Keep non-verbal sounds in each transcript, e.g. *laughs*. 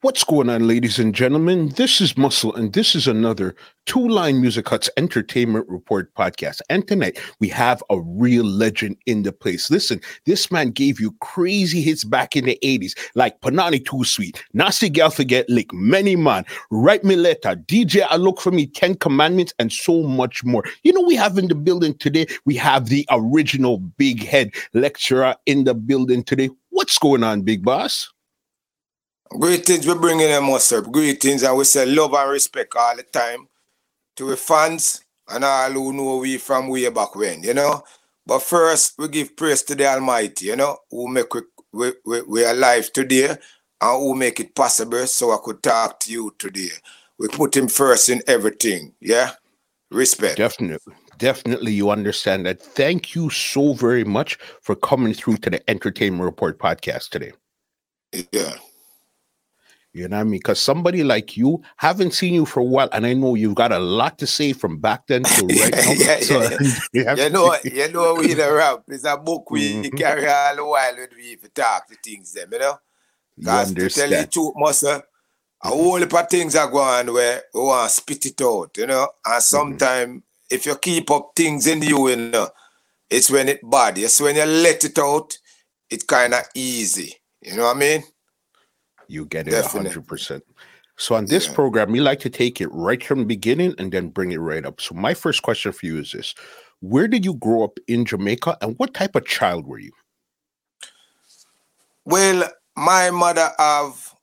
What's going on, ladies and gentlemen? This is Muscle, and this is another Two Line Music Hut's Entertainment Report podcast. And tonight we have a real legend in the place. Listen, this man gave you crazy hits back in the 80s, like Panani Too Sweet, Nasty Gal Forget Lick, Many Man, Write Me Letter, DJ I Look For Me, Ten Commandments, and so much more. You know, we have in the building today, we have the original big head lecturer in the building today. What's going on, big boss? Greetings, we bring in them up. Greetings, and we say love and respect all the time to the fans and all who know we from way back when, you know. But first, we give praise to the Almighty, you know, who make we, we, we, we alive today and who make it possible so I could talk to you today. We put him first in everything, yeah? Respect. Definitely. Definitely, you understand that. Thank you so very much for coming through to the Entertainment Report podcast today. Yeah. You know what I mean? Because somebody like you haven't seen you for a while, and I know you've got a lot to say from back then to *laughs* right now. yeah, so, yeah. *laughs* you know, *laughs* you know, we the rap. It's a book we mm-hmm. carry all the while with we if talk the things them, you know. Because to tell you the truth, muscle, a whole heap of things are going where we want to spit it out, you know. And sometimes mm-hmm. if you keep up things in you, you know, it's when it bad. It's when you let it out, it's kind of easy. You know what I mean? You get it Definitely. 100%. So on this yeah. program, we like to take it right from the beginning and then bring it right up. So my first question for you is this. Where did you grow up in Jamaica and what type of child were you? Well, my mother have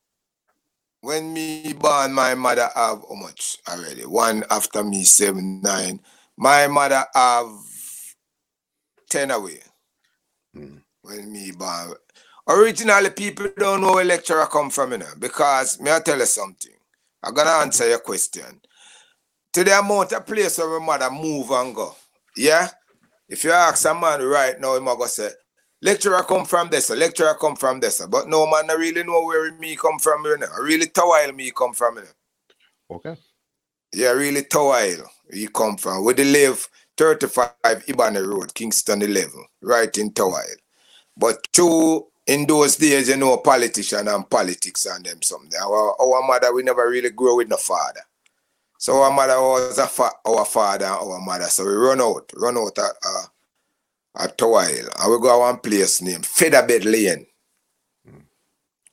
when me born, my mother have how much already? One after me, seven, nine. My mother have ten away. Mm. When me born. Originally, people don't know where lecturer come from, you know, because may I tell you something? I'm gonna answer your question. To the amount of place where my mother move and go, yeah? If you ask a man right now, he might go say, lecturer come from this, lecturer come from this. But no man, I really know where me come from, you know. I really Tower Hill me come from, you know. Okay. Yeah, really Tower Hill he come from. Where they live 35 Ibane Road, Kingston 11, right in Tower Hill. But two in those days, you know, politician and politics and them something. Our, our mother, we never really grew with no father. So our mother was a fa- our father and our mother. So we run out, run out at, uh, at Tower Hill. And we go to one place named Featherbed Lane mm.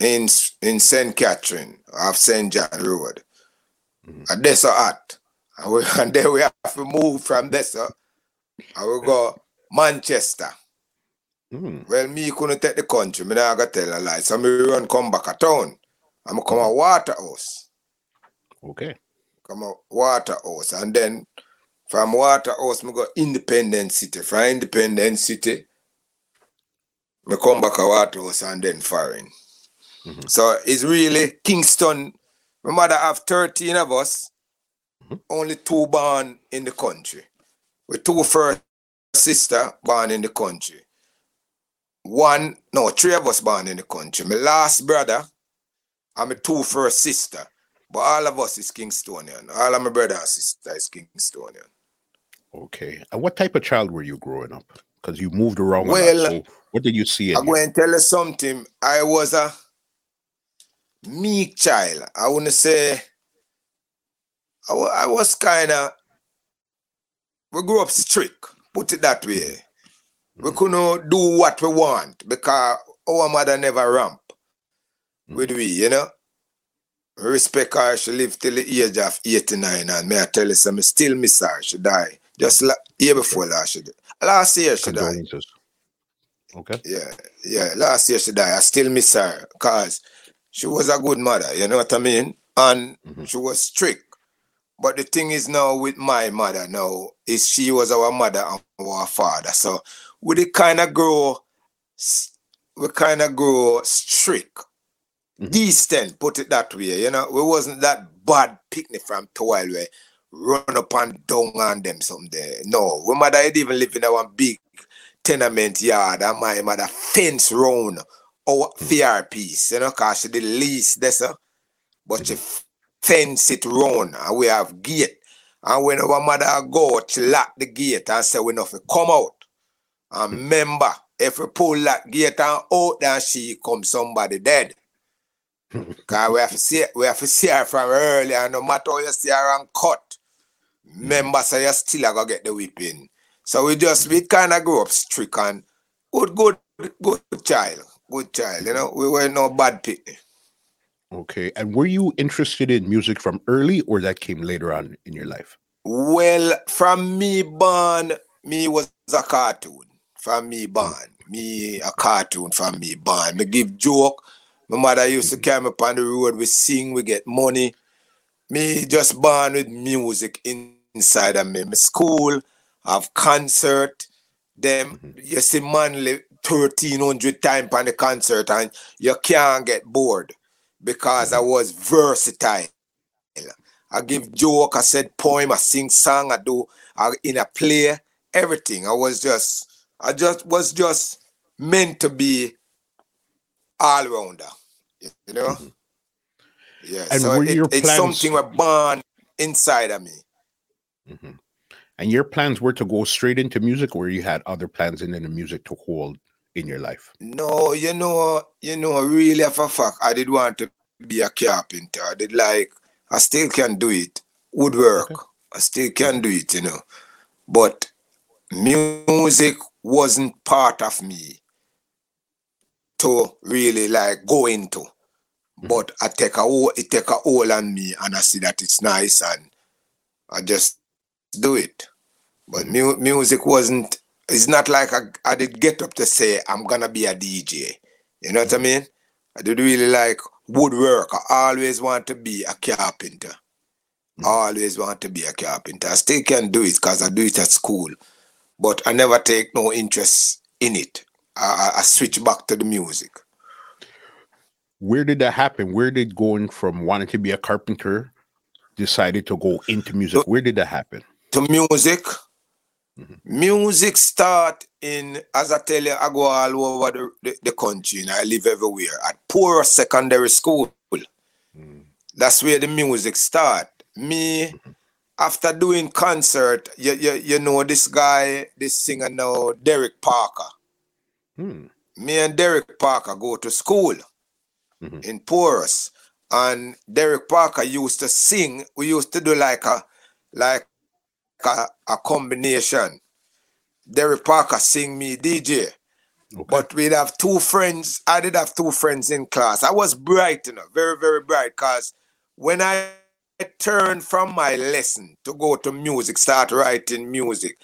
in in St. Catherine of St. John Road. Mm. And that's a hot. And, we, *laughs* and then we have to move from there. And we go Manchester. Mm. Well, me couldn't take the country. Me not gonna tell a lie. So me run come back a town. I'm come a Waterhouse. Okay. Come a Waterhouse. And then from Waterhouse, me go Independent City. From Independent City, me come back a Waterhouse and then foreign. Mm-hmm. So it's really Kingston. My mother have 13 of us, mm-hmm. only two born in the country. With two first sister born in the country one, no, three of us born in the country. My last brother and my two first sister. But all of us is Kingstonian. All of my brother and sister is Kingstonian. Okay. And what type of child were you growing up? Because you moved around. Well, so what did you see? I'm going to tell you something. I was a meek child. I want to say I, I was kind of we grew up strict, put it that way. We couldn't do what we want because our mother never ramp mm. with we, you know. Respect her, she lived till the age of 89 and may I tell you something, still miss her, she died. Just la- year before last year. Last year she died. Okay. Yeah, yeah. Last year she died. I still miss her because she was a good mother, you know what I mean? And mm-hmm. she was strict. But the thing is now with my mother now, is she was our mother and our father. So we the kind of grow, we kind of grow strict, mm-hmm. decent, put it that way. You know, we wasn't that bad picnic from Tower Hill where run up and down on them someday. No, we mother even live in our big tenement yard and my mother fence round our fair piece, you know, cause she the least this, uh, but she fence it round and we have gate. And when our mother go, she lock the gate and say we if come out. And remember, if we pull that gate and out, then she come somebody dead. *laughs* Cause we have to see we have to see her from early and no matter how you see her and cut. Remember, so you still gonna get the whipping. So we just we kind of grew up strict and good, good, good child, good child. You know, we were no bad people. Okay, and were you interested in music from early, or that came later on in your life? Well, from me born, me was a cartoon. From me born, me a cartoon. From me born, me give joke. My mother used to carry me up on the road. We sing, we get money. Me just born with music inside of me. My school, have concert. Them mm-hmm. you see manly thirteen hundred times on the concert and you can't get bored because mm-hmm. I was versatile. I give joke, I said poem, I sing song, I do I in a play, everything. I was just I just was just meant to be all rounder. You know? Mm-hmm. Yeah. And so it, it's something we're born inside of me. Mm-hmm. And your plans were to go straight into music, or you had other plans in the music to hold in your life? No, you know, you know, really for fact, I did want to be a carpenter. I did like, I still can do it. Woodwork, okay. I still can do it, you know. But music wasn't part of me to really like go into. Mm-hmm. But I take a whole, it take a hold on me and I see that it's nice and I just do it. But mm-hmm. mu- music wasn't, it's not like I, I did get up to say, I'm gonna be a DJ. You know what I mm-hmm. mean? I did really like woodwork. I always want to be a carpenter. I always want to be a carpenter. I still can do it because I do it at school. But I never take no interest in it. I, I switch back to the music. Where did that happen? Where did going from wanting to be a carpenter decided to go into music? Where did that happen? To music. Mm-hmm. Music start in, as I tell you, I go all over the, the, the country and I live everywhere. At Porus secondary school. Mm-hmm. That's where the music start. Me, mm-hmm. After doing concert, you, you, you know this guy, this singer now, Derek Parker. Hmm. Me and Derek Parker go to school mm-hmm. in Porus. And Derek Parker used to sing. We used to do like a like a, a combination. Derek Parker sing me DJ. Okay. But we'd have two friends. I did have two friends in class. I was bright, you know, very, very bright. Cause when I turned from my lesson to go to music, start writing music,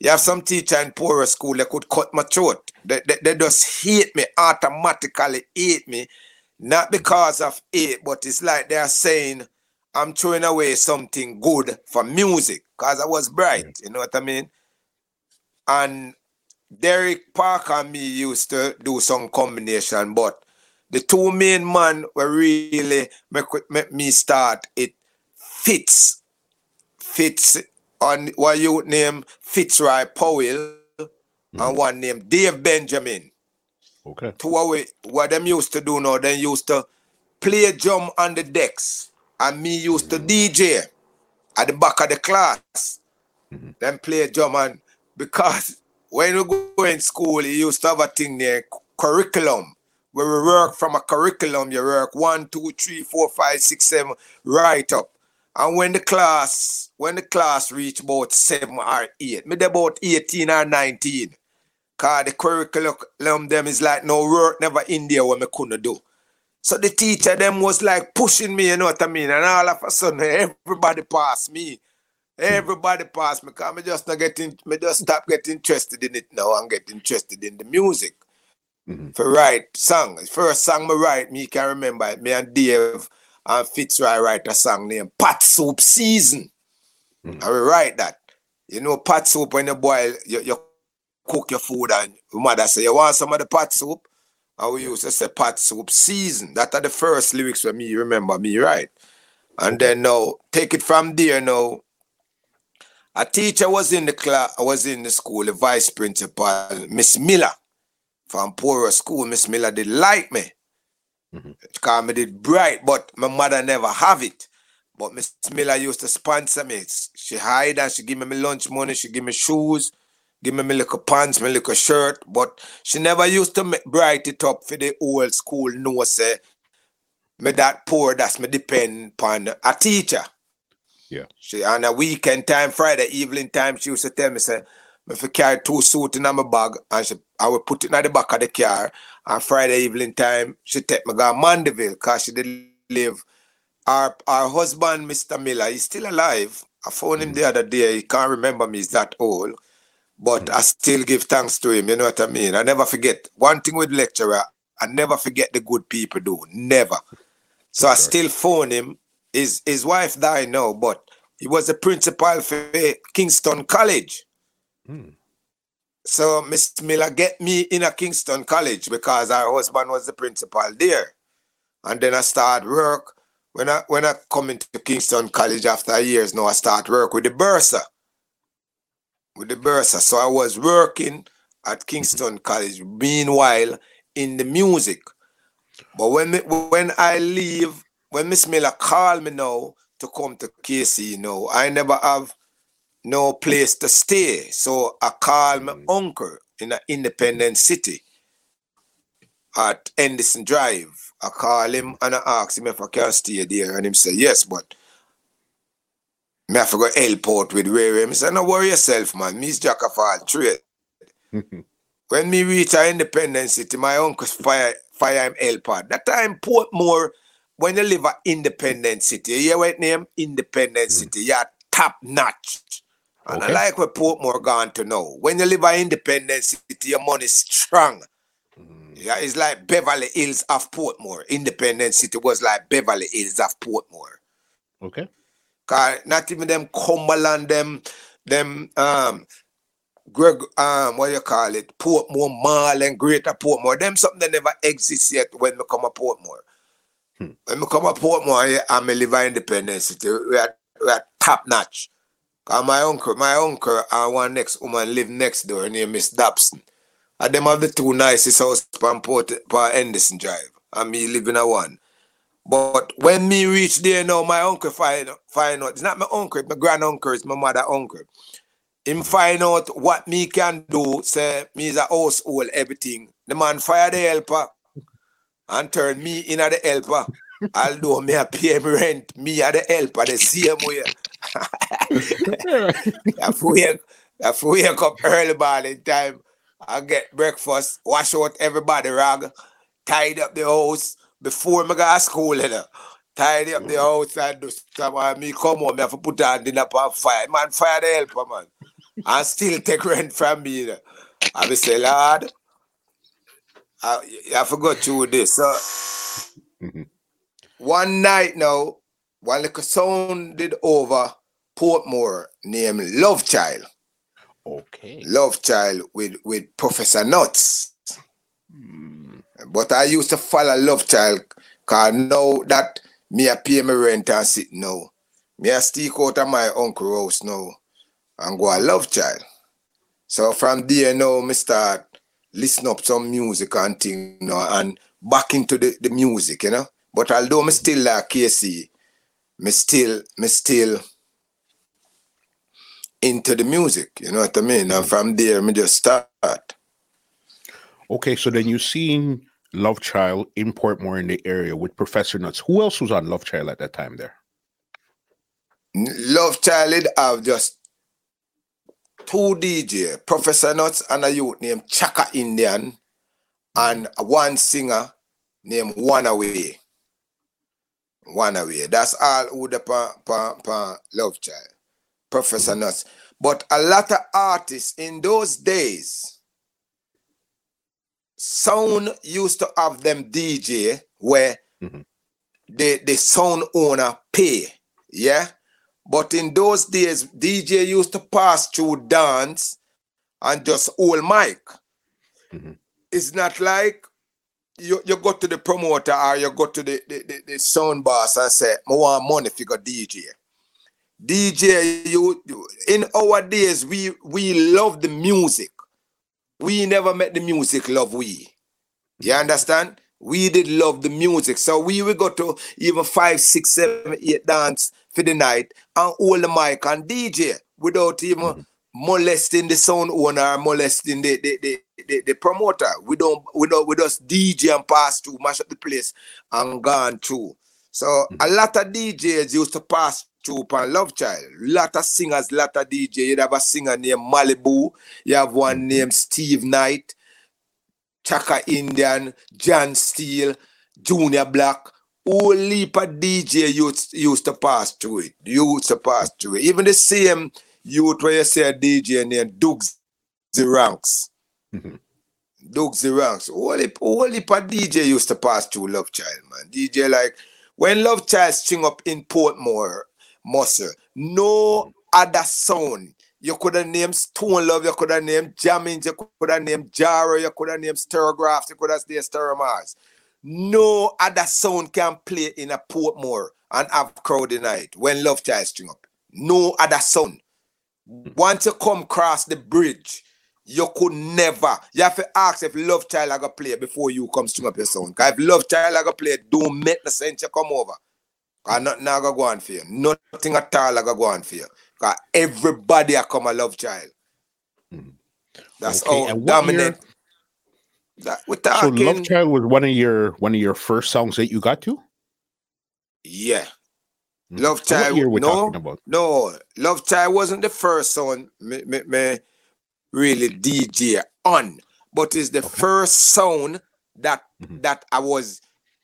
you have some teacher in Porus school that could cut my throat. They, they, they just hate me, automatically hate me. Not because of it, but it's like they're saying, I'm throwing away something good for music because I was bright. You know what I mean? And Derek Parker and me used to do some combination, but the two main man were really make, make me start it fits Fitz, on what you name Fitzroy Powell mm-hmm. and one named Dave Benjamin. Okay. To what we what them used to do now, they used to play drum on the decks and me used to DJ at the back of the class. Mm-hmm. Then play drum and because when we go in school, you used to have a thing there, curriculum. Where we work from a curriculum, you work one, two, three, four, five, six, seven, right up. And when the class, when the class reach about seven or eight, maybe about 18 or 19, cause the curriculum them is like no work never in there what me couldn't do. So the teacher them was like pushing me, you know what I mean? And all of a sudden everybody passed me. Everybody passed me because me just not getting me just stop getting interested in it now and get interested in the music. Mm-hmm. For write song. First song me write, me can remember it. Me and Dave and Fitzroy write a song named Pot Soup Season. Mm-hmm. And we write that. You know, pot soup when you boil, you, you cook your food and mother say, You want some of the pot soup? And we used to say pot soup season. That are the first lyrics for me, remember me, right? And then now take it from there now. A teacher was in the class, I was in the school, the vice principal, Miss Miller from Porus School. Miss Miller did like me. Mm-hmm. Because me did bright, but my mother never have it. But Miss Miller used to sponsor me. She hide and she give me my lunch money, she give me shoes, give me my little pants, my little shirt. But she never used to make, bright it up for the old school no say me that poor, that's me depend upon a teacher. Yeah. She on a weekend time, Friday evening time, she used to tell me, say, if I carry two suits in my bag and she, I would put it in the back of the car. And Friday evening time, she take me go Mandeville because she did live. Our, our husband, Mr. Miller, he's still alive. I phoned him mm. the other day. He can't remember me. He's that old. But mm. I still give thanks to him. You know what I mean? I never forget. One thing with lecturer, I never forget the good people do. Never. So I still phone him. His his wife died now, but he was the principal for Kingston College. Hmm. So Miss Miller get me in a Kingston College because our husband was the principal there. And then I start work. When I when I come into Kingston College after years now, I start work with the Bursar. With the Bursar. So I was working at Kingston College, meanwhile in the music. But when when I leave, when Miss Miller call me now to come to KC, you know, I never have no place to stay. So I call my mm. uncle in an independent city at Henderson Drive. I call him and I ask him if I can stay there. And him say, yes, but me have to go help out with Ray. I say, no worry yourself, man. Me's jack of all trade. *laughs* when me reach a independent city, my uncle fire fire him help out. That time Portmore, when you live a independent city, you hear what name? Independent mm. city. You're top notch. And okay. I like what Portmore gone to know. When you live an independent city, your money strong. Mm. Yeah, it's like Beverly Hills of Portmore. Independent city was like Beverly Hills of Portmore. Okay. Cause not even them Cumberland, them, them um Greg um what you call it, Portmore Mall and Greater Portmore. Them something that never exists yet when we come to Portmore. Hmm. When we come to Portmore, I'm a live in independent city. We are, we are top notch. Cause my uncle, my uncle and one next woman live next door near Miss Dobson. And them have the two nicest house on Port on Henderson Drive. And me live in a one. But when me reach there now, my uncle find find out. It's not my uncle, it's my grand uncle, it's my mother uncle. Him find out what me can do. Say me is a household, everything. The man fire the helper and turn me in at the helper. *laughs* Although me a pay me rent, me at the helper the same way. We if we wake up early morning time, I get breakfast, wash out everybody rag, tidy up the house before me go to school. You know. Tidy up the house and do stuff. Me come home, me have to put on dinner on fire. Man, fire the helper, man. and still take rent from me. You know. I be say, Lord, I, I forgot you this. So mm-hmm. one night now, while the sound did over Portmore named Love Child. Okay. Love Child with, with Professor Nuts. Mm. But I used to follow Love Child because now that me a pay my rent and sit now. Me a stick out of my uncle house now and go a Love Child. So from there now me start listen up some music and thing you know, and back into the, the music, you know. But although me still like KC, me still me still into the music, you know what I mean? And from there me just start. Okay, so then you seen Love Child in Portmore in the area with Professor Nuts. Who else was on Love Child at that time there? Love Child I've just two DJ, Professor Nuts and a youth named Chaka Indian and one singer named One Away. One Away. That's all who the pa, pa, pa Love Child. Professor Nuts. But a lot of artists in those days, sound used to have them DJ where mm-hmm. the, the sound owner pay. Yeah. But in those days, DJ used to pass through dance and just hold mic. Mm-hmm. It's not like you, you go to the promoter or you go to the, the, the, the sound boss and say, I want money for go DJ. DJ, you in our days, we we love the music. We never met the music, love we. You understand? We did love the music. So we would go to even five, six, seven, eight dance for the night and hold the mic and DJ without even mm-hmm. Molesting the sound owner, molesting the the, the, the, the promoter. We don't we don't we just DJ and pass through, mash up the place and gone through. So mm-hmm. a lot of DJs used to pass through on Love Child. A lot of singers, a lot of DJ. You have a singer named Malibu. You have one mm-hmm. named Steve Knight, Chaka Indian, John Steele, Junior Black. All heap of DJ used, used to pass through it. Used to pass through it. Even the same youth where you say a DJ named Dukes the Ranks. Mm-hmm. Dukes the Ranks. All heap, all heap of DJ used to pass through Love Child, man. DJ like when Love Child string up in Portmore, Muscle, no other sound. You could have named Stone Love, you could have named Jammys, you could have named Jaro, you could have named Stereographs, you could have named Stereomars. No other sound can play in a Portmore and have crowd night when Love Child string up. No other sound. Once you come across the bridge, you could never. You have to ask if Love Child are gonna play before you come string up your sound. Cause if Love Child are gonna play, don't make the sense you come over. Cause nothing I gonna go on for you. Nothing at all I gonna go on for you. Cause everybody I come a Love Child. Mm. That's okay. how dominant. That we talking. So Love Child was one of your one of your first songs that you got to. Yeah, mm. Love Child. no, no, Love Child wasn't the first song me, me, me really DJ on, but it's the okay. first sound that mm-hmm. that I was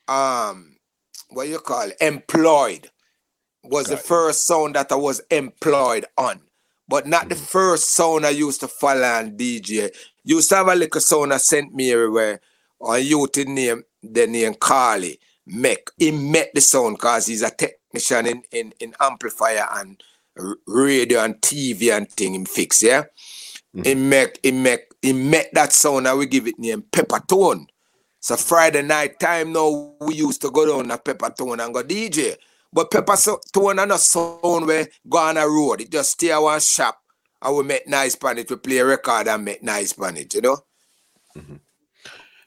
um what you call it, employed. Was Got the it. first sound that I was employed on. But not mm-hmm. the first sound I used to follow and DJ. Used to have a little sound I sent me everywhere on YouTube name the name Carly Make. He met the sound because he's a technician in, in, in amplifier and radio and TV and thing him fix, yeah? Mm-hmm. He make he make he make that sound and we give it name Pepper Tone. So Friday night time now we used to go down to Pepper Tone and go DJ. But Pepper Tone and a sound where go on a road. It just stay one shop and we make nice pan it. We play a record and make nice pan it, you know? Mm-hmm.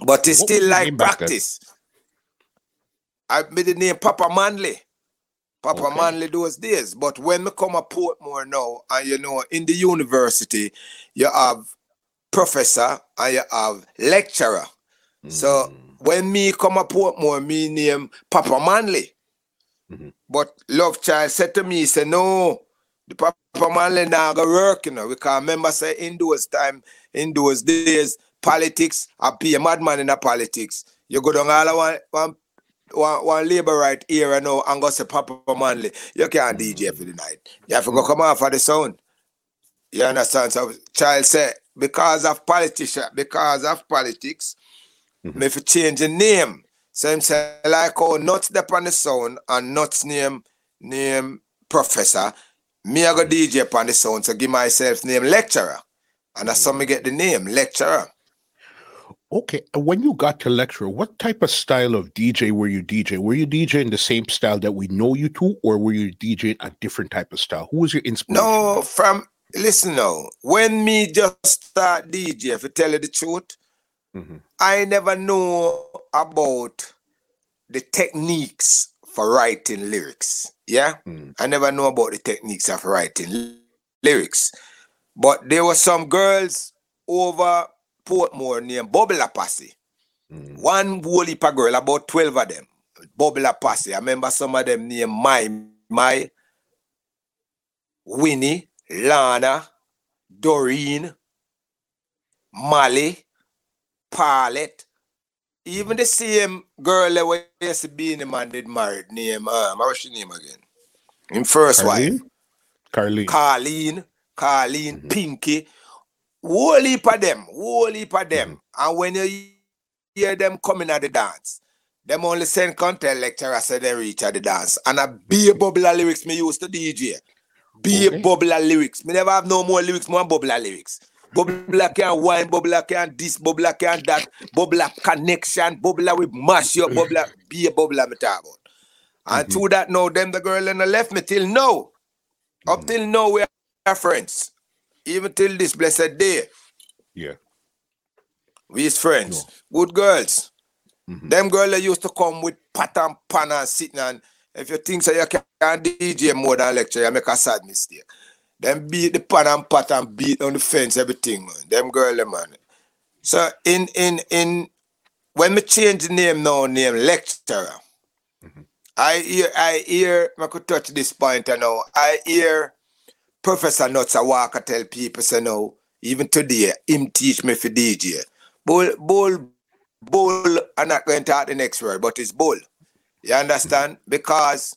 But it's what still like practice. I made the name Papa Manley. Papa okay. Manley those days. But when we come a Portmore now, and you know, in the university, you have professor and you have lecturer. Mm. So when me come a Portmore, me name Papa Manley. Mm-hmm. But Love Child said to me, he said, no, the Papa Manley now go work, you know. We can remember say in those time, in those days, politics, I be a madman in the politics. You go down all one, one one, one labor right here and now and go say Papa Manley, you can't DJ for the night. You have to go come off for the sound. You understand? So child said, because of politics, because of politics, mm-hmm. me for change the name. So him say like oh nuts the on the sound and nuts name name professor. Me I go DJ upon the sound, so give myself name lecturer. And that's how me get the name, lecturer. Okay, when you got to lecture, what type of style of DJ were you DJ? Were you DJing the same style that we know you to, or were you DJing a different type of style? Who was your inspiration? No, from listen now. When me just start DJ, if I tell you the truth, mm-hmm. I never know about the techniques for writing lyrics. Yeah, mm. I never know about the techniques of writing lyrics, but there were some girls over Portmore named Bubble Posse. Mm. One whole heap of girl, about 12 of them. Bubble Posse. I remember some of them named My, My, Winnie, Lana, Doreen, Molly, Paulette. Even the same girl that was used to be in the man did married name, um, what's she name again? In first Carlene? wife. Carlene. Carlene, Carlene, mm-hmm. Pinky whole heap of them, whole heap of them. Mm-hmm. And when you hear them coming at the dance, them only send content lecturer said they reach at the dance. And a be a bubble lyrics me used to DJ. Be okay. a bubble lyrics. Me never have no more lyrics, more bubble lyrics. Bubble can wine, bubble can this, bubble can that, bubble connection, bubble with mash up, bubble be a bubble me talk about. And mm-hmm. to that now, them the girl in the left me till now. Up mm-hmm. till now, we are friends. Even till this blessed day. Yeah. We is friends. No. Good girls. Mm-hmm. Them girls that used to come with pat and pan and sitting and if you think so you can DJ more than lecture, you make a sad mistake. Them beat the pan and pat and beat on the fence, everything, man. Them girl, them man. So in in in when me change the name now, name lecturer. Mm-hmm. I hear I hear I could touch this point I know. I hear Professor Nuts Walker tell people say no, even today, him teach me for DJ. Bull bull bull I'm not going to talk the next word, but it's bull. You understand? Because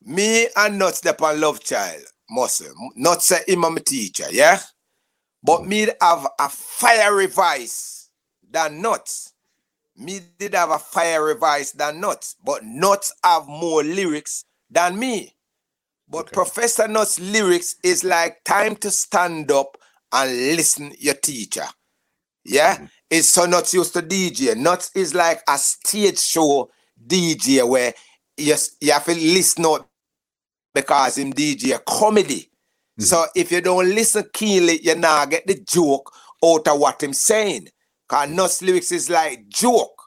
me and Nuts on love child muscle. Not say him I'm a teacher, yeah? But me have a fiery voice than Nuts. Me did have a fiery voice than Nuts, but Nuts have more lyrics than me. But okay. Professor Nuts' lyrics is like time to stand up and listen your teacher. Yeah? Mm-hmm. It's so Nuts used to DJ. Nuts is like a stage show DJ where you, you have to listen out because him DJ a comedy. Mm-hmm. So if you don't listen keenly, you now get the joke out of what him saying. Cause Nuts lyrics is like joke.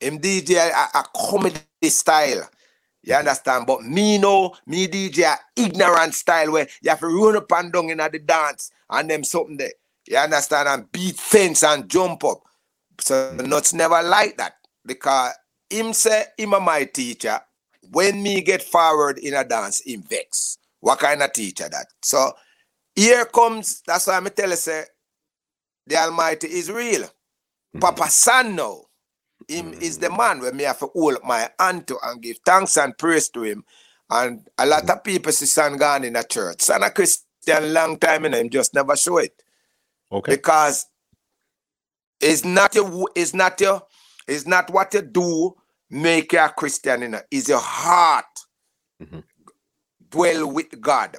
Him DJ a, a comedy style. You understand? But me know, me DJ ignorant style where you have to run up and down in at the dance and them something there. You understand? And beat fence and jump up. So Nuts never like that because him say him a my teacher. When me get forward in a dance, him vex. What kind of teacher that? So here comes, that's why I tell you say, the Almighty is real. Mm-hmm. Papa San now, him mm-hmm. is the man where me have to hold my hand to and give thanks and praise to him. And a lot mm-hmm. of people see San gone in a church. Son a Christian long time and him just never show it. Okay. Because it's not your it's not your it's not what you do make you a Christian, you know. It's your heart mm-hmm. dwell with God.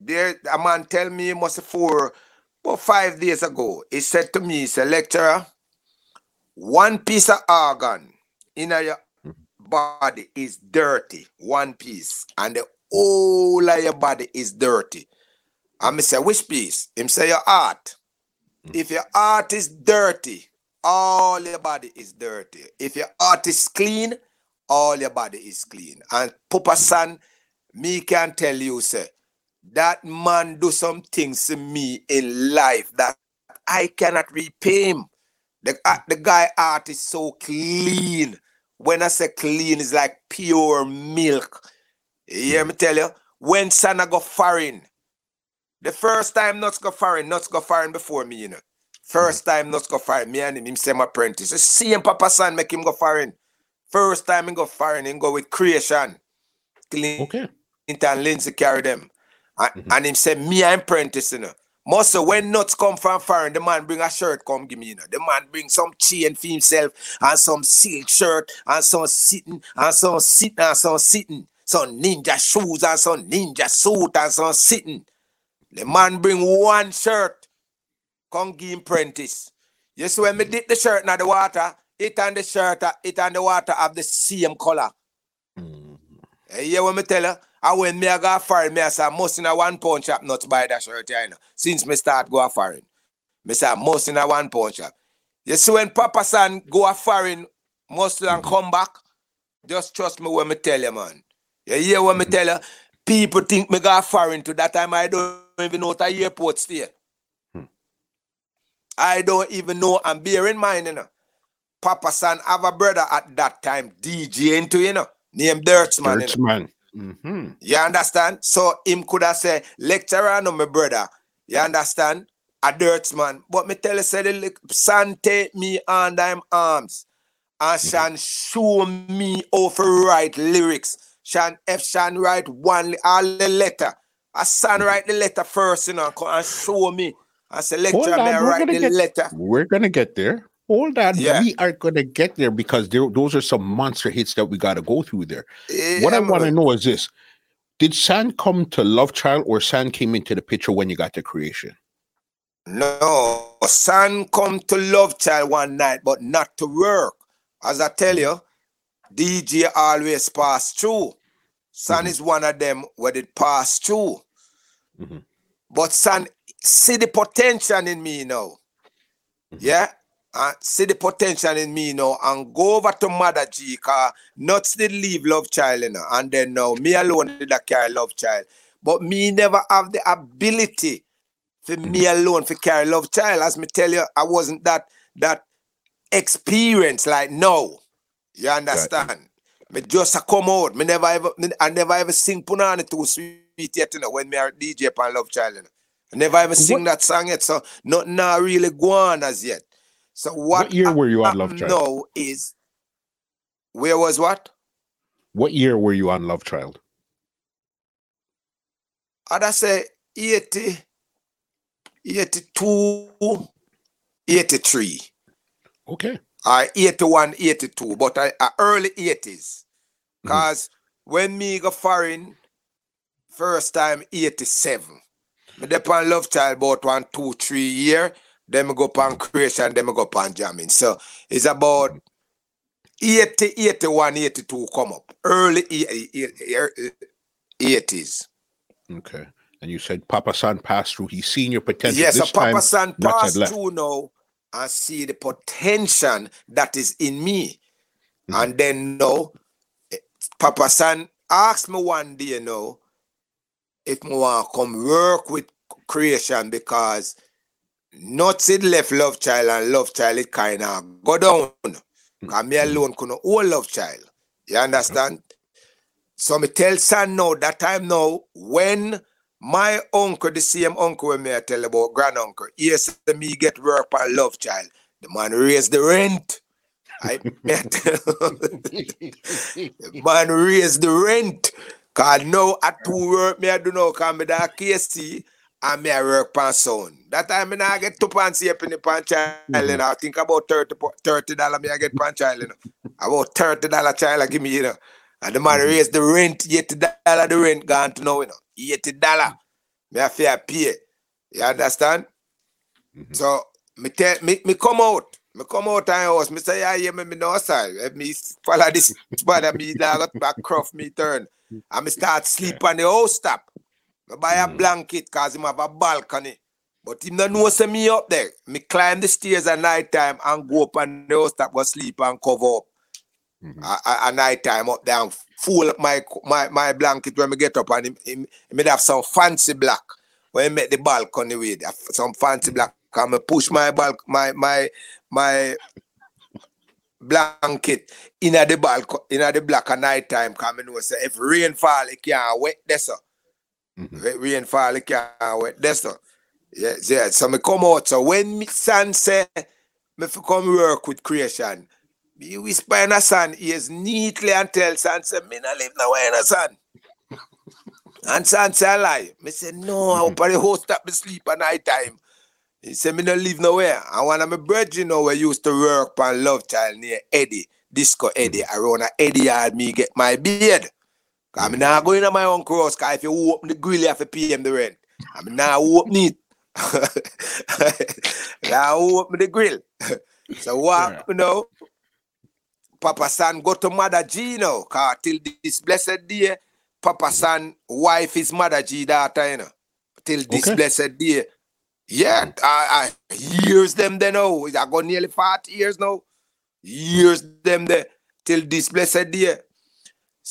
There, a man tell me must for about five days ago. He said to me, he said, lecturer, one piece of organ in your mm-hmm. body is dirty. One piece. And the whole of your body is dirty. And me say, which piece? Him say your heart. Mm-hmm. If your heart is dirty, all your body is dirty. If your heart is clean, all your body is clean. And Papa San, me can tell you, sir, that man do some things to me in life that I cannot repay him. The, uh, the guy art is so clean. When I say clean, it's like pure milk. You hear me tell you? When son go foreign, the first time nuts go foreign, nuts go foreign before me, you know. First time nuts go foreign, me and him, him same apprentice. The same Papa San make him go foreign. First time he go foreign, he go with creation. Clean. Okay. And Lindsay carry them. And, mm-hmm. and him say, me I'm apprentice, you know. Most when nuts come from foreign, the man bring a shirt, come give me, you know. The man bring some chain for himself and some silk shirt and some sitting and some sitting and some sitting. Some ninja shoes and some ninja suit and some sitting. The man bring one shirt Come give him prentice. Yes, when me dip the shirt in the water, it and the shirt, it and the water have the same color. Mm-hmm. You hear what me tell you? And when me I go foreign, me I say, most in a one pound shop not to buy that shirt, you know. Since me start go foreign. Me say, most in a one pound shop. You see when Papa San go a foreign, most and mm-hmm. come back, just trust me when me tell you, man. You hear what me mm-hmm. tell you? People think me go foreign to that time I don't even know the airport stay. Hmm. I don't even know. And bear in mind, you know, Papa San have a brother at that time, DJ into, you know, named Dirtsman. Dirtsman. You, know? Mm-hmm. you understand? So him could have said, lecturer, no, my brother. You understand? A dirt man. But me tell you, say, the son take me under him arms and mm-hmm. Shan show me how to write lyrics. Shan, if Shan write one, all the letter, a son mm-hmm. write the letter first, you know, and show me I said, lecture me write the get, letter. We're gonna get there. Hold on, yeah. we are gonna get there because there, those are some monster hits that we got to go through there. Yeah, what I want to know is this: Did San come to Love Child, or San came into the picture when you got to creation? No, San come to Love Child one night, but not to work. As I tell you, DJ always pass through. Son mm-hmm. is one of them where it pass through. Mm-hmm. But son, see the potential in me now. Mm-hmm. Yeah? Uh, see the potential in me you now and go over to Mother G car not still leave love child you know, and then now me alone did I carry love child. But me never have the ability for me alone for carry love child. As me tell you, I wasn't that that experience like no. You understand? Right. Me just a come out. Me never ever me, I never ever sing Punani too sweet yet, you know, when me are DJ pan Love Child. You know. I never ever sing what? that song yet, so not now really go on as yet. So what, what year were you on Love Child? No, is where was what? What year were you on Love Child? I'd say 80, 82, 83. Okay. I 81, 82, but I, I early 80s. Because mm-hmm. when me go foreign, first time 87. Me dep on Love Child about one, two, three year. Then me go on creation, then me go on jamming. So it's about 80, 81, 82 come up. Early 80s. Okay. And you said Papa San passed through. He's seen your potential. Yes, this so Papa San passed through now and see the potential that is in me. Mm-hmm. And then no, Papa San asked me one day, you know, if me want to come work with creation because not it left love child and love child it kind of go down. Because me mm-hmm. alone couldn't hold love child. You understand? So me tell son now that time now when my uncle, the same uncle when me I tell about grand uncle, yes, me get work on love child. The man raise the rent. I *laughs* met *laughs* the man raise the rent. Cause now at two work me I do know cause me that KC and me I work pan sound. That time me I get two pants here in the pan child mm-hmm. I think about 30 30 dollar me I get pan child you know. About 30 dollar child I give me you know. And the man mm-hmm. raise the rent, eighty dollar the rent gone to now, you know. Eighty dollar. Me have to pay. You understand? Mm-hmm. So me tell me, me come out. Me come out and house. Me say, yeah, yeah, me, me no side. Me follow this *laughs* spot me got back craft me turn. And me start *laughs* sleep on the house top. Me buy a mm. blanket cause him have a balcony. But him no know say me up there. Me climb the stairs at night time and go up and the house top, go sleep and cover up. Mm-hmm. At, night time up there and full up my my my blanket when me get up and him, him, him have some fancy black when he make the balcony with some fancy black come push my balk my my my blanket in at the balcony in at the black at night time come know say if rain fall it can't wet this mm-hmm. rain fall it can't wet this yeah, yeah so me come out so when me son say me come work with creation me whisper in a son ears neatly and tell son say me not live nowhere in a son. *laughs* and son say lie. Me say no, I hope the host stop me sleep at night time. He said me not live nowhere. And one of my brethren you know we used to work on Love Child near Eddie, Disco Eddie. Around a Eddie yard me get my beard. I'm not going to my own cross, cause if you open the grill you have to pay him the rent. I'm not open it. *laughs* now open the grill. so what yeah. you know Papa San go to Mother G now. Cause till this blessed day, Papa San wife is Mother G daughter, you know. Till this okay. blessed day. Yeah, I, I years them there now. I got nearly 40 years now. Years them there. Till this blessed day.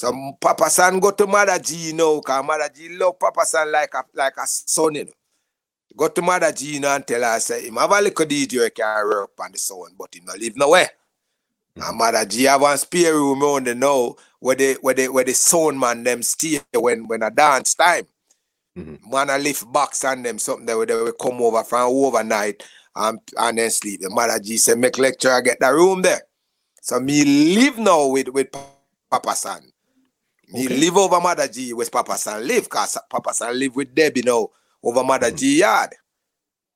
So Papa San go to Mother G now, cause Mother G love Papa San like a like a son, you know. Go to Mother G now and tell her, say, him have a little DJ can work on the sound, but he not live nowhere. And mother G have one spare room on the now where the where the where the sound man them stay when when a dance time. Mm-hmm. Man a lift box on them something that they will come over from overnight and, and then sleep. The mother G said make lecturer get the room there. So me live now with, with Papa San. Me okay. live over Mother G with Papa San live because Papa San live with Debbie now over Mother mm-hmm. G yard.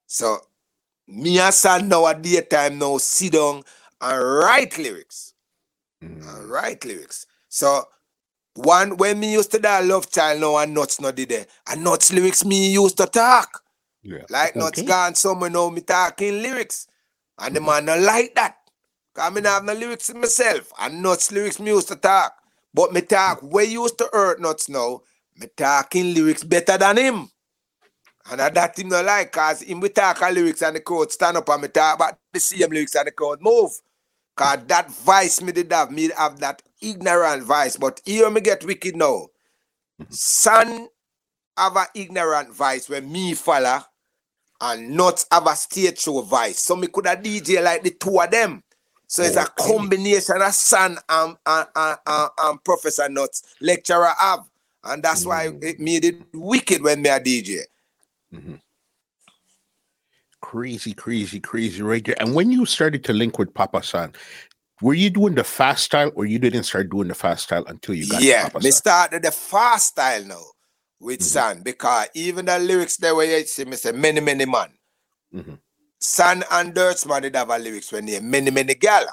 So me and San now at daytime now sit down and write lyrics. Mm. And write lyrics. So one when me used to that love child now and nuts not did there. And nuts lyrics me used to talk. Yeah. Like okay. nuts gone somewhere now me talking lyrics. And the man not like that. Cause I mean I have no lyrics in myself. And nuts lyrics me used to talk. But me talk, we used to hurt nuts now, me talking lyrics better than him. And I that him not like, cause him we talk a lyrics and the crowd stand up and me talk about the same lyrics and the crowd move. Cause that vice me did have, me have that ignorant vice. But here me get wicked now. Mm-hmm. Son have a ignorant vice when me follow and not have a stage show vice. So me could have DJ like the two of them. So it's a combination of son and, and, and, and, Professor Nuts lecturer have. And that's why it made it wicked when me a DJ. Mm-hmm. Crazy, crazy, crazy right there. And when you started to link with Papa San, were you doing the fast style or you didn't start doing the fast style until you got yeah, me started the fast style now with mm-hmm. San because even the lyrics there were you see me say many, many man. Mm-hmm. San and Dirtsman did have a lyrics when they many, many gal.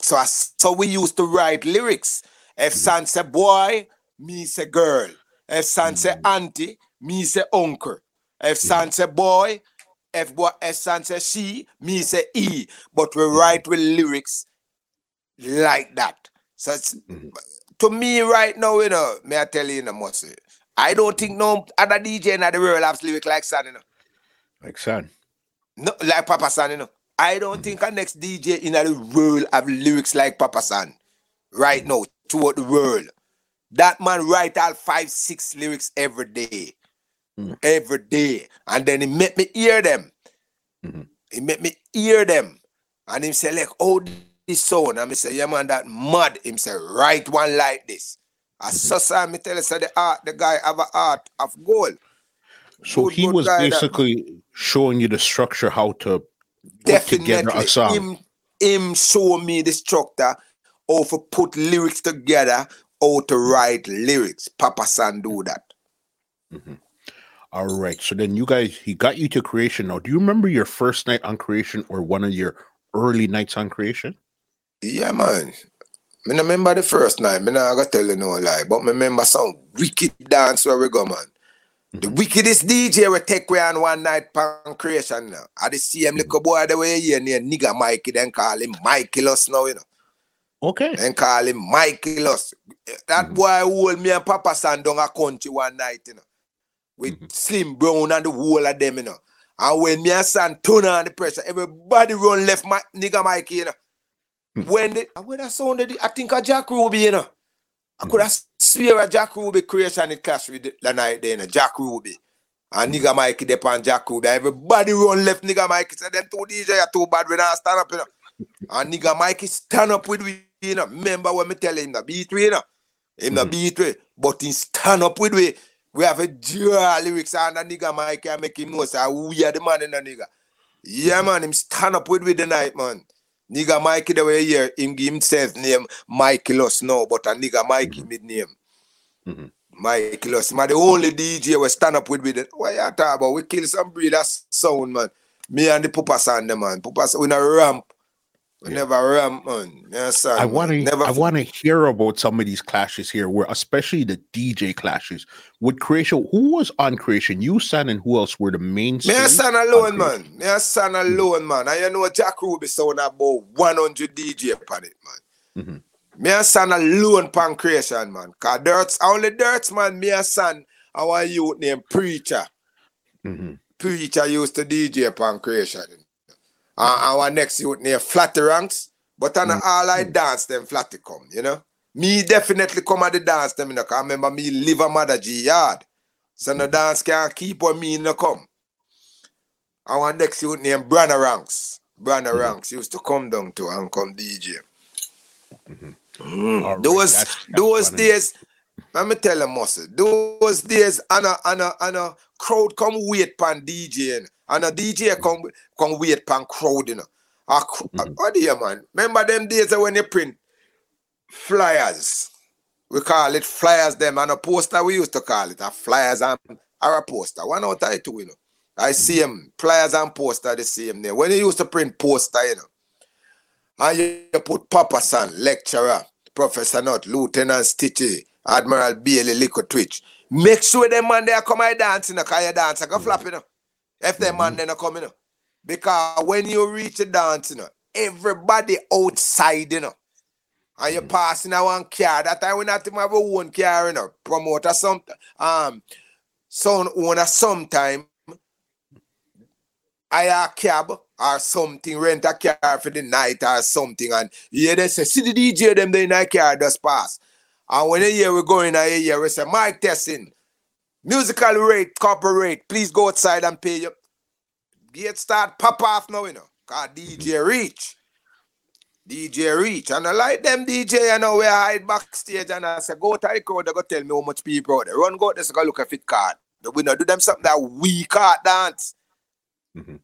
So I, so we used to write lyrics. If. San say boy, me say girl. If San say mm-hmm. auntie, me say uncle. If San say boy, if boy if San say she, me say e. But we mm-hmm. write with lyrics like that. So mm-hmm. to me right now, you know, may I tell you, you know, must I don't think no other DJ in the world has lyrics like San, you know. Like San. No, like Papa San, you know. I don't think a next DJ in the world have lyrics like Papa San right now toward the world. That man write out five, six lyrics every day. Mm-hmm. Every day. And then he make me hear them. Mm-hmm. He make me hear them. And him say, like, oh, this sound. And me say, yeah, man, that mud. Him say, write one like this. I mm-hmm. saw me tell you, say the art, the guy have a art of gold. So good, he was basically that, showing you the structure, how to put together a song. Him, him show me the structure, how to put lyrics together, how to write lyrics. Papa San do that. Mm-hmm. All right. So then you guys, he got you to creation. Now, do you remember your first night on creation or one of your early nights on creation? Yeah, man. I remember the first night. I not gonna tell you no lie, but I remember some wicked dance where we go, man. The wickedest DJ we take we on one night pan creation now. I the same little boy the way here near nigga Mikey, then call him Mikey Loss now, you know. Okay. Then call him Mikey Loss. That mm-hmm. boy hold me and Papa San down a country one night, you know. With mm-hmm. Slim Brown and the whole of them, you know. And when me and San turn on the pressure, everybody run left my nigga Mikey, you know. Mm-hmm. When the when I sounded, I think a Jack Ruby, you know. I could have swear a Jack Ruby creation it clash with the night then, Jack Ruby. And nigga Mikey dep on Jack Ruby. Everybody run left nigga Mikey. Said them two DJ are too bad when I stand up, you know. And nigga Mikey stand up with we, you know. Remember when me tell him the beat we, you know. Him the mm-hmm. beat we. But he stand up with we. We have a draw lyrics and the nigga Mikey and make him know say we are the man in the nigga. Yeah man, him stand up with we the night, man. Nigga Mikey the way here, him give himself name Mikey Loss now, but a nigga Mikey mm-hmm. mid name. Mm-hmm. Mikey Loss. Man, the only DJ we stand up with with it. What you talking about? We kill some breed sound, man. Me and the Pupa San, man. Pupa we not ramp. Yeah. never ramp, man. Yes, I want to. I want to hear about some of these clashes here, where especially the DJ clashes with Creation. Who was on Creation? You, San, and who else were the main? Me and San alone, man. Me hmm. alone, mm-hmm. man. And you know Jack Ruby sound about one hundred DJ upon it, man. Mm-hmm. Me and San alone pan Creation, man. Cause Dirts, only Dirts, man. Me and San, our youth named Preacher. Mm-hmm. Preacher used to DJ upon Creation. Our next youth near Flatty Ranks. But on mm. all I dance, them Flatty come, you know. Me definitely come at the dance, them, you know, I remember me live a mother G yard. So the dance can't keep on me in the come. Our next youth named Branna Ranks. Branna mm-hmm. Ranks used to come down to and come DJ. Mm-hmm. Mm. Right, those that's, that's those funny. days, let me tell you, Muscle, those days, and a, and a, and a crowd come wait pan DJing. And a DJ come come wait pan crowd, you know. A, mm-hmm. do you man? Remember them days when you print flyers. We call it flyers them and a poster we used to call it. A flyers and or a poster. One out of two, you know. I see them flyers and poster the same there. When you used to print poster, you know. And you put Papa San, lecturer, Professor Nuts, Lieutenant Stitchie, Admiral Bailey, Liquor Twitch. Make sure them man there come I dance, you know, cause you dance I a flap, you know. If them man then come, you know. Because when you reach the dance, you know, everybody outside, you know. and you're passing a one car. That time we not even have a one car, you know, promoter some um sound owner sometime. I a cab or something, rent a car for the night or something, and yeah, they say, see the DJ them they in a car just pass. And when you hear we going a year, we say, Mike testing, musical rate, corporate, please go outside and pay your gate start pop off now, you know. Cause DJ reach. DJ reach. And I like them DJ, you know, we hide backstage and I say, go to the crowd, they go tell me how much people there. Run go there, go look at fit card. We not do them something that we can't dance. Mm-hmm.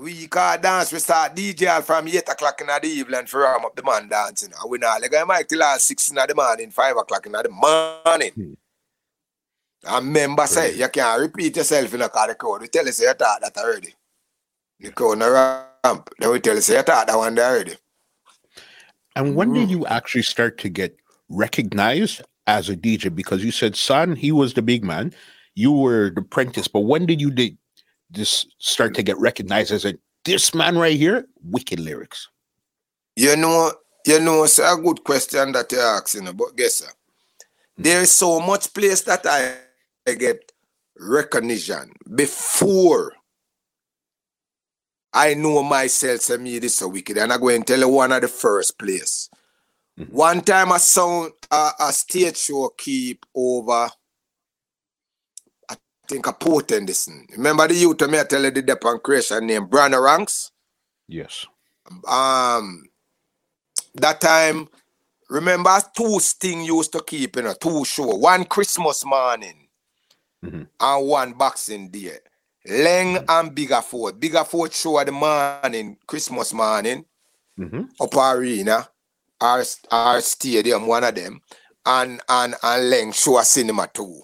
We can't dance. We start DJ from 8 o'clock in the evening for warm up the man dancing. And we not like I might till 6 in the morning, 5 o'clock in the morning. Mm-hmm. And member say, you can't repeat yourself in a car, the crowd. We tell you, say, you thought that already. The crowd ramp. Then we tell you, say, you thought that one there already. And when did you actually start to get recognized as a DJ? Because you said, son, he was the big man. You were the apprentice. But when did you did just start to get recognized as a this man right here? Wicked lyrics. You know, you know, it's a good question that you're asking, but guess sir, hmm. there is so much place that I, I get recognition before I know myself say me this so wicked. And I go and tell you one of the first place. Mm-hmm. One time I saw a, a stage show keep over I think a potent this. Remember the youth me I tell you the Depan creation name Brandon Ranks? Yes. Um that time remember two sting used to keep in you know, a two show one Christmas morning mm-hmm. and one boxing day. Laing and Biggerford. Biggerford show at the morning, Christmas morning, mm-hmm. up arena, our, our stadium, one of them, and and and Laing show a cinema too.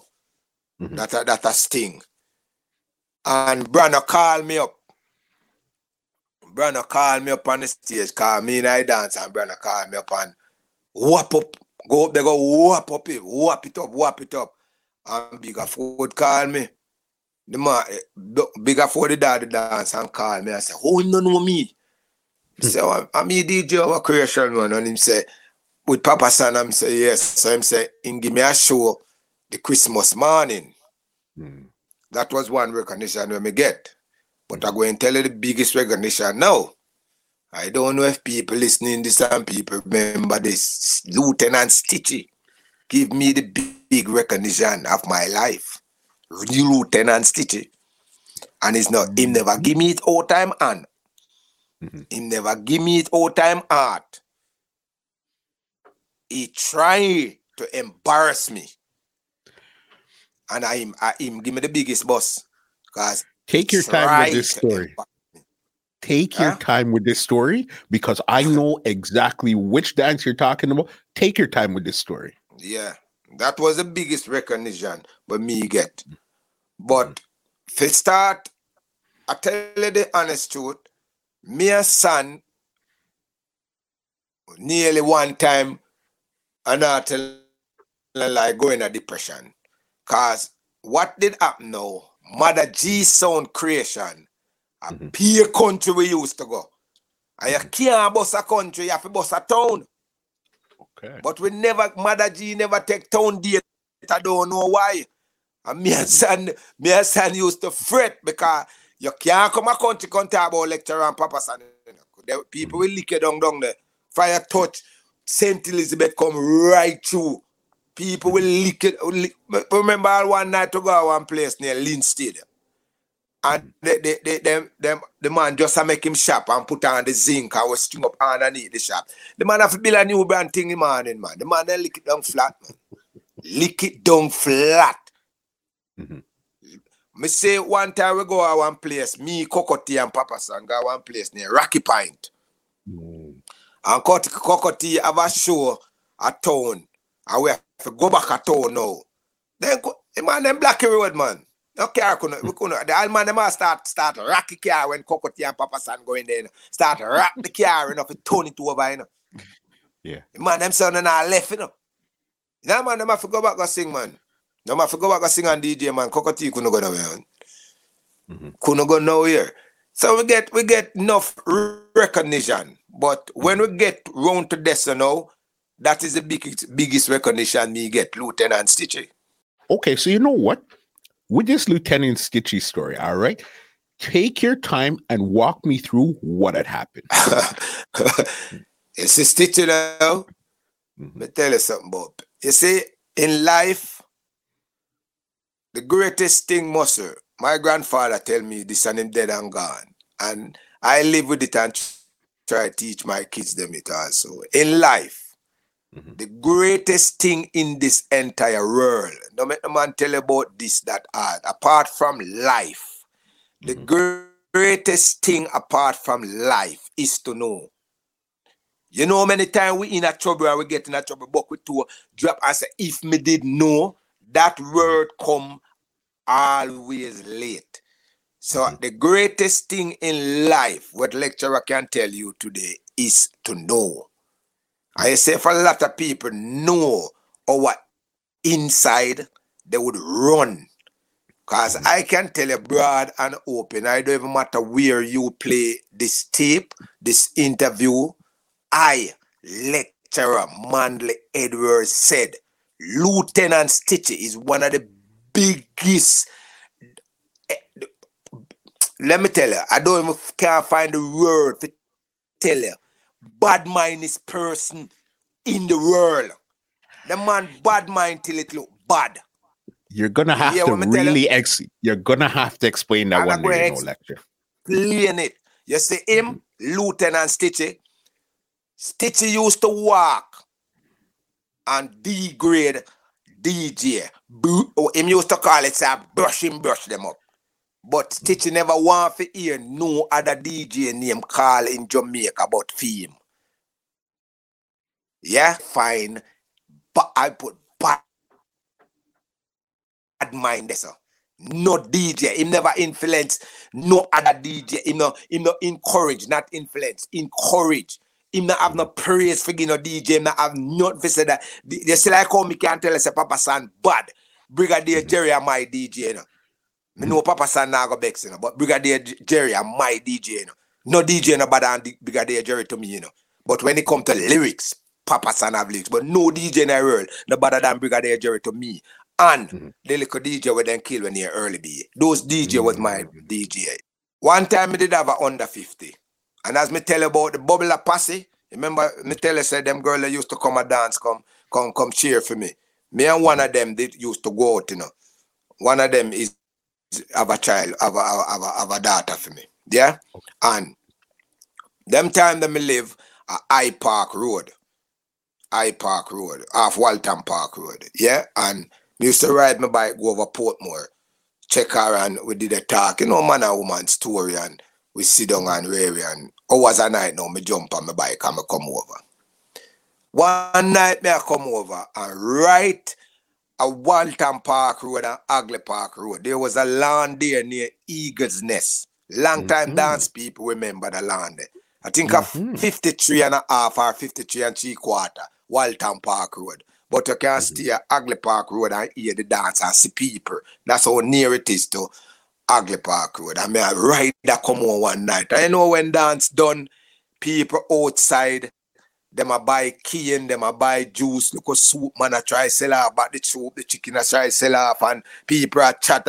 Mm-hmm. That a, that a sting. And Brana called me up. Brana called me up on the stage, call me and I dance, and Brana called me up and whop up, go up, they go whop up it, whop it up, whop it up. And Biggerford called me the man bigger for the daddy dance and call me. I say, Oh, no know me. I say, oh, I'm a DJ of a creation man. And him say, with Papa San, I'm say, yes. So him say, him give me a show the Christmas morning. Mm. That was one recognition we me get. But I go and tell you the biggest recognition now. I don't know if people listening to some people remember this. Lieutenant Stitchie give me the big, recognition of my life. New lieutenant city. And it's not, him never give me it all time and mm-hmm. him never give me it all time art. He try to embarrass me. And I him, I him give me the biggest boss. Cause take your time with this story. Take huh? your time with this story because I *laughs* know exactly which dance you're talking about. Take your time with this story. Yeah. That was the biggest recognition but me get. But for start, I tell you the honest truth, me and son nearly one time and I tell like going a depression. Cause what did happen now? Mother G sound creation. A mm-hmm. peer country we used to go. And you can't bus a country, you have to bus a town. Okay. But we never, Mother G never take town date. I don't know why. And me and son, me and son used to fret because you can't come a country come about lecture and Papa son. The people will lick you down down there. Fire touch, St. Elizabeth come right through. People will lick it. Remember one night to go one place near Lynn Stadium. And they, they, they, them, them, the man just make him shop and put on the zinc and was string up underneath the shop. The man have to build a new brand thing in the morning, man. The man then lick it down flat, man. lick it down flat. Mm-hmm. Me say one time we go to one place, me, Cocoa Tea and Papa San go one place near Rocky Point. Mm. And Cocoa Tea have a show at town. And we have to go back at town now. Then the man them block road, man. No car couldn't, we couldn't. The old man them start start rock the car when Cocoa Tea and Papa San go in there. You know. Start rock the car enough to turn it over, you know. *laughs* Yeah. The man them son and I left, you know. Now man them have to go back and sing, man. No matter go back and sing on DJ man, Cocoa Tea couldn't go nowhere. Mm-hmm. Couldn't go nowhere. So we get we get enough recognition. But when we get round to this you know, That is the biggest, biggest recognition me get, Lieutenant Stitchie. Okay, so you know what? With this Lieutenant Stitchie story, all right, take your time and walk me through what had happened. it's a Stitchie now. Mm-hmm. Let me tell you something, Bob. You see, in life, the greatest thing, Musser, my grandfather tell me this and him dead and gone. And I live with it and try to teach my kids them it also. In life, mm-hmm. the greatest thing in this entire world, no make no man tell about this, that art, apart from life, mm-hmm. the greatest thing apart from life is to know. You know many times we in a trouble and we get in a trouble, but we to drop and say, if me did know, that word come always late. So mm-hmm. the greatest thing in life, what lecturer can tell you today, is to know. I say for a lot of people know our inside, they would run. Because. I can tell you broad and open, I don't even matter where you play this tape, this interview, I, lecturer Manley Edwards said, Lieutenant Stitchie is one of the biggest. Eh, let me tell you, I don't even can't find the word to tell you. Bad mindest person in the world. The man bad mind till it look bad. You're gonna have to really ex. You're gonna have to explain that one day, no lecture. Explain it. You see him, mm-hmm. Lieutenant Stitchie. Stitchie used to walk and degrade DJ. Or him used to call it, say, brush him, brush them up. But Stitchie never want to hear no other DJ name call in Jamaica about fame. Yeah, fine. But I put bad mind there, sir. No DJ. Him never influence no other DJ. Him no, him no encourage, not influence. Encourage. Him not have no praise for you DJ. Him not have not visit that. They still like how me can't tell us Papa San bad. Brigadier. Jerry my DJ. You know. Me know Papa San now go vex, you know, but Brigadier Jerry are my DJ. You know. No DJ no better than Brigadier Jerry to me, you know. But when it come to lyrics, Papa San have lyrics. But no DJ in the world no better than Brigadier Jerry to me. And mm-hmm. the little DJ with then kill when he early be. Those DJ mm-hmm. was my mm-hmm. DJ. One time I did have a under 50. And as me tell you about the bubble of posse, remember me tell you said them girl that used to come and dance, come, come, come cheer for me. Me and one of them they used to go out, you know. One of them is have a child, have a, have a, have a daughter for me. Yeah? Okay. And them time that me live uh, at I Park Road. I Park Road, off Waltham Park Road. Yeah? And me used to ride my bike, go over Portmore, check her and we did a talk, you know, man and woman story and we sit down and rare and hours a night now, me jump on my bike and me come over. One night me I come over and right a Waltham Park Road and Hagley Park Road, there was a land there near Eagle's Nest. Long time mm-hmm. dance people remember the land there. I think mm-hmm. of 53 and a half or 53 and three quarter, Waltham Park Road. But you can mm-hmm. stay at Hagley Park Road and hear the dance and see people. That's how near it is to Hagley Park Road. I mean, I ride that come on one night. I know when dance done, people outside, them a buy cane, them a buy juice, look a soup, man I try sell off, but the soup, the chicken I try sell off, and people are chat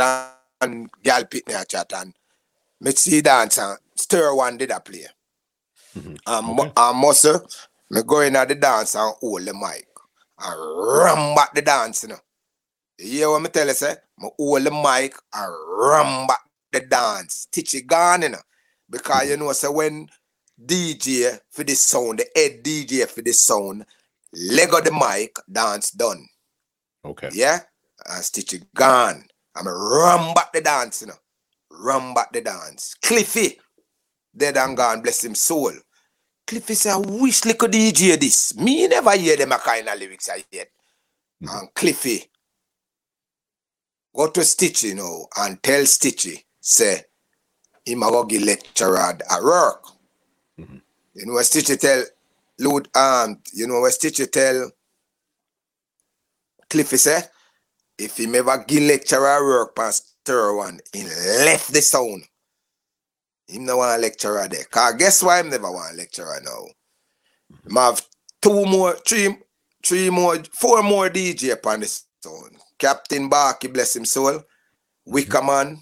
and gal pit a chat and me see dance and stir one did I play. Mm-hmm. Um, okay. and muscle, me go in at the dance and hold the mic and ram back the dance, you know. You hear what me tell you, say? Me hold the mic and ram back the dance. Teach it gone, you know. Because you know, so when DJ for this sound, the head DJ for this sound, leg of the mic, dance done. Okay. Yeah? And Stitch it gone. I'm a ram back the dance, you know. Ram back the dance. Cliffy, dead and gone, bless him soul. Cliffy say, I wish little DJ this. Me never hear them a kind of lyrics I yet. Mm-hmm. And Cliffy, go to Stitchie you know and tell Stitchie, say, him a go give lecture at work. Mm-hmm. You know what Stitchie tell Lord um, you know what Stitchie tell Cliffy say, if he ever give lecture at work past one, he left the sound. Him no want a lecturer there. Cause guess why him never want a lecturer now? Mm-hmm. have two more, three, three more, four more DJ upon the sound. Captain Barky, bless him soul. Wickerman,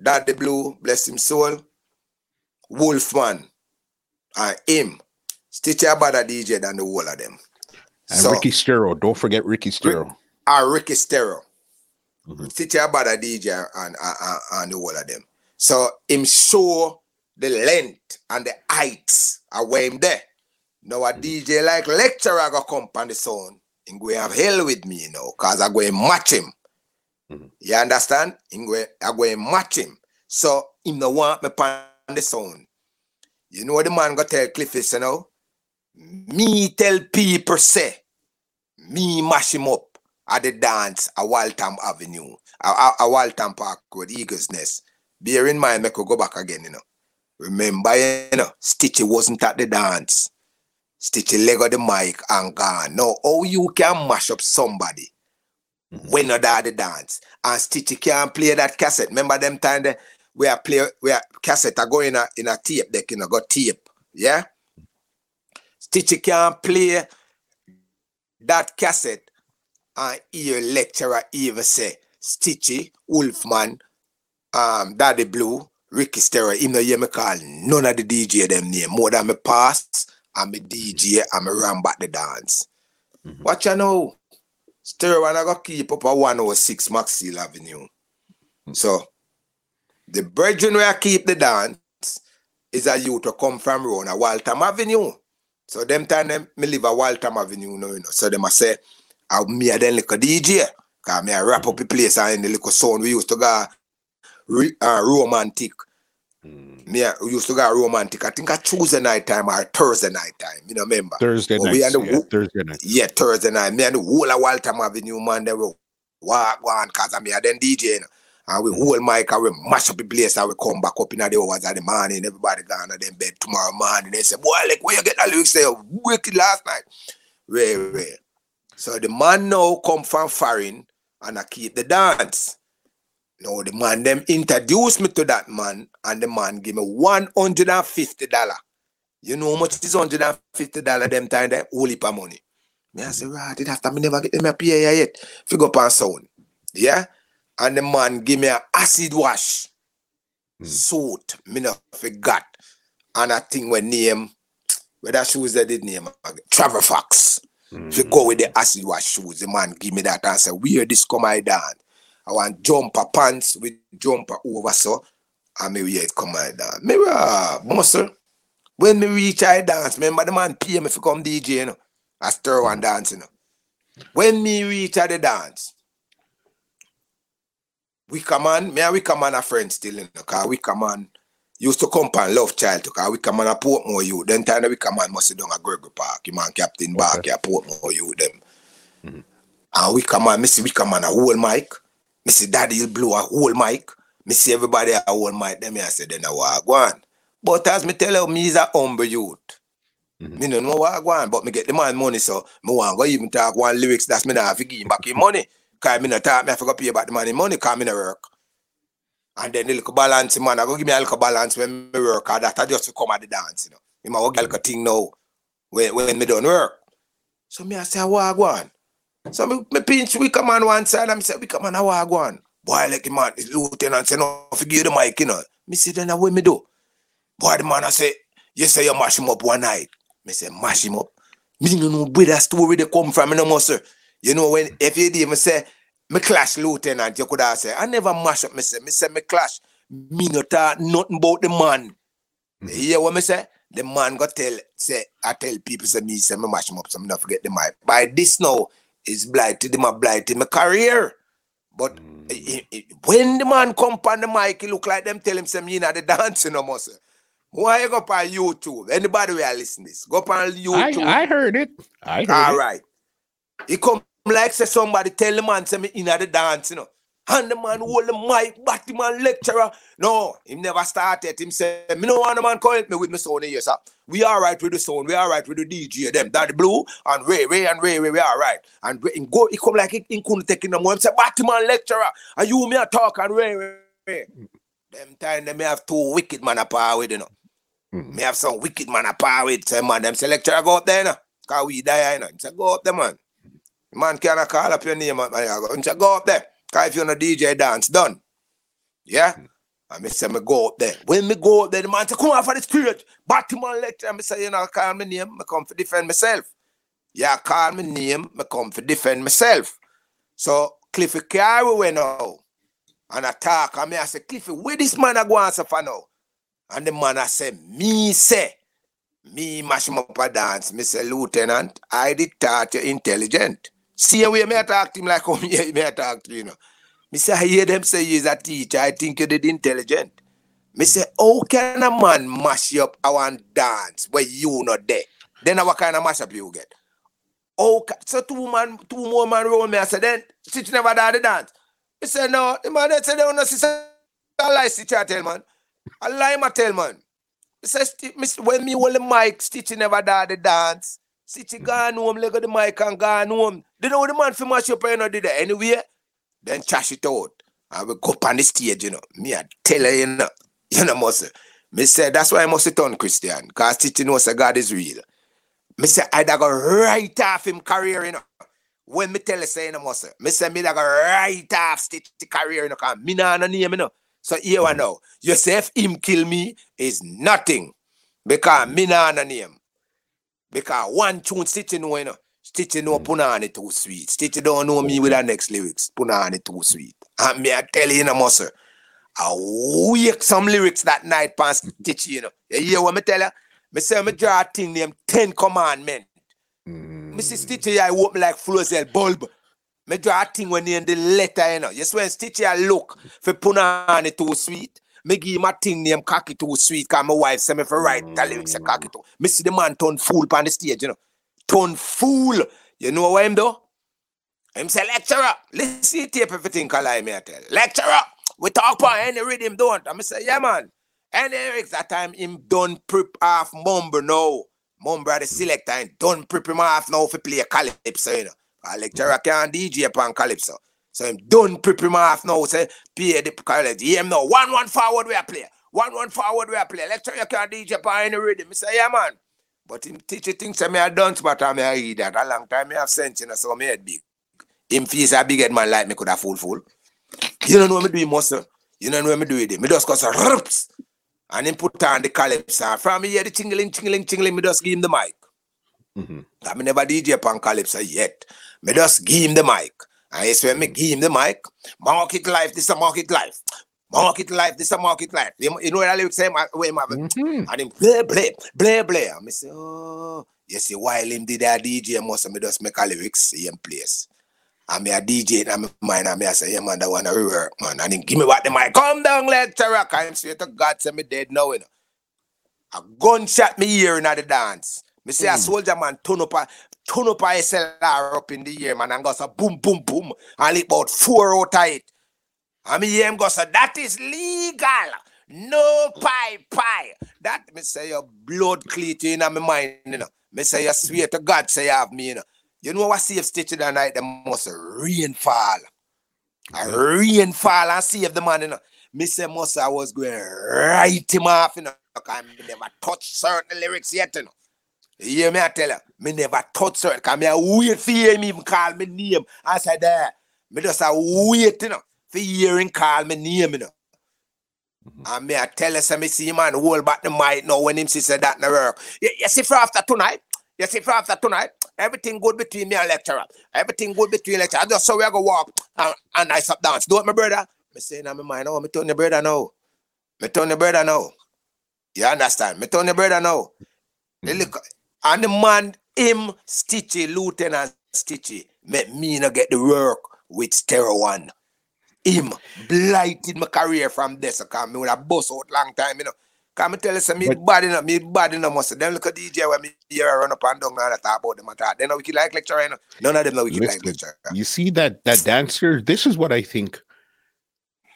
Daddy Blue, bless him soul. Wolfman, and him. Stitch a better DJ than the whole of them. And so, Ricky Stero, don't forget Ricky Stero. Ah, Ricky Stero. Mm-hmm. Stitch a better DJ and, and, and the whole of them. So him show the length and the heights are where him there. Now a mm-hmm. DJ like lecturer go come on the sound and go have hell with me, you know, cause I go and match him. Mm-hmm. You understand? I go and match him. So him no want me on the sound. You know what the man got tell Cliffy, you know? Me tell people say, me mash him up at the dance at Waltham Avenue, at, a, Waltham Park Road, Eagles Nest. Bear in mind, make go back again, you know. Remember, you know, Stitchie wasn't at the dance. Stitchie leg of the mic and gone. Now, how you can mash up somebody mm-hmm. when not at the dance? And Stitchie can't play that cassette. Remember them time that we are play we are cassette are going in a, in a tape deck, you know, got tape. Yeah? Stitchie can't play that cassette and hear lecturer even say Stitchie, Wolfman, um, Daddy Blue, Ricky Stero, him no hear me call none of the DJ them name. More than me pass and me DJ and me run back the dance. Mm-hmm. Watch you know. Stero and I got keep up a 106 Maxfield Avenue. Mm-hmm. So the brethren where I keep the dance is a youth to come from around a Waltham Avenue. So them time them me live a Waltham Avenue now, you know. So them I say, I me a then like a DJ. Cause me I wrap up the place and in the little sound we used to go re, uh, romantic. Mm. Me I used to go romantic. I think I choose Tuesday night time or Thursday night time. You know, remember? Thursday night. Yeah, Thursday night. Yeah, Thursday night. Me and the whole of Waltham Avenue man, they will walk one cause I me a then DJ. You know? And we hold mic and we mash up the place and we come back up in the hours of the morning. Everybody gone to them bed tomorrow morning. They say, boy, like where you get that lyrics there? Wicked last night. Very, very. So the man now come from foreign and I keep the dance. Now the man them introduced me to that man and the man give me $150. You know how much is $150 them time there? Holy pa money. Me I say, right, it after me never get them a pay yet. Figure up on sound. Yeah? And the man give me an acid wash mm. suit. Me not forgot. And I think when name, where that shoes that did name, Travel Fox. Mm. If you go with the acid wash shoes, the man give me that say, where this come I down? I want jumper pants with jumper over so. And me wear it come I down. Me uh, muscle. When me reach I dance, remember the man pay me for come DJ, you know. I stir one dance, you know. When me reach at the dance, we come on, me and we come on a friend still, you know, cause we come on used to come and love child to cause we come on a Portmore you. Then time we come on must down at Gregory Park, you man Captain Bark, okay. Portmore you them. Mm-hmm. And we come on, me see we come on a whole mic. Me see daddy will blow a whole mic. Me see everybody a whole mic. Then me I say then I walk on. But as me tell you, me is a humble youth. Mm-hmm. Me no know what I want, but me get the man money, so me want go even talk one lyrics that's me not have to give him back his money. Cause me not talk, me have to pay about the money, money come in not work. And then the little balance, man, I go give me a little balance when me work, or that I just to come at the dance, you know. Me might get a little thing now when, when me don't work. So me I say, what I go on? So me, me pinch we come on one side and me say, we come on, how I go on? Boy, like the man, the lieutenant say, no, forgive the mic, you know. Me say, then what me do? Boy, the man I say, you say you mash him up one night. Me say, mash him up. Me no know where that story they come from, no more, sir. You know, when if you did, me say, me clash lieutenant, you could have said, I never mash up, me say, me say, me clash. Me not talk nothing about the man. Mm-hmm. You hear what me say? The man got tell, say, I tell people, say, me, say, me mash him up, so me not forget the mic. By this now, is blighted, my blighted my career. But mm-hmm. it, it, when the man come on the mic, he look like them tell him, say, me not the dancing no more, sir. Why you go up on YouTube? Anybody will listen this? Go up on YouTube. I, I heard it. I heard All it. right. He come like say somebody tell the man say me in the dance, you know. And the man hold the mic, but the man lecturer. No, he never started. Him say, me no want the man call me with me sound here, sir. We all right with the sound. We all right with the DJ, them. Daddy Blue and Ray, Ray and Ray, Ray, we all right. And Ray, go, he come like he, he couldn't take in the more. He say, but the man lecturer. And you me a talk and Ray, Ray, Ray. Them time they may have two wicked man a power with, you know. Mm. May have some wicked man a power with. Say, man, them say lecturer go up there, you know. Cause we die, you know. He say, go up there, man. Man cannot call up your name at my go. And go up there. Cause if you're a DJ dance, done. Yeah? And me say me go up there. When me go up there, the man say, come on for the spirit. Batman lecture. And me say, you know, call me name, me come to defend myself. Yeah, call me name, me come to defend myself. So Cliffy carry away now. And I talk, and me I say, Cliffy, where this man a go answer for now? And the man I say, me say, me mash him up a dance. Say, Lieutenant, I did thought you intelligent. See how I talk to him like how I talk to you, know. Me say, I hear them say you're a teacher. I think you did intelligent. Me say, how can a man mash you up want dance where you not there? Then what kind of mash up you get? Oh, so two man, two more man roll me. I said, then Stitch never did the dance. He said, no, the man said, they know, sister. I lie, I tell man. I lie, I tell man. He says, when me hold the mic, Stitch never did the dance. Stitch gone home, leg of the mic and gone home. They know the man for mash up, know, did that anyway. Then trash it out. I will go up on the stage, you know. Me, I tell her, you know, *laughs* you know, must Me say, that's why I must turn Christian. Because Titi knows that God is real. Me say, I da go right off him career, you know. When me tell you, say, you know, must Me say, me go right off Stitch career, you know, because me nah no name, you know. So here I know. You say, if him kill me, is nothing. Because me nah no name. Because one tune Stitch, you know, you know. Stitchie know mm. Punani too sweet. Stitchie don't know me with the next lyrics. Punani too sweet. And me I tell you, you know, muscle. I wake some lyrics that night pan Stitchie, you know. You hear what me tell you? Me say me draw a thing named Ten Commandment. Mm. Me see Stitchie I open like Flosel bulb. Me draw a thing when in the letter, you know. Just when Stitchie I look for Punani too sweet. Me give a thing named Cocky too sweet. Cause my wife say me for write the lyrics a cocky too. Me see the man turn fool on the stage, you know turn fool. You know what him do? Him say, lecturer, listen tape everything call I tell. Lecturer, we talk about any rhythm don't. I'm say, yeah man. And lyrics that time him done prep off mumble now. Mumble the selector and done prep him off now for play a calypso, you know. A lecturer can DJ upon calypso. So him done prep him off now, say, play the. Hear him now. One one forward we are play. One one forward we are play. Lecturer can DJ upon any rhythm. I say, yeah man. But him teach you things me I don't but I may I read that. A long time me have sense, you know, so me head big. Him feels a big head man like me could have fool fool. You don't know what me do him muscle. You don't know what me do with him. Me just cause rips. And him put on the calypso. From me hear the tingling, tingling, tingling, me just give him the mic. Mm-hmm. I me never DJ upon calypso yet. Me just give him the mic. And it's when me give him the mic. Market life, this is a market life. Market life, this is a market life. You, you know what I lyrics say? Way him have mm-hmm. And him play, play, play, play. And me say, oh, you see, while him did a DJ, most of me just make a lyrics in place. And me a DJ in my mind, and me I say, yeah, man, that one a rework, man. And him give me what the mic. Come down, lecturer. I'm straight to God, say me dead now, you know. A gunshot me here in the dance. Me say mm. a soldier man turn up a turn up a SLR up in the air, man, and go so boom, boom, boom. And it about four out of it. I mean, him go say that is legal. No pie pie. That me say your blood clean in my mind, you know. Me say you swear to God say you have me, you know. You know what save stitch the night, the must rain fall. A hmm. rain fall and save the man, you know. Me say must I was going right him off, you know. I never touch certain lyrics yet, you know. You hear me I tell you? Me never touch certain, cause me I wait for him even call me name. I said there. Me just a wait, you know for hearing call me name, you know. Mm-hmm. And me I tell us, me see man hold back the mic now when him see say that no work. You, you see for after tonight, you see for after tonight, everything good between me and lecturer. Everything good between lecturer. I just saw we go walk and, and I stop dance. Do it, my brother. Me say in my mind, oh, me turn your brother now. Me turn your brother now. You understand? Me turn your brother now. Mm-hmm. Look, and the man, him, Stitchie, Lieutenant Stitchie, make me not get the work with Stereo One him blighted my career from this. So come me with a bus out long time, you know. Come tell us me but, bad enough, me bad enough must them look at DJ when me hear run up and down and talk about them and talk. They know we can like lecture, you know. None of them know we can like lecture. You see that that dancer, this is what I think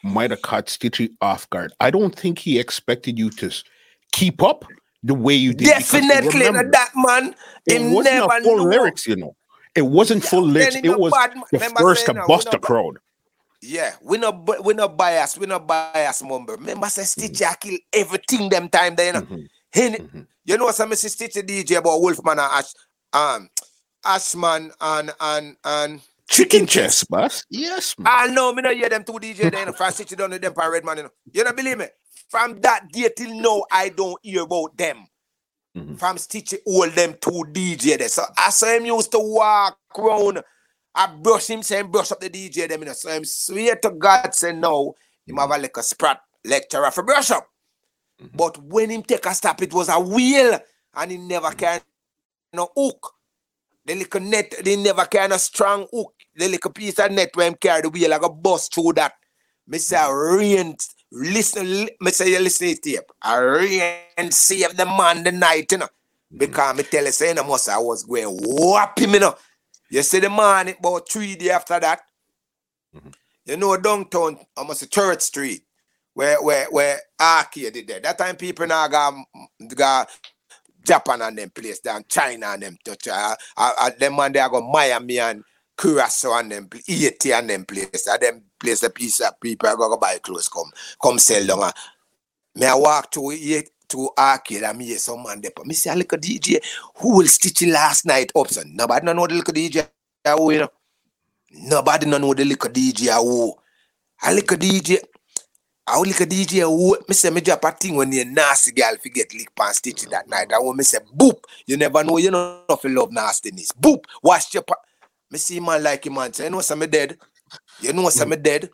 might have caught Stitchie off guard. I don't think he expected you to keep up the way you did. Definitely remember, that man. It wasn't a full lyrics, you know. It wasn't full lyrics. It was bad, the first to bust the crowd. Yeah, we not we not bias, we not bias, member. Remember, say Stitch mm-hmm. kill everything them time there, you know. Mm-hmm. mm-hmm. You know, some say Stitch DJ about Wolfman and Ash, um, Ashman and and and Chicken chest, boss. Yes, man. I know me no hear them two DJ then from City down with them for Redman, you know. You don't believe me? From that day till now, I don't hear about them. Mhm. From Stitchie all them two DJ there. So I saw him used to walk around. I brush him, say him brush up the DJ them, you know. So I'm swear to God, say no, him have a mm-hmm. like a sprat lecturer for brush up. Mm-hmm. But when him take a stop, it was a wheel and he never mm-hmm. can no hook. The little net, they never can a strong hook. The little piece of net when him carry the wheel, like a bust through that. Say I rain, listen, me say you listen to tape. I rain save the man the night, you know. Because me tell you, say, you know, must I was going whop him, you know. You see the man about three days after that. You know, downtown, almost a Church Street, where where where Arcade did there. That time people now got, got Japan and them place down China and them touch uh, uh, uh, them man they go Miami and Curacao and them Haiti and them place. And them place the piece of people are go buy clothes come come sell down. uh. Me I walk to to arcade and me hear some man there. Me say a little DJ who will stitch last night up son. Nobody no know the little DJ who you know. Nobody no know the little DJ who. A little DJ I only a DJ who me say me drop a thing when you nasty girl fi get lick pan stitch that night. And when me say boop, you never know you know if you love nastiness. Boop, wash your pa- me see man like him man say, you know some me dead. You know some me hmm. dead.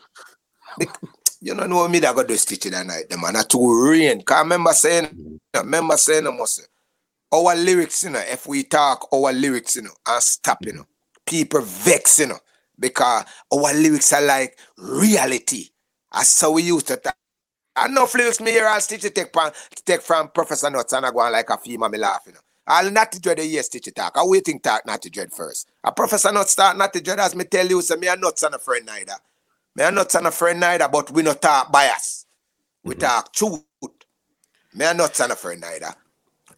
You don't know me that got stitch it that night. The man too rain. Cause I remember saying, I remember saying I must say, our lyrics, you know, if we talk our lyrics, you know, and stop, you know, people vex, you know, because our lyrics are like reality. That's how we used to talk. Enough lyrics me here, I'll stitch it take, pan, take from Professor Nuts and I go on like a female, me laugh, you know. I'll not to dread the year stitch it talk. I waiting talk not to dread first. A Professor Nuts start not to dread as me tell you, so me a nuts and a friend neither. Me a nuts and a friend neither, but we not talk bias. We mm-hmm. talk truth. Me a nuts and a friend neither.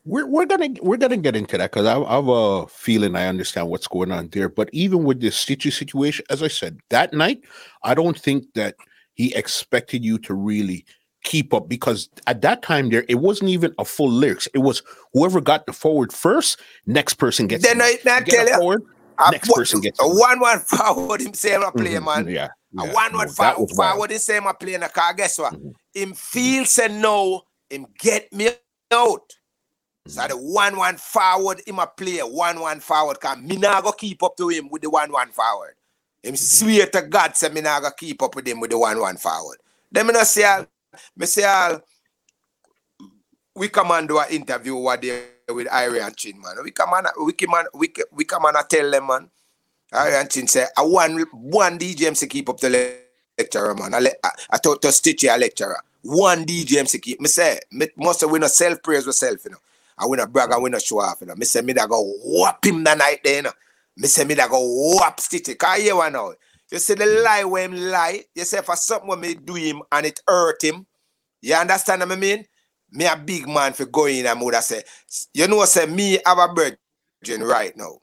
We're we're gonna we're gonna get into that because I, I have a feeling I understand what's going on there. But even with this Stitchie situation, as I said that night, I don't think that he expected you to really keep up because at that time there it wasn't even a full lyrics. It was whoever got the forward first, next person gets. Then. I, I get a forward, a next one- person gets a one one forward himself a play, Mhm, man. Yeah, A yeah, one no, one forward, forward same a play in a car. Guess what? Mhm. Him feel say no, him get me out. So Mm-hmm. the one one forward, him a play one one forward. Cause me not go keep up to him with the one one forward. Him swear to God say me not go keep up with him with the one one forward. Then me not say me say all, we come and do an interview what day with Irie Chin man. We come and we come and we, we come and I tell them man. Irie Chin say I one one DJ MC keep up the le- lecturer man. I, le- I, I thought to stitch a lecturer. One DJ MC keep me say me must have we not self praise yourself, you know. I win a brag and win a show off, you know. Me say me that go whop him the night there, you know. Me say me that go whop stitch. Cause you one now. You see the lie when him lie. You say for something when me do him and it hurt him. You understand what I mean? Me a big man for going in and would have say, you know, say me have a virgin right now.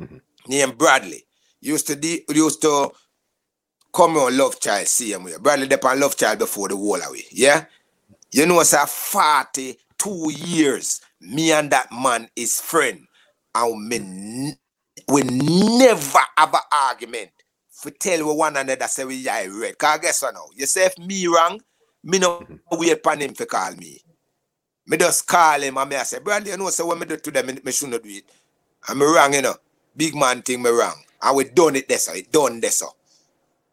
Mhm. Named Bradley. Used to de- used to come on Love Child, see him with Bradley dep on Love Child before the wall away. Yeah? You know, say 42 years, me and that man is friend. And me n- we never have an argument. For tell we one another say we are red. Cause guess what now? You say if me wrong, me no wait upon him to call me. Me just call him and me I say, Bradley, you know, say what me do to them, me, me shouldn't do it. And me wrong, you know. Big man thing me wrong. And we done it this, it done this. So.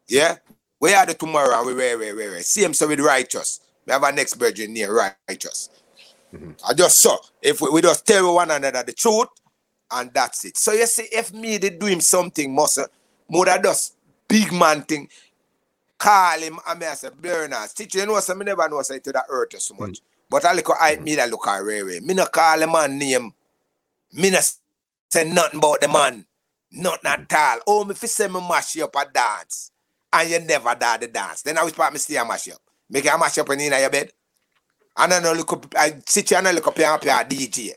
Yeah? We had it tomorrow and we were, we were, we Same so with righteous. We have our next virgin near righteous. Mhm. I just saw if we, we just tell one another the truth and that's it. So you see, if me they do him something, must than just big man thing, call him and me I say, Bernard, teacher, you know, so me never know say to that earth so much. Hmm. But I look at me that look at Ray Me not call the man name. Me not say nothing about the man. Nothing at all. Oh, me fi say me mash you up a dance. And you never done the dance. Then I was part me stay and mash you up. Make you mash up in your bed. And then I look up, I sit here and I look up play a DJ.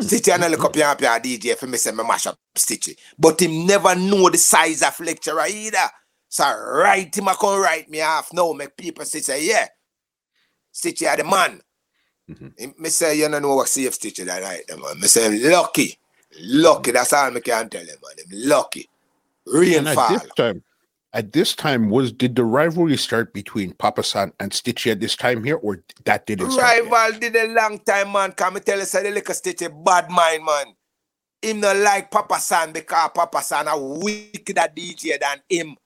Sit here and I look up and a DJ for me say me mash up Stitchie. But him never know the size of lecturer either. So right him I come write me off now. Make people say, say yeah. Stitchie are the man. Mhm. Him- Me say you don't know what safe Stitchie that right, man. Me say lucky. Lucky, that's all I can tell him, man. Him lucky. Rain And fall. At this time, was did the rivalry start between Papa San and Stitchie at this time here, or that didn't? Rival did a long time, man. Come tell us the liquor state a bad mind, man. Him not like Papa San because Papa San a wickeder DJ than him.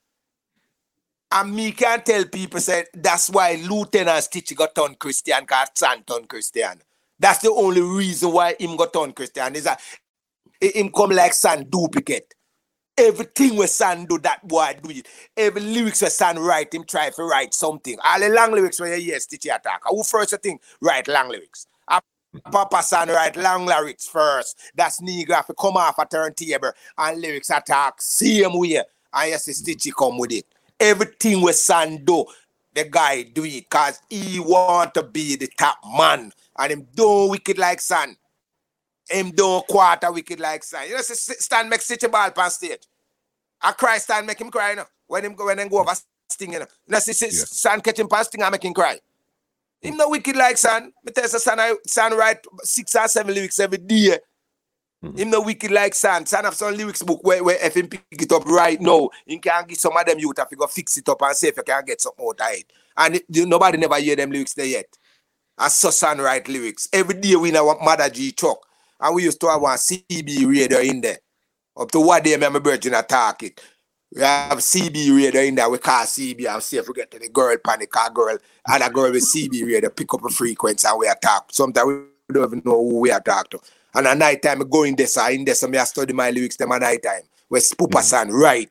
And me can tell people say that's why Lieutenant Stitch got on Christian, got San turn Christian. That's the only reason why him got on Christian. Is that him come like San duplicate. Everything where San do, that boy do it. Every lyrics where San write, him try to write something. All the long lyrics when you hear Stitchie attack. Who first you think write long lyrics? A Papa San write long lyrics first. That's nigga to come off a turntable and lyrics attack same way. And you see Stitchie come with it. Everything where San do, the guy do it because he want to be the top man. And him do wicked like San. Him do quarter wicked like San. You know, see, Stan make Stitchie ball pan stage. I cry Stan make him cry you know, when him go when him go over Sting. You know, you know see, see, Yeah. Stan catch him pan Sting and make him cry. Him no wicked like San. Me tell you, San, I, San write six or seven lyrics every day. Mm-hmm. Him no wicked like San. San have some lyrics book where, where if him pick it up right now, he can get some of them youth if you go fix it up and see if you can get something out of it. And it, nobody never hear them lyrics there yet. I saw San write lyrics. Every day we know what Mother G truck. And we used to have one CB radio in there. Up to what day me and my virgin attack it. We have CB radio in there. We call CB and see if we get any girl panic car girl and a girl with CB radio pick up a frequency and we attack. Sometimes we don't even know who we attack to. And at night time, I go in there, so in there, so me I study my lyrics them at night time. Where Papa San mm. write.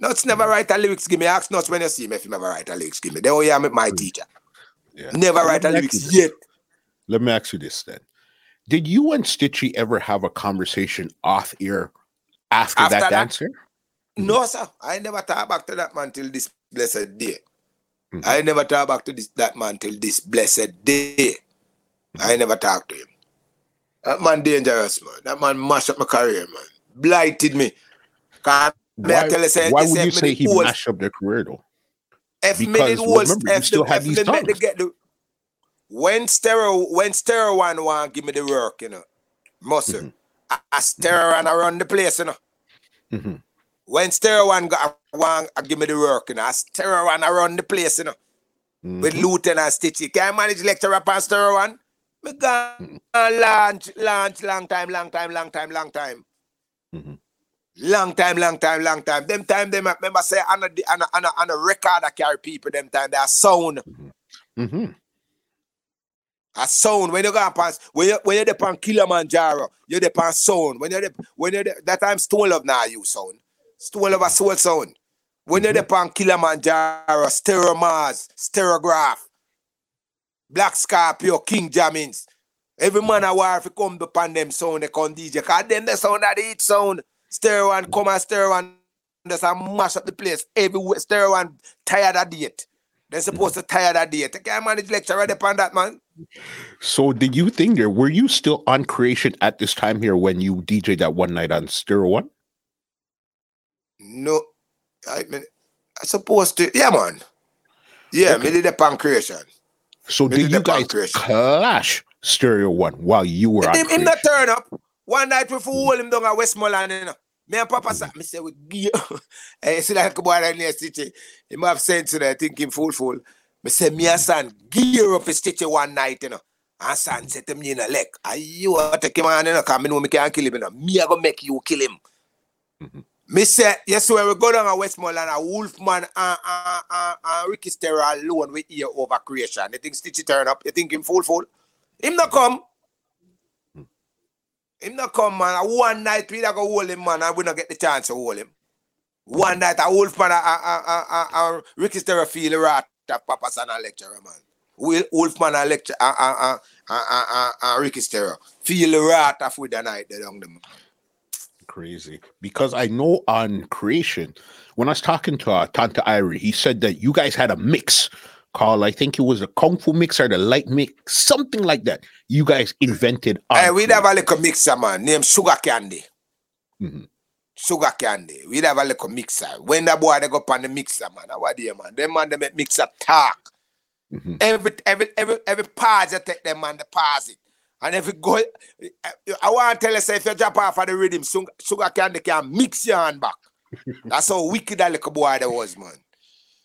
Nuts never write a lyrics, give me. Ask Nuts when you see me if you never write a lyrics, give me. They only am my mm. teacher. Yeah. Never write a lyrics yet. Let me ask you this then: Did you and Stitchie ever have a conversation off air after, After that that? dance here? No, sir. I never talk back to that man till this blessed day. Mhm. I never talk back to this that man till this blessed day. I never talk to him. That man dangerous, man. That man mashed up my career, man. Blighted me. I Why, tell you, say, why would you say he mashed up their career though? F Because minute was remember, you still the, had F these the, songs. get the when stereo when stereo one want give me the work, you know. Muscle. Mhm. I, I stereo and I run the place, you know. Mhm. When stereo one got one I give me the work, you know. I stereo and I run the place, you know. With Mhm. Lieutenant Stitchie. Can I manage lecture up on stereo one? Me gone launch, launch, long time, long time, long time, long time. Mhm. Long time, long time, long time. Them time, them remember say on a, on a, on a, on a record I carry people, them time, they are sound. Mhm. A sound when you go past when you when you're up on Kilimanjaro, you're up on sound. When you're up- when you're there- that time Stone Love now you sound. Stone Love a soul sound. When you're up mm-hmm. on Kilimanjaro, Stereo Mars, Stereograph, Black Scorpio, King Jamins. Every man a war if you come upon them sound, they come DJ. Cause them the sound that each sound. Stereo one come and stereo one just a mash up the place. Everywhere stereo one tired of date. They're supposed to tired of date. They can't manage lecture right upon that man. So, did you think there? Were you still on creation at this time here when you DJ that one night on Stereo One? No, I mean, I supposed to. Yeah, man. Yeah, Okay. me did the pancreation. So, Me did you the guys clash Stereo One while you were on Him, him not turn up. One night we fool him down at Westmoreland, you know. Me and Papa said, me say, we *laughs* hey, see that boy down there, Stitchie. Him have sense, you know, think him fool fool. Me say, me and son gear up a Stitchie one night, you know. And son said to me in a leg, are you to take him on, you know, because me know me can't kill him, you know. Me I go make you kill him. Mhm. Me say, yes, when we go down at Westmoreland, a Wolfman and, and, and, and Ricky Stereo alone we hear over creation. You think Stitchie turn up? You think him fool fool? Him not come. Him not come, man. One night we not go hold him, man, and we not get the chance to hold him. One night a Wolfman and, and, and, and, and Ricky Stereo feel rat of Papa San and lecturer, man. Will Wolfman and lecture and, and, and, and, and, and, and Ricky Stereo feel the rat of with the night down them. Crazy. Because I know on creation, when I was talking to uh, Tonto Irie, he said that you guys had a mix called, I think it was a Kung Fu mix or the light mix, something like that. You guys invented. Hey, we'd have a little mixer, man, named Sugar Candy. Mhm. Sugar Candy. We'd have a little mixer. When the boy they go up on the mixer, man, what do you, man? Them man, they make mixer talk. Mhm. Every every every every pause you take them man, they pause it. And if it go, I want to tell you, say, if you drop off of the rhythm, sugar candy can mix your hand back. *laughs* That's how wicked that little boy that was, man.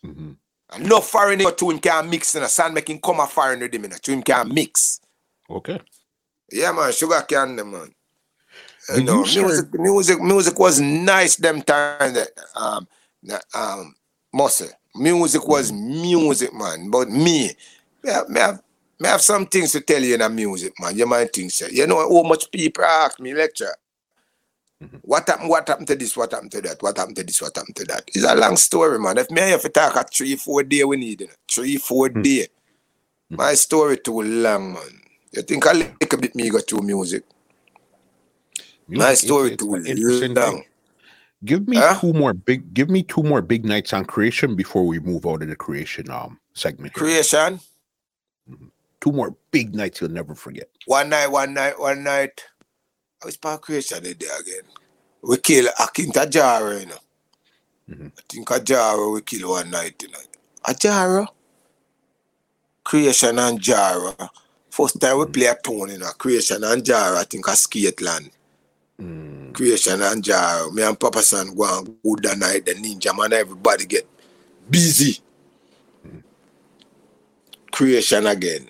Mm-hmm. And no foreign to him can mix in a sound making come a foreign rhythm to him can mix. Okay. Yeah, man, sugar candy, man. You know, music, music, music was nice them time that um um Muscle. Music was music, man. But me, me have, me have, me have some things to tell you in a music, man. You might think so. You know how much people ask me lecture. Mm-hmm. What happened? What happened to this? What happened to that? What happened to this? What happened to that? It's a long story, man. If me have to talk a three, four day, we need it. Three, four mm-hmm. day. My story too long, man. You think I like a bit me go to music? Music My story long. Thing. Give me huh? two more big. Give me two more big nights on creation before we move out of the creation um segment. Here. Creation. Mm-hmm. Two more big nights you'll never forget. One night, one night, one night. I was part creation the day again. We kill Akinta Jara, you know. Mm-hmm. I think Ajara we kill one night, you know. Ajara. Creation and Jara. First time we mm-hmm. play a tone, you know. Creation and Jara, I think a skate land. Mm. Creation and Jar, me and Papa San go and good that night, the ninja man, everybody get busy. Mm. Creation again.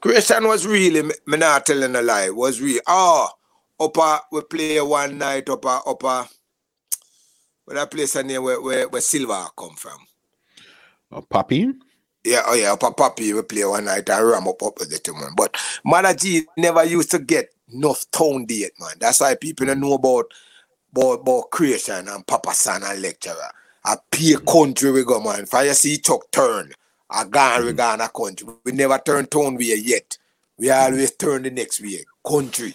Creation was really, me not telling a lie, was really, oh, upper, we play one night upper, upper, where that place name where, where, where Silver come from. Uh, Poppy? Yeah, oh yeah, upper Poppy, we play one night I ram up up with the man. But Mother G never used to get enough town date, man. That's why people don't know about about, about creation and Papa San and lecturer. I pay mm. country we go, man. If I see Chuck turn, I gone we mm. gone a country. We never turn town way yet. We always mm. turn the next way. Country.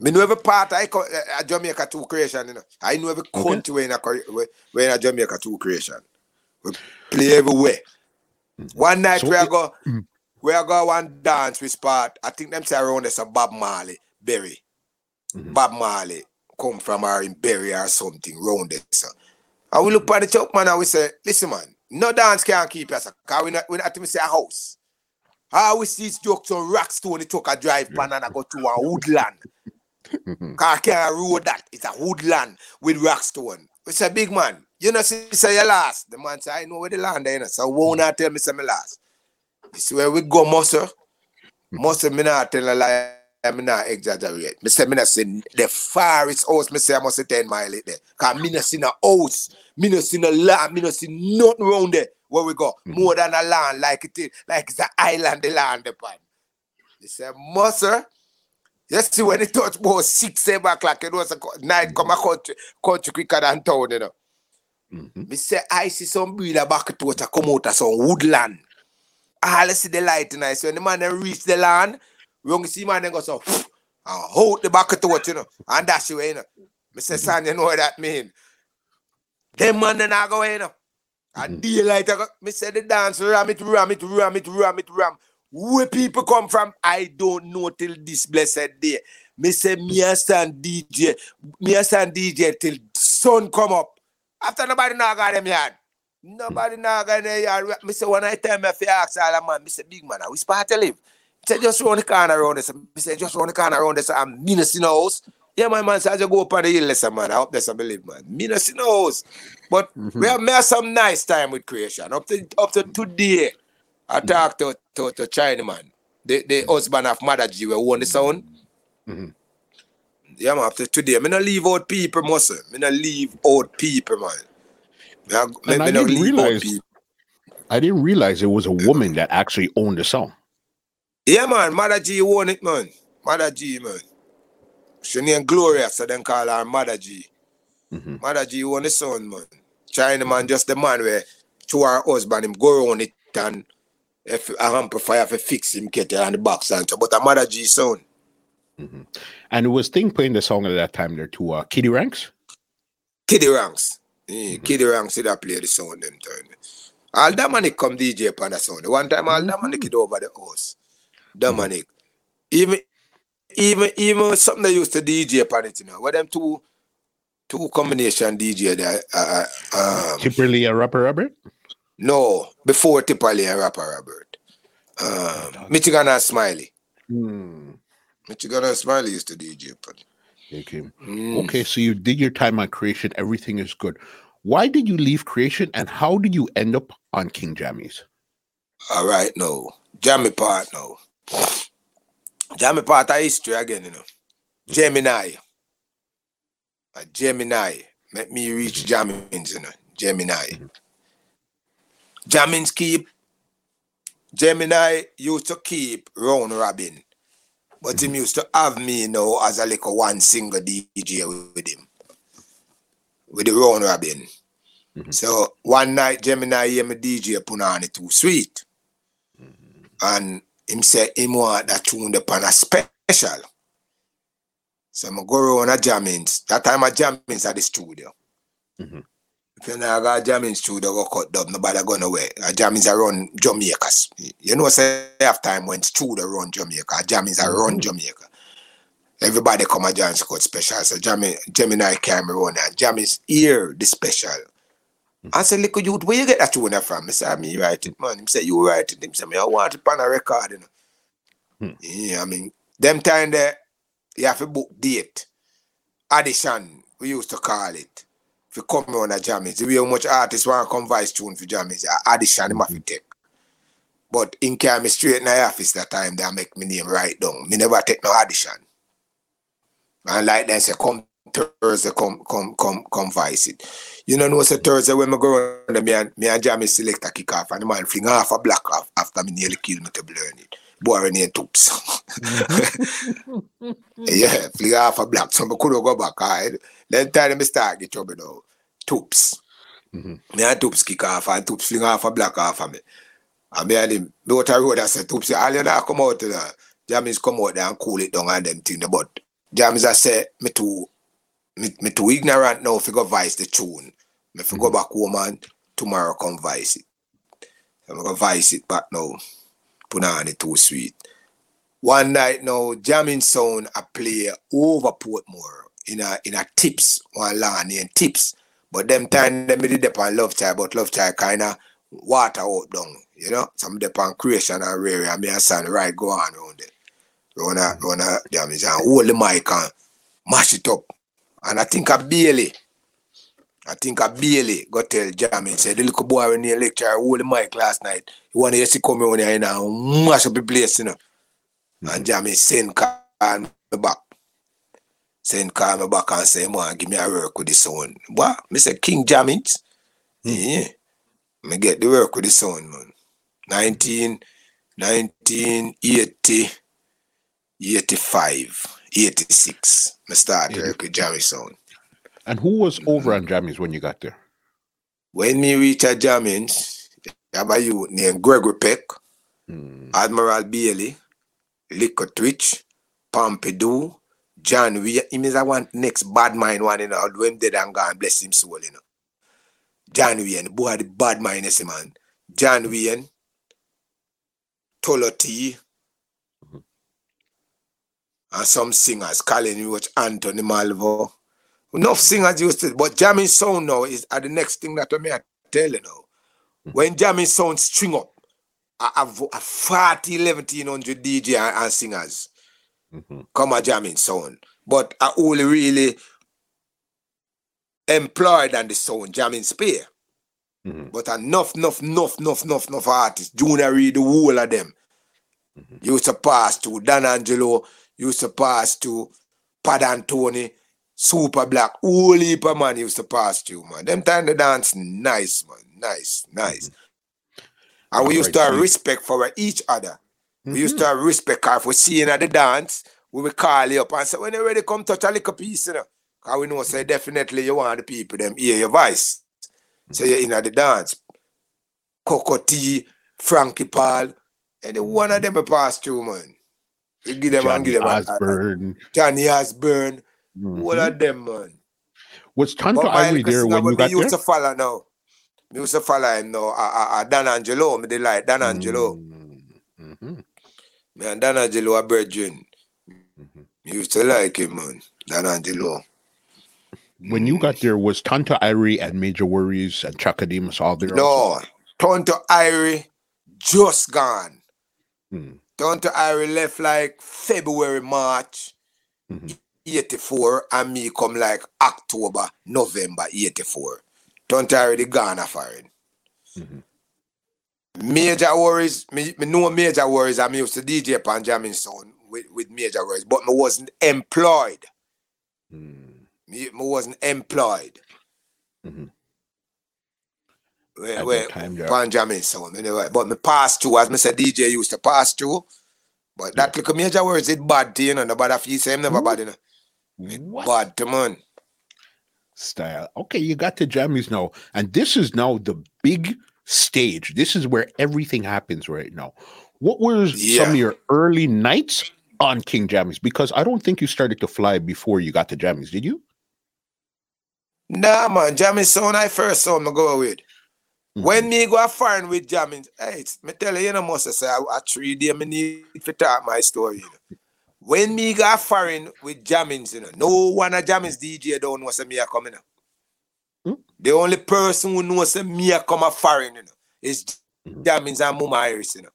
Me know every part I co- uh, uh Jamaica two creation, you know. I know every country okay. where in a where in a Jamaica two creation. We play everywhere. One night so we are go mm-hmm. We are going one dance with spot. I think them say around this a Bob Marley, Berry. Mm-hmm. Bob Marley come from our in Berry or something round this. And we look at the chop man and we say, listen man, no dance can keep us. Cause we not we not even say a house. How we see jokes on Rockstone, it took a drive pan and I go to a woodland. Mm-hmm. *laughs* Cause I can't road that. It's a woodland with Rockstone. We say, big man, you know, say, say you last. The man say, I know where the land is. You know, so won't not tell me say me last. This where we go, Muscle. Muscle, me not tell a lie. I'm not exaggerate. Me say me not say the farthest house. Me say I must say 10 mile there. Cause me not see no house. Me not see no land. Me not see nothing around there. Where we go. Mm-hmm. More than a land like it is. Like it's an island the land upon. He say, Muscle. You see when it touch about six, seven o'clock, it was a night come a country, country quicker than town, you know. Mm-hmm. Me say I see some breeder back to come out of some woodland all see the light tonight. So when the man then reach the land, we only see man then go so and hold the back to it, you know, and dash away, you know. Mr. Mm-hmm. You know what that mean? Them man then I go, you know. And mm-hmm. daylight, I go, me say the dance, ram it, ram it, ram it, ram it, ram. Where people come from, I don't know till this blessed day. Me say me a stand DJ, me a stand DJ till sun come up. After nobody now got them yard. Nobody now gonna yard. Me say when I tell me if you ask all the man, me say big man, we spot to live. Say just round the corner around this. Me say just round the corner around this. I'm me no see no house. Yeah, my man, so I just go up on the hill, listen, man. I hope that's a believe, man. Me no see no house. But mm-hmm. we have made some nice time with creation. Up to up to today, I mm-hmm. to, to, to China man. The, the husband of Mother G we own the sound. Mm-hmm. Yeah, man, after today, me not leave out people, muscle. Me not leave out people, man. I, I didn't realize. I didn't realize it was a woman that actually owned the song. Yeah, man. Mother G own it, man. Mother G, man. She named Gloria, so then call her Mother G. Mm-hmm. Mother G own the song, man. China man, just the man where to her husband him go on it and if a amplifier for fix him get it on the box and but a Mother G son. Mm-hmm. And it was Thing playing the song at that time there too, uh, Kitty Ranks? Kitty Ranks. Mm, Kid Rank see that play the sound them turn. All Dominic come DJ upon the sound. One time all Dominic it over the house. Dominic. Even even even something they used to DJ upon it, you know. What them two two combination DJ there. Uh, uh um, Tippa Lee a Rappa Robert? No, before Tippa Lee a Rappa Robert. Um, Michigan and Smiley. Hmm. Michigan Smiley used to DJ. But... Okay. Mm. okay, so you did your time on creation, everything is good. Why did you leave creation and how did you end up on King Jammys? All right, no. Jammy part No. Jammy part of history again, you know. Gemini. A Gemini. Let me reach Jammins, you know. Gemini. Mm-hmm. Jammins keep. Gemini used to keep round robin. But him used to have me you know as a little one single DJ with him. With the round robin. Mm-hmm. So one night Gemini hear me DJ Punani too sweet. Mm-hmm. And him say him want that tune upon a special. So I'm go around a jammings. That time I jammings at the studio. Mm-hmm. If you know I got jamming studio go cut dub, nobody going away. A jammings around Jamaicas. You know say half time when studio run Jamaica, a jammings around mm-hmm. Jamaica. Everybody come a jam cut special. So Jamie Gemini Cameron and Jammy's here the special. Mm-hmm. I said, little youth, where you get that tune from? I said, me write it, man. He said, you write it. He said, me, I want it on a record, you know. Hmm. Yeah, I mean, them time there, you have to book date. Addition, we used to call it. If you come on a jam, the way how much artists want to come vice tune for jam is audition, mm-hmm. have to take. But in came straight in the office that time, they make me name right down. Me never take no addition. And like they say, come Thursday, come, come, come, come vice it. You know, no, say Thursday when me go around, me and, me and Jamie select a kick off, and the man fling half a black off after me nearly kill me to learn it. Boring and toops. *laughs* yeah, fling half a black, so I couldn't go back. Right? Then time me start get trouble now. Toops. Mm-hmm. Me and Toops kick off, and Toops fling half a black off of me. And me and him, me out a road, I said, Toops, all you not come out there. the Jammys come out there and cool it down and them thing. But Jammys, I say, me too, me, me too ignorant now if you go vice the tune. If I go back home and tomorrow come vice it. I'm gonna vice it back now. Put on it too sweet. One night now, jamming sound I play over Portmore in a in a tips, one land in tips. But them time them did on love child, but love child kinda water out down, you know. Some dep on creation and rare and me and son right go on around it. Run a run a jamming and hold the mic and mash it up. And I think I barely I think I Bailey got tell Jamie, said the little boy when he lecture hold the mic last night. He wanted to come here and mash up the place, you know. Mm-hmm. And Jamie send call me back. Send call me back and say, man, give me a work with the sound. What? Me say King Jamins. Mm-hmm. Yeah. Me get the work with the sound, man. 19, 1980, 85, 86. Me start yeah. work with Jamie sound. And who was over on Jammys when you got there? When me reach at Jammys, have a youth named Gregory Peck, hmm. Admiral Bailey, Liquor Twitch, Pompidou, John We Him is a one next bad mind one, you know, when dead and gone, bless him soul, you know. John Wayne, boy, the bad mind is man. John Wayne, Tullo T, mm-hmm. and some singers, Colin Roach, Anthony Malvo, Enough singers used to, but jamming sound now is uh, the next thing that I may tell you now. Mm-hmm. When jamming sound string up, I have a 40, 1100 DJ and, and singers mm-hmm. come a jamming sound. But I only really employed on the sound jamming spear. Mm-hmm. But enough, enough, enough, enough, enough, enough artists, Junior Reid the whole of them. Mm-hmm. Used to pass to Dan Angelo, used to pass to Pad Anthony, Super Black, whole heap of man used to pass through, man. Them time the dance nice, man. Nice, nice. Mm-hmm. And we used right, to have respect for each other. Mm-hmm. We used to have respect if we see you at the dance, we will call you up and say, when you ready, come touch a little piece, you know. Because we know, say, definitely you want the people, them hear your voice. Mm-hmm. So you're in at the dance. Cocoa Tea, Frankie Paul, any one of them a pass through, man. You give them Johnny and give them Osbourne. Johnny Osbourne. Mm-hmm. What are them, man? Was Tonto Irie there when you got used there? to follow now. Me used to follow him now. I, I, I Dan Angelo, me they like Dan Angelo. Mm-hmm. Me and Dan Angelo are brethren. Mm-hmm. Used to like him, man. Dan Angelo. When you got there, was Tonto Irie and Major Worries and Chaka Demus all there? No, Tonto Irie just gone. Hmm. Tonto Irie left like February, March mm-hmm. 84, and me come like October, November 84. Tonto Irie gone Ghana foreign. Mm-hmm. Major worries, me, me know major worries. I'm used to DJ upon jamming sound with, with major worries, but me wasn't employed. Mm. Me, me wasn't employed. Mm-hmm. Where, where yeah. Sound, anyway. But me pass through, as me said, DJ used to pass through. But that yeah. little major words, it bad to you know. Nobody feel say him never Ooh. bad, you know. It bad to man. Style. Okay, you got the Jammys now. And this is now the big stage. This is where everything happens right now. What were yeah. some of your early nights on King Jammys? Because I don't think you started to fly before you got to Jammys, did you? Nah, man. Jammys sound I first saw me go with. Mm-hmm. When me go a foreign with jamming, hey, me tell you, you know, must say, I, I three day me need to talk my story. You know. When me go a foreign with jammings, you know, no one of jammings DJ don't know say me a coming up. The only person who knows say me a come a foreign, you know, is jammings and Mama Iris, you know.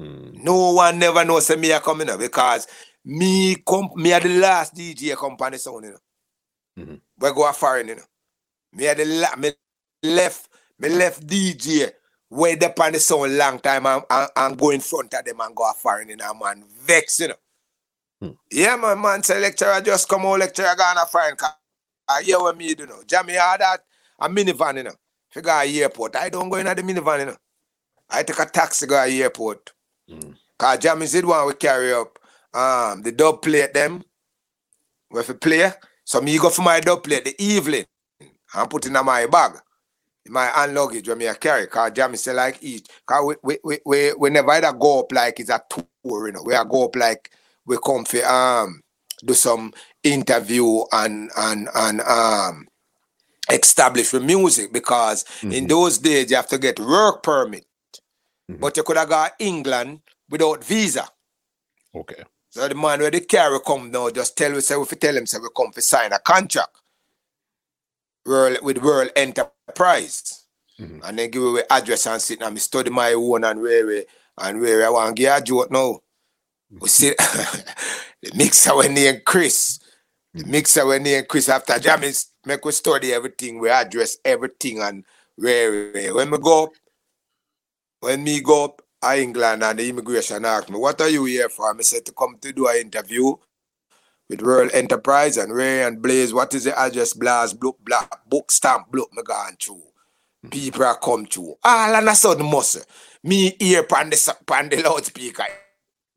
Mm. No one never knows say me a coming up because me come me are the last DJ company sound, you know. Mm-hmm. We go a foreign, you know. Me are the la- me left me left DJ way up on the sound long time and, and, and, go in front of them and go foreign in a man vex, you know. Hmm. Yeah, my man say lecturer just come out lecturer gonna find I hear what me do know. Jammy had that a minivan, you know. Figure a airport. I don't go in the minivan, you know. I take a taxi go to airport. Hmm. Cause Jammy said one we carry up um the dub plate them. With a play. So me go for my dub plate the evening and put in my bag my hand luggage when me a carry, cause Jamie say like eat. Cause we we, we, we, we never either go up like it's a tour, you know. We are go up like we come for um do some interview and and and um establish the music because mm-hmm. in those days you have to get work permit. Mm-hmm. But you could have got England without visa. Okay. So the man where the carry come now just tell we say if we tell him say we come to sign a contract. World with World Enterprise. Mm-hmm. And then give away address and sit and me study my own and where and where I want to get a joke now. We see *laughs* the mixer when named Chris. The mm-hmm. mixer when named Chris after jamming make we study everything, we address everything and where, where. when we go up, when me go up England and the immigration asked me, what are you here for? I said to come to do an interview with World Enterprise and Ray and Blaze. What is the address? Blast, book, black, book stamp, book me gone through. Hmm. People are come through. All of a sudden, muscle. Me here pan the, pan the loudspeaker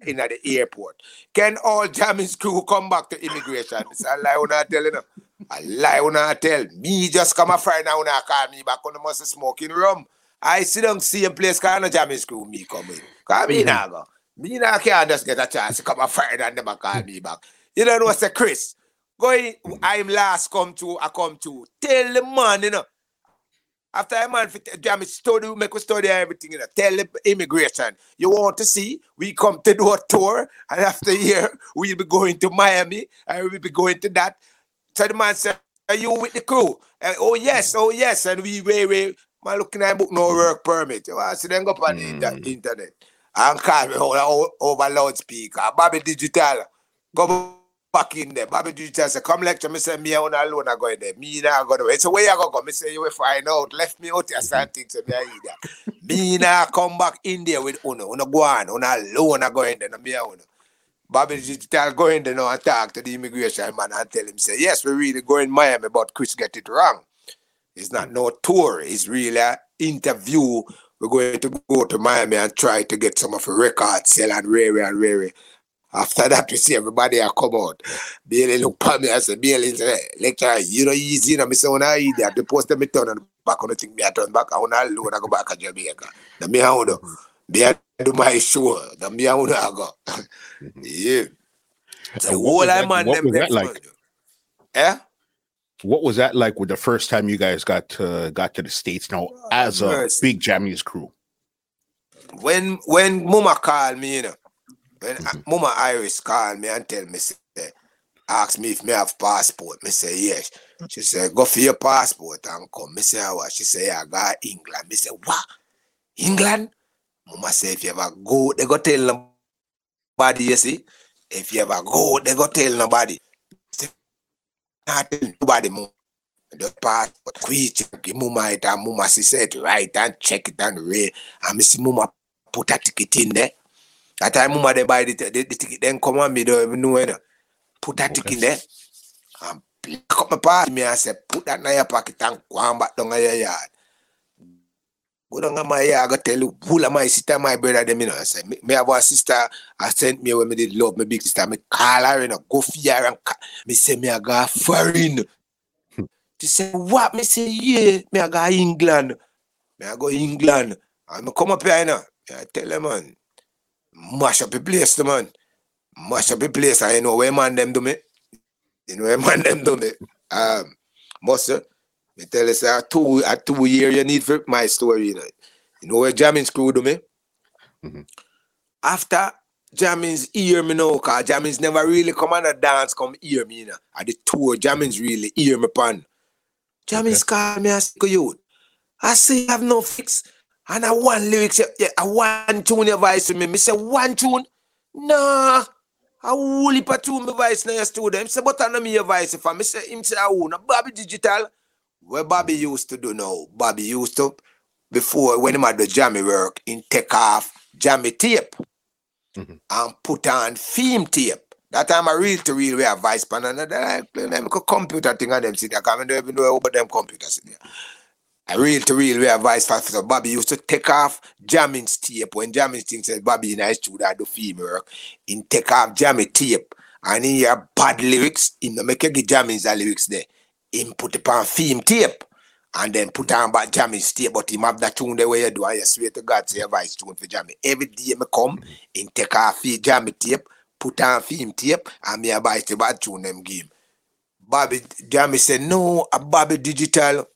in at the airport. Can all jamming crew come back to immigration? It's a lie when I tell you. A lie when I tell. Me just come a Friday now when I call me back on the must smoking rum. I sit down a place because no jamming crew me come in. Cause me mm-hmm. now go. Me now can't just get a chance to come a Friday and never call me back. You don't know, what say Chris. Going, I'm last come to, I come to. Tell the man, you know. After a man jam study, make a study everything, you know. Tell the immigration. You want to see? We come to do a tour, and after here, *laughs* we'll be going to Miami, and we'll be going to that. So the man said, Are you with the crew? And, oh yes, oh yes. And we we we man looking at book no work permit. You want to see them go on mm. the internet. And call me over, over loudspeaker. Bobby Digital. Go back in there. Bobby Digital say, come lecture me say me alone I go there. Me now go there. It's a way I go go. Me say you will find out. Left me out here certain things to me I me now come back in there with Uno. Uno go on. Uno alone I go in there. Me Uno. Bobby Digital go in there now and talk to the immigration man and tell him say, yes, we really go in Miami, but Chris get it wrong. It's not no tour. It's really an interview. We're going to go to Miami and try to get some of the records, sell and rare and rare. After that, we see everybody I come out. Bailey look at me and say, Bailey, eh, lecturer, you know, easy. Know, I say, when I eat that, the post them turn and back on the thing, me I turn back. I want to alone, I go back to Jamaica. The me I want to, me I do my show. The me I want to go. Mm-hmm. *laughs* yeah. So, what I man, what was that like? Yeah. What was that like with the first time you guys got to got to the states now as a big Jammys crew? When when Mama called me, you know, when mm-hmm. Mama Iris called me and tell me, say, ask me if me have passport. Me say yes. She said, go for your passport and come. Me say, what? She say, I got England. Me say, what? England? Mama say, if you ever go, they go tell nobody, you see. If you ever go, they go tell nobody. Not tell nobody more. The passport, quit, mama it and mama she said right and check it and read. And me see mama put a ticket in there. That time mama they buy the, the, the ticket, then come on me, don't even know it. Put that okay. ticket in there. And pick up my part me and say, put that in your pocket and go on back down your yard. Go down my yard, I go tell you, who am my sister, my brother, them, you know. I say, me, me have a sister, I sent me when me did love my big sister, me call her, you know, go her and me say, me I go foreign. She say, what? Me say, yeah, me I go England. Me I go England. And me come up here, you know. I tell them, man, mash up the place, the man. Mash up the place, I know where man them do me. You know where man them do me. Um, Muscle, me tell you, say, two, a two year you need for my story, you know. You know where jamming screw do me? Mm-hmm. After Jammins hear me now, cause Jammins never really come on a dance, come hear me, you know. At the tour, Jammins really hear me pan. Jammins okay. call me, say, you. I say, I have no fix. And I want lyrics, yeah, I want tune your voice to me. Me say, one tune? Nah. I will heap a tune my voice now your studio. Him say, but I know me your voice if I me say, him say, I want Bobby Digital. What Bobby used to do now, Bobby used to, before when he had the jammy work, in take off jammy tape mm-hmm. and put on film tape. That time I real to real we have vice pan and I them a computer thing and them sit there. I don't even know about them computers in there. I real to real we have vice. So Bobby used to take off jamming tape. When jamming thing said Bobby in high studio do film work, in take off jamming tape and in your bad lyrics, in the make a jamming the lyrics there. In put it on film tape and then put on back jamming tape, but him have that tune the way you do, you swear to God, say a vice tune for jamming. Every day me come, mm-hmm. in take off jamming tape, put on film tape and me a buy the bad tune them game. Bobby Jammy said, no, a Bobby Digital.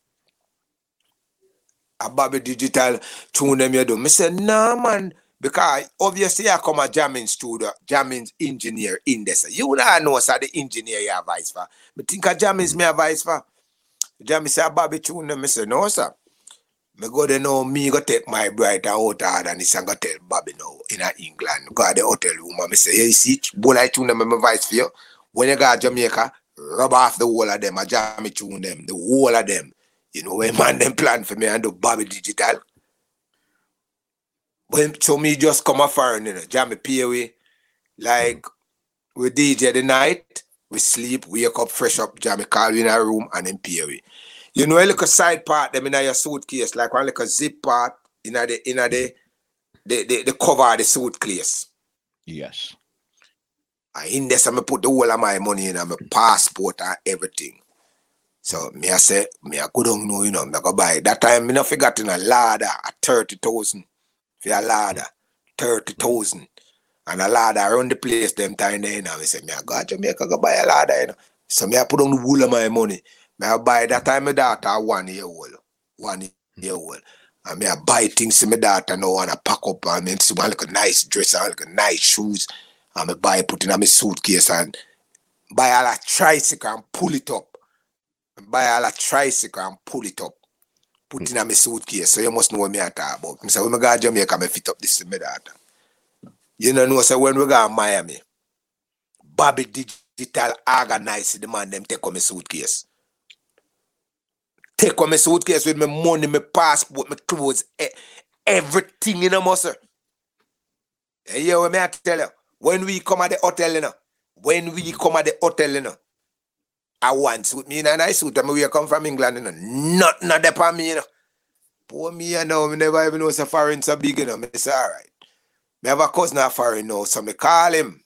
A Bobby Digital tune them you do. Me said, nah man. Because obviously I come a jamming studio, jamming engineer in this. You I know sir the engineer you have vice for. Me think a jamming me a vice for. Jammy say Bobby tune them. Me say, no sir. Me go there now, me go take my bride out and this and go tell Bobby now in England. Go to the hotel room and me say, hey, see, boy, I tune them my voice for you. When you go to Jamaica, rub off the whole of them, I jammy tune them, the whole of them. You know, when man them plan for me and do Bobby Digital. But so me just come a foreign, you know, jam me pay away. Like, we DJ the night, we sleep, wake up, fresh up, jam me call in a room and then pay away. You know, a little side part them in your suitcase, like one little zip part in the in the the, the, the cover of the suitcase. Yes. I in this, I'm put the whole of my money in, my passport and everything. So me I say, me I go down know, you know, me I go buy. That time me not forgot in a ladder at 30,000 for a ladder. 30,000. And a ladder around the place them time there, you know. Me say, me I go to Jamaica go buy a ladder, you know. So me I put on the whole of my money. Me I buy that time my daughter one year old. One year old. And me I buy things to my daughter now and I pack up and me see one like a nice dress and like a nice shoes. And me buy put in my suitcase and buy a tricycle and pull it up. Buy a tricycle and pull it up. Put hmm. in my suitcase. So you must know what me I talk about. Me say when me go to Jamaica, me fit up this to my daughter. You know, know when we go to Miami, Bobby Digital organize the man them take on my suitcase take on my suitcase with my money, my passport, my clothes, everything in a muscle. Hey, yo, me I tell you, when we come at the hotel, you know, when we come at the hotel, you know, I want suit me in a nice suit. I mean, we come from England, you know, not not the for me, you know. Poor me, you know, me never even know so foreign so big, you know. Me say, all right. Me have a cousin a foreign now, so me call him.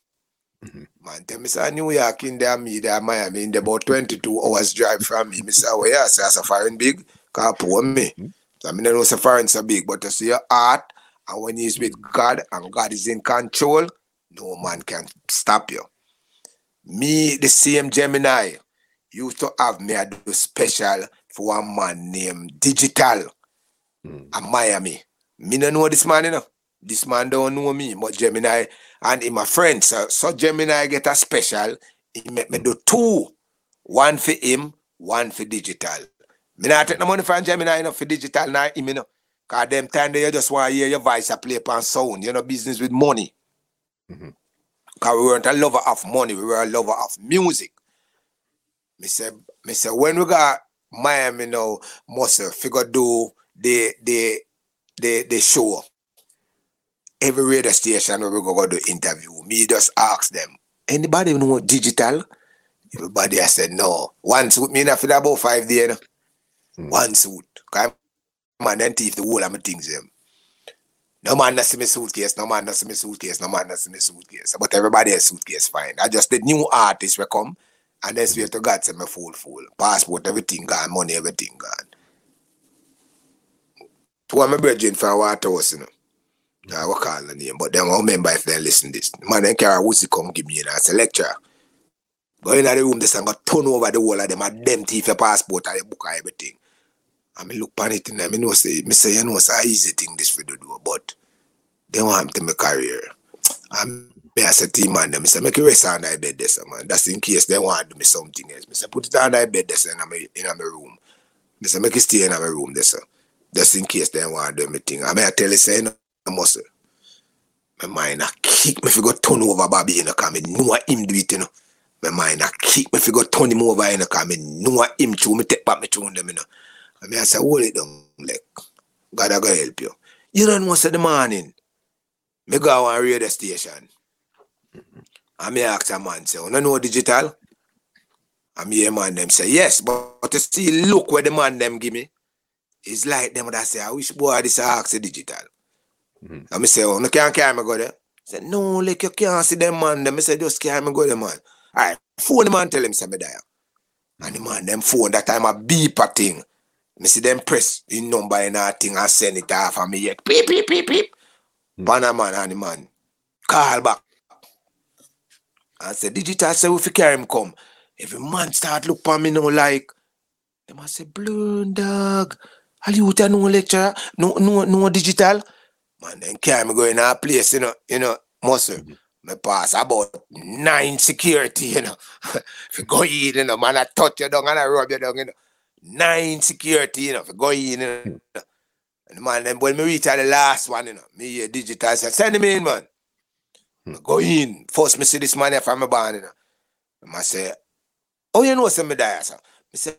Mm-hmm. Man, tell me say New York in there, me there, Miami, in there about 22 hours drive from me. Me say, well, yeah, say a foreign big, cause poor me. Mm-hmm. So I mean, I know so foreign so big, but to see your heart, and when he's with God, and God is in control, no man can stop you. Me, the same Gemini, used to have me a do special for one man named Digital mm. in Miami. Me no know this man, you know. This man don't know me, but Gemini and in my friend. So, so Gemini get a special. He make me do two. One for him, one for digital. Me not take no money from Gemini enough for digital now, him, you know. Cause them time they just want to hear your voice a play upon sound. You know, business with money. Mm-hmm. because we weren't a lover of money, we were a lover of music. Me say when we got Miami now, muscle figure do the the the the show. Every radio station where we go, go do interview, me just ask them, anybody know digital? Everybody I said no. One suit me enough for about five days. Mm. One suit. Cause man then thief the whole of my things them. No man not see me suitcase, no man not see me suitcase, no man not see me suitcase. But everybody has suitcase fine. I just the new artist will come and then swear to God say me full full. Passport, everything gone, money, everything gone. Two of my brethren from Waterhouse, you know. I will call the name, but then I remember if they listen this. Man, then Kara Woodsy come give me know, as a lecturer. Go in the room, this and go turn over the whole of them and them thief your passport and your book and everything. I mean, look upon it and I mean, know, say, me say, you know, it's a easy thing this for the do, but they want to my career. And me I said to man, them, say, make it rest on that bed this, man. That's in case they want to do me something else. Me say, put it on that bed this in my, in my room. Me say, make it stay in my room this, just in case they want to do me thing. I mean, I tell you, say, no, muscle. My mind a kick me if you go turn over Bobby, you know, because I know him do it, you know. My mind a kick me if you go turn him over, you know, because I know him chew me take back me chew them, you know. I mean, I say, hold it down, like, God I go help you. You don't know say the morning, me go on radio station. I me ask a man, say, you don't know digital? I me a man them say, yes, but, but to see look where the man them give me, it's like them that say, I wish boy this ask the digital. Mm-hmm. And me say, oh, no can't carry me go there. Say, no, like you can't see them man. Them me say, just carry me go there, man. Alright, phone the man tell him say me there. And the man them phone that time a beeper thing. Me see them press the number in that thing and send it off and me yet beep beep beep beep. Mm-hmm. man and the man call back. And say digital say if you carry him come. Every man start look for me now like them I say blown dog. Are you with no lecture? No no no digital? Man, then carry me go in a place, you know, you know, muscle. Mm-hmm. Me pass about nine security, you know. *laughs* if you go in, you know, man, I touch you down and I rub you down, you know. Nine security, you know, if you go in, you know. Mm-hmm. And man, then when me reach the last one, you know, me here digital, say, send him in, man. Go in. First, me see this here from my band, you know. I say, oh, you know, send me there, sir. Me say,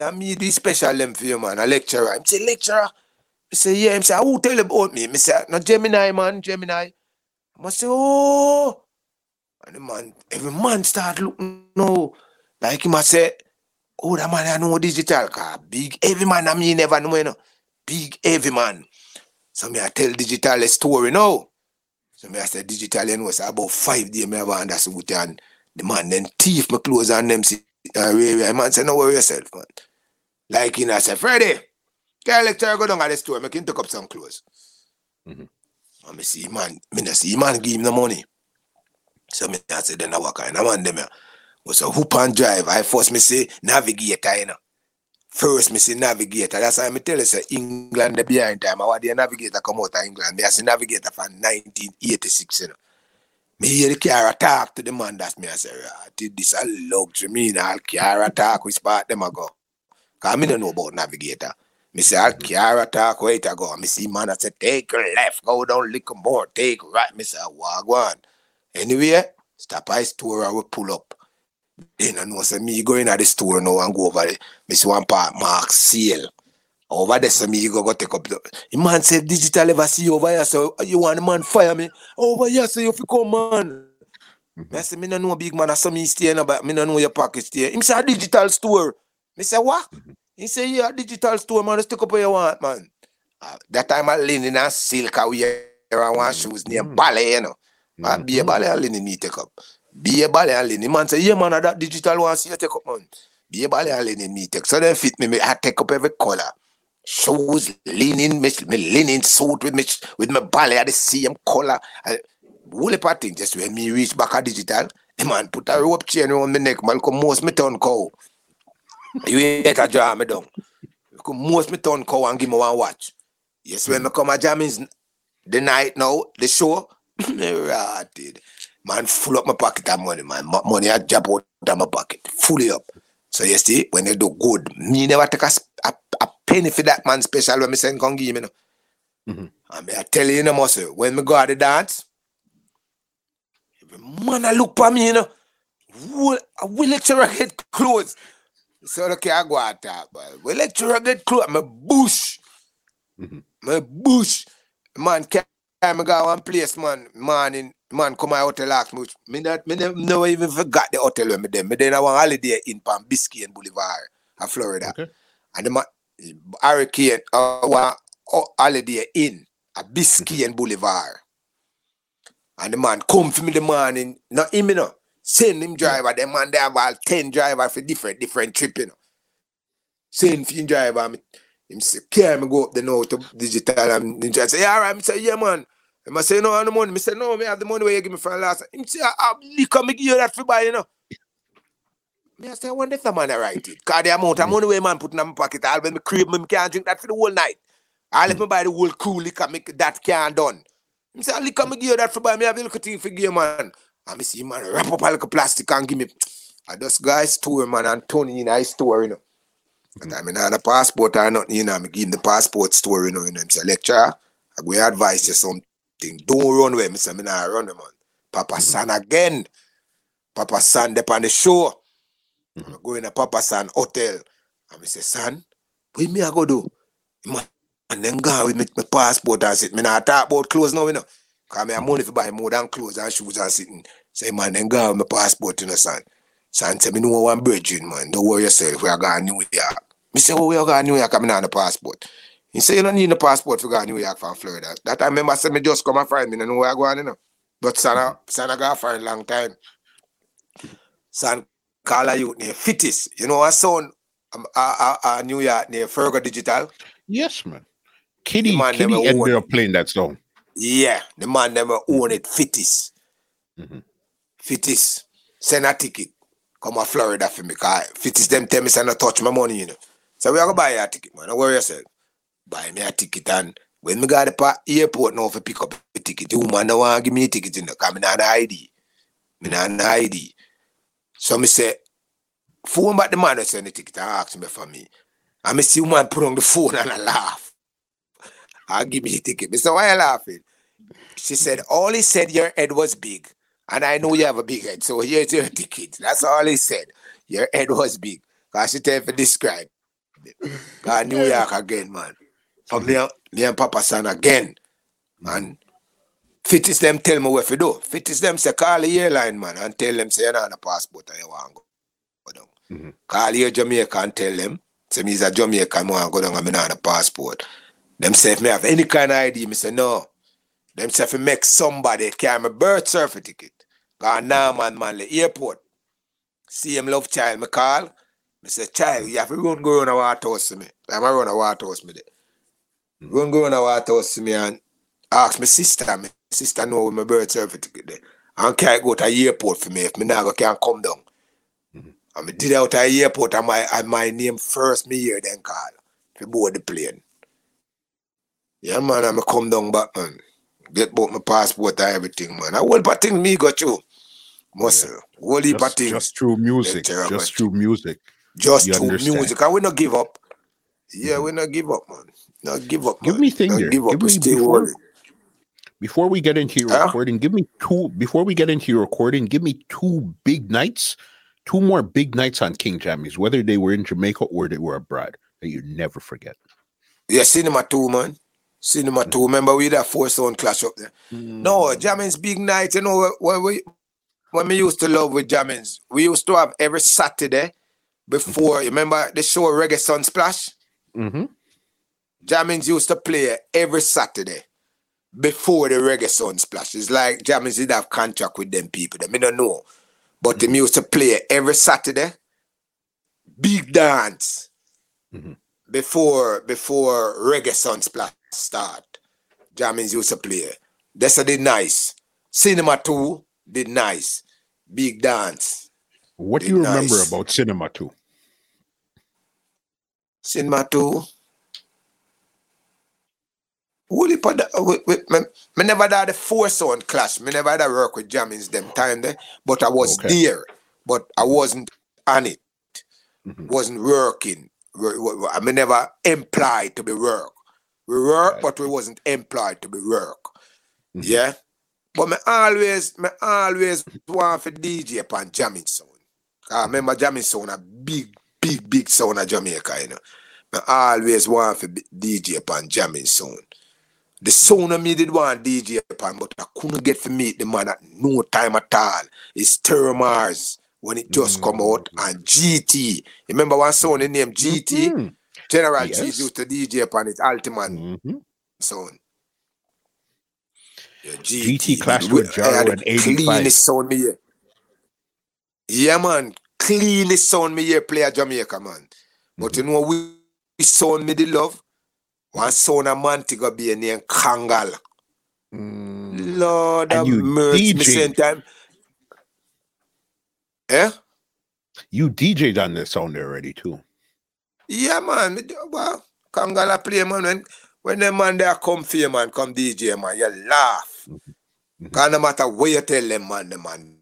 I'm me do special them for you, man, a lecturer. I say, lecturer? I say, yeah. I say, who tell about me? I say, no Gemini, man, Gemini. I say, oh. And the man, every man start looking no. Like him I say, oh, that man I know digital car. Big every man, I mean never know, you know. Big every man. So me I tell digital a story now. So me I say digital, know, so about five days me have understood and the man then thief my clothes and them see uh, man say, no worry yourself, man. Like you know, I say, Freddie, Girl lecturer go down at the store, make him take up some clothes. Mm-hmm. And me see man, me not see man give him the money. So me I say, then I walk kind of man them was a hoop and drive. I first me say navigator, you know. First me say navigator. That's why me tell you say England the behind time. I want the navigator come out of England. Me I say navigator from 1986, you know. Me hear the car talk to the man that's me I say, did this a luxury. Me in all car talk, we spot them I go. Cause me don't know about navigator. Me say, I'll carry talk, wait I go. Me see man, I say, take left, go down, lick more, take right. Me say, wagwan. Anyway, stop by store, I will pull up. Then I know, say, me going at the store now and go over there. Me see one part, Mark Sale. Over there, so me go, go take up the, the man said, digital ever see you over here, so you want the man fire me? Over here, so you fi come, man. Mm-hmm. I say, me no know big man, I saw me stay, but me no know your pocket stay. Him say, a digital store. Me say, what? Mm-hmm. He say, yeah, digital store, man, I stick up what you want, man. Uh, that time I linen and silk, I wear one shoes near ballet, you know. Mm-hmm. Be a ballet and linen me take up. Be a ballet and linen. Man say, yeah, man, that digital one see you take up, man. Be a ballet and linen me take. So then fit me, me I take up every color. Shoes, linen, me, me linen suit with me with my ballet at the same color. Whole part thing, just when me reach back at digital, *laughs* the man put a rope chain around my neck, man, come most me turn cow. *laughs* You ain't a draw me down. Come most me turn cow and give me one watch. Yes, when me come a jam is the night now, the show, *laughs* me rotted. Man, full up my pocket of money, man. Money I jump out of my pocket, fully up. So you see, when you do good, me never take a, a, a penny for that man special when me send come give me. No. Mm-hmm. And me I tell you, you know, muscle, when me go out the dance, Man, I look for me, you know. Will, will lecturer get clothes? So okay, I go out there, but will lecturer get clothes? My bush. Mm-hmm. My bush. Man, can't go one place, man. Man, man come my hotel last me. Me not, me never even forgot the hotel where me there. Me then I want holiday in Palm Biscayne Boulevard, in Florida. Okay. And the man, Hurricane, uh, want holiday in a Biscayne mm-hmm. Boulevard. And the man come for me the morning, not him, you know. Send him driver, the man they have about 10 drivers for different different trip, you know. Send him driver, me, him say, carry me go up the now to digital and ninja say, yeah, all right, I say, yeah, man. I say, no, I have the money. I say, no, me have the money where you give me for last. Him say, I, I liquor me give you that for buy, you know. Me I say, I wonder if the man write it. Cause the amount of money where man put in my pocket, I'll when me crib me, can't drink that for the whole night. I'll let me buy the whole cool liquor, make that can done. I say, I liquor me give you that for buy. Me have a little thing for give you, man. And me see man wrap up a little plastic and give me. *tsk* I just guys store man and Tony in his store, you know. And I mean, I have a passport or nothing, you know, I'm giving the passport store, you know, know, I'm say, lecturer, I go advise you something. Don't run away. Me say, me not run, man. Papa San again. Papa San up on the show. Mm-hmm. I go in a Papa San hotel. And me say, son, what me I go do? And then go with me, my passport and sit. Me not talk about clothes now, you know. Cause me have money to buy more than clothes and shoes and sitting. Say, man, then go with my passport, you know, son. Son say, me know one bridging, man. Don't worry yourself. We are going to New York. Me say, oh, we are going to New York. I'm not on the passport. He say, you don't need a passport for go to New York from Florida. That I remember say me just come and find me. I know where I go on, you know. But son, son I got for a long time. Son call a youth named Fittis. You know a son um, uh, uh, uh, New York near Fergo Digital? Yes, man. Kitty, man Kitty up playing that song. Yeah, the man never owned it. Fittis. Mm-hmm. Fittis. Send a ticket. Come to Florida for me. Cause Fittis them tell me say not touch my money, you know. So we are gonna buy a ticket, man. Don't worry yourself. Buy me a ticket and when me got the airport now for pick up a ticket, the woman don't want to give me a ticket in the car. Me not an ID. Me not an ID. So me say, phone back the man that send the ticket and ask me for me. And me see woman put on the phone and I laugh. I give me the ticket. Me say, why you laughing? She said, all he said your head was big. And I know you have a big head. So here's your ticket. That's all he said. Your head was big. Cause she tell to describe. *laughs* God, New York again, man. From me, me and Papa San again. Man. Fittis them tell me what to do. Fittis them say call the airline man and tell them say you're not on a passport and you want to go down. Mm-hmm. Call here Jamaica and tell them say me is a Jamaican want to go down and me not on a passport. Them say if me have any kind of ID, me say no. Them say if me make somebody carry my birth certificate. Cause now man man the airport. See him love child me call. Me say child, you have to run go around a water house me. I'm run a water house me there. Run go in our house to me and ask my sister. My sister know with my birth certificate there. And can't go to the airport for me if me now can't come down. Mm-hmm. And me did out to the airport and my and my name first me here then call to board the plane. Yeah man, I'm come down back man. Get both my passport and everything, man. I whole but thing me got you. Muscle. Yeah. Whole heap just, Just through music. Just through music. Just you through understand. music. I we not give up. Yeah, mm-hmm. we not give up, man. Now give up. Give man. me thing here. Give, up. me before, before we get into your huh? recording, give me two. Before we get into your recording, give me two big nights, two more big nights on King Jammys, whether they were in Jamaica or they were abroad, that you never forget. Yeah, cinema two, man. Cinema mm-hmm. two. Remember we that four sound clash up there. Mm-hmm. No, Jammys big night. You know when we when we used to love with Jammys, we used to have every Saturday before. You remember the show Reggae Sunsplash? Mm-hmm. Jammys used to play every Saturday before the reggae Sunsplash. It's like Jammys did have contract with them people. Them, I don't know. But mm-hmm. them used to play every Saturday. Big dance. Mm-hmm. Before before reggae Sunsplash start. Jammys used to play. That's a did nice. Cinema 2 did nice. Big dance. What do you nice. remember about Cinema 2? Cinema 2 Holy put we, we, me, me never had a four sound clash. Me never had a work with Jammys them time there, but I was okay. there, but I wasn't on it. Mm-hmm. Wasn't working. I mean, never employed to be work. We work, right. but we wasn't employed to be work. Mm-hmm. Yeah. But me always, me always want for DJ upon jamming sound. I remember jamming sound a big, big, big sound of Jamaica, you know. Me always want for DJ upon jamming sound. The sound of me did want DJ upon, but I couldn't get to meet the man at no time at all. It's Terramars when it just mm-hmm. come out mm. and GT. Remember one sound in name GT? Mm-hmm. General yes. Cheese used to DJ upon it, Ultimate mm-hmm. sound. Yeah, GT, GT clashed with Jaro and 85. Cleanest sound me here. Yeah, man. Cleanest sound me here play a Jamaica, man. But mm-hmm. you know we, we sound me the love? One son of Montego Bay named Kangal. Mm. Lord and have mercy. Me same time. Yeah? You DJ'd on this song there already too. Yeah, man. Well, Kangal I play, man. When, when the man there come for you, man, come DJ, man, you laugh. Mm-hmm. Cause no matter where you tell them, man, the man,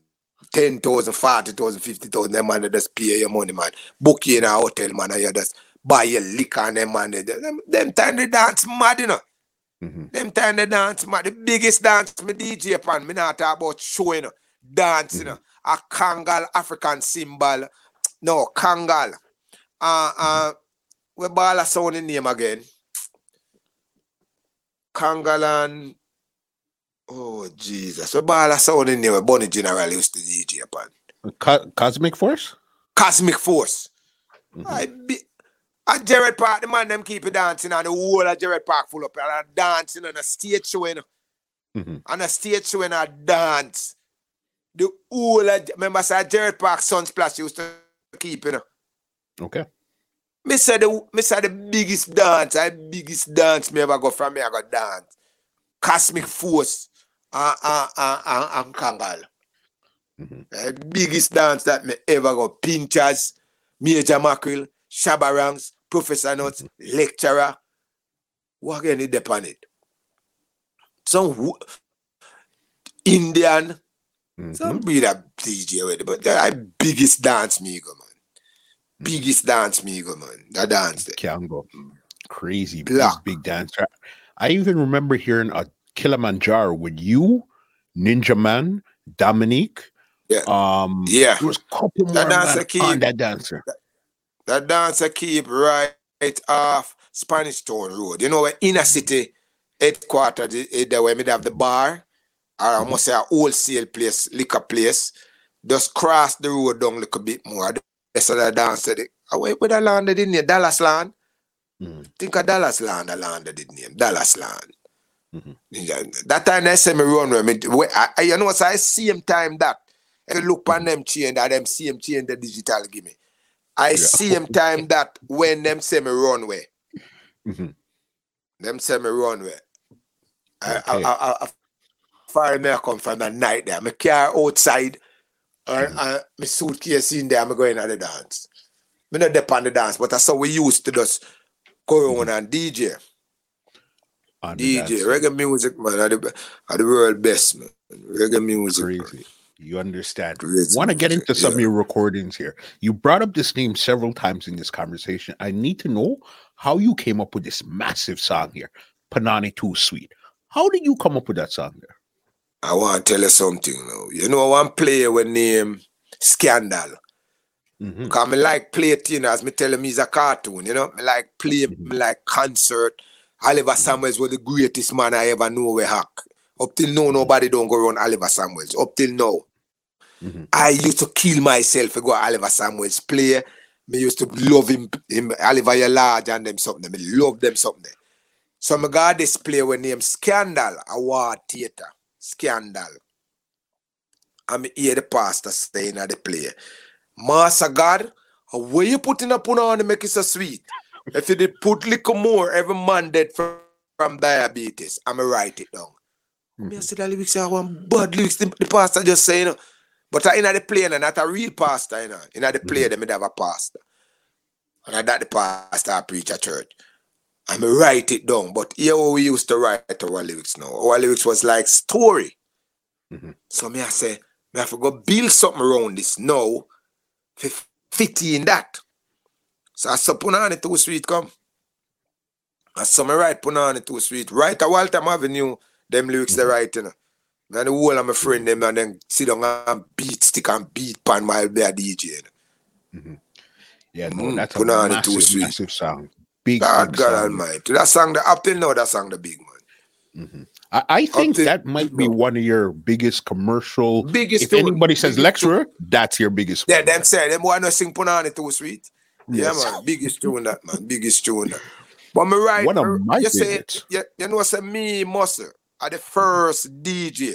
10,000, 40,000, 50,000, them man, they just pay your money, man. Book you in a hotel, man, and you just buy a liquor and them man. Them, them time they dance mad, you know. Mm-hmm. Them time they dance mad. The biggest dance me DJ pan. Me not talk about show, you know. Dance, mm-hmm. you know. A Kangal African symbol. No, Kangal. Uh, uh, we ball a sound in name again. Kangalan. Oh, Jesus. We ball a sound in name. Bunny General used to DJ upon. Co- Cosmic Force? Cosmic Force. Mm-hmm. I be, at Jarrett Park, the man them keep it dancing and the whole of Jarrett Park full up and dancing on a stage show, you know. Mm-hmm. On a stage show and a dance. The whole of, remember, say Jarrett Park Sunsplash used to keep, you know. Okay. Me say the me say the biggest dance, the biggest dance me ever go from me, I got dance. Cosmic Force and, and, and, and, and Kangal. Mm-hmm. The biggest dance that me ever go. Pinchers, Major Mackerel, Shabba Ranks, Professor Nuts, lecturer. What again is upon it? Some Indian, mm-hmm. some breed a DJ already, but that biggest dance me go, man. Biggest dance me go, man. That dance there. Can. Crazy Black. big, big dancer. I even remember hearing a Kilimanjaro with you, Ninja Man, Dominique. Yeah. Um, yeah. There was a couple that more dancer on that dancer. That, that dancer keep right off Spanish Town Road. You know, where inner city headquarters, eh, there where we have the bar, or I must say a wholesale place, liquor place. Just cross the road down a little bit more. That's how that dancer. Where, where I landed in there? Dallas land? Mm. Think of Dallas land, I landed did name. Dallas land. Mm-hmm. That time they say me run with me. I, I, you know, so I same time that. You look on them chain, that them same chain the digital give me. I yeah. same time that when them say me runway, mm-hmm. them say me runway. Okay. I, I, I, I, far me I come from the night there. My car outside, or mm-hmm. uh, my suitcase in there. I'm going to the dance. Me not depend on the dance, but that's how we used to just go mm-hmm. on and DJ. On DJ, reggae music, man, are the, are the world best, man. Reggae music. Crazy. You understand. Want to get into some yeah. of your recordings here. You brought up this name several times in this conversation. I need to know how you came up with this massive song here, Punani Too Sweet. How did you come up with that song there? I want to tell you something now. You know, one player with name Scandal. Mm-hmm. Cause me like play know, as me tell him he's a cartoon, you know. Me like play, mm-hmm. like concert. Oliver Samuels was the greatest man I ever knew we hack. Up till now, nobody don't go around Oliver Samuels. Up till now. Mm-hmm. I used to kill myself to go Oliver Samuels play. Me used to love him, him Oliver Large and them something. Me love them something. So I got this play with name Scandal Award Theatre. Scandal. I'm hear the pastor saying at the play. Master God, where you putting up on to make it so sweet? if you did put little more, every man dead from, from diabetes. I'm going to write it down. Mm-hmm. Me I see the lyrics, I want bad lyrics. The, the pastor just saying, you know, but I in the play, and not a real pastor, you know. In the play, mm-hmm. they have a pastor. And I that the pastor I preach at church. I may write it down, but here we used to write our lyrics now. Our lyrics was like story. Mm-hmm. So me I say, me have to go build something around this now, fit in that. So I saw Punani too sweet come. I saw me write Punani too sweet. Right at Waltham Avenue, them lyrics mm-hmm. they write, you know. Man, the whole of my friend them and then sit down and beat stick and beat pan my be a DJ. Mm-hmm. Yeah, no, mm, that's a massive, massive song. Big, God, big God song. Almighty. That song, the up till now, that song, the big man. Mm-hmm. I, I, think that might be one of your biggest commercial. Biggest. If anybody says lecturer, that's your biggest. Yeah, them say them want to sing Punani too sweet. Yes. Yeah, man. Biggest tune that man. Biggest tune. That. But me right. One of my you favorites. Say, you, you know, say me muscle are the first DJ.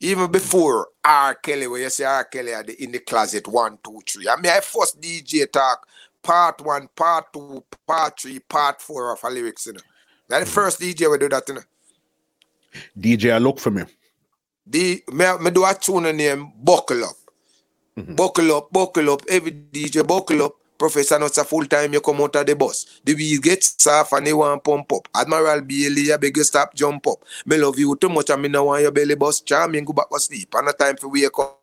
Even before R. Kelly, where you say R. Kelly the, in the closet one, two, three. I mean, I first DJ talk part one, part two, part three, part four of a lyrics. You know. Now the first DJ will do that. You know. DJ, I look for me. The me, me do a tune name Buckle Up. Mm-hmm. Buckle up, buckle up. Every DJ buckle up. Professor not a full time, you come out of the bus. The wheel gets soft and they want pump up. Admiral Bailey, I beg you stop, jump up. Me love you too much and me no want your belly bust. Charming, go back to sleep. And no time for wake up.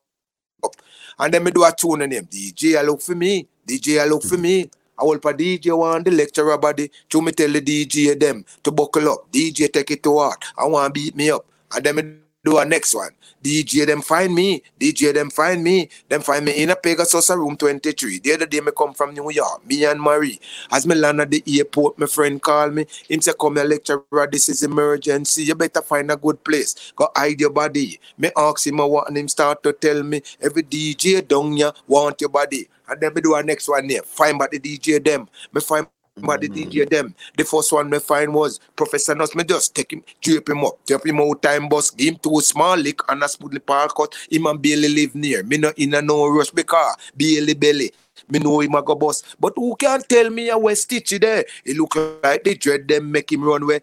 And then me do a tune name. DJ, I look for me. DJ, I look for me. I will for DJ want the lecturer body. To me tell the DJ them to buckle up. DJ take it to heart. I want beat me up. And then me do a next one. DJ them find me. DJ them find me. Them find me in a Pegasus room 23. The other day me come from New York. Me and Marie. As me land at the airport, my friend call me. Him say come here lecturer. This is emergency. You better find a good place. Go hide your body. Me ask him what and him start to tell me. Every DJ down here want your body. And then me do a next one here. Find but the DJ them. Me find but the mm. DJ them. The first one me find was Professor Nuts. Me just take him, drape him up, drape him out time bus, give him to a small lick and a smoothly park cut. Him and Bailey live near. Me no in a no rush because Bailey belly. Me know him a go bus. But who can tell me a West Stitchie there? It look like they dread them make him run away.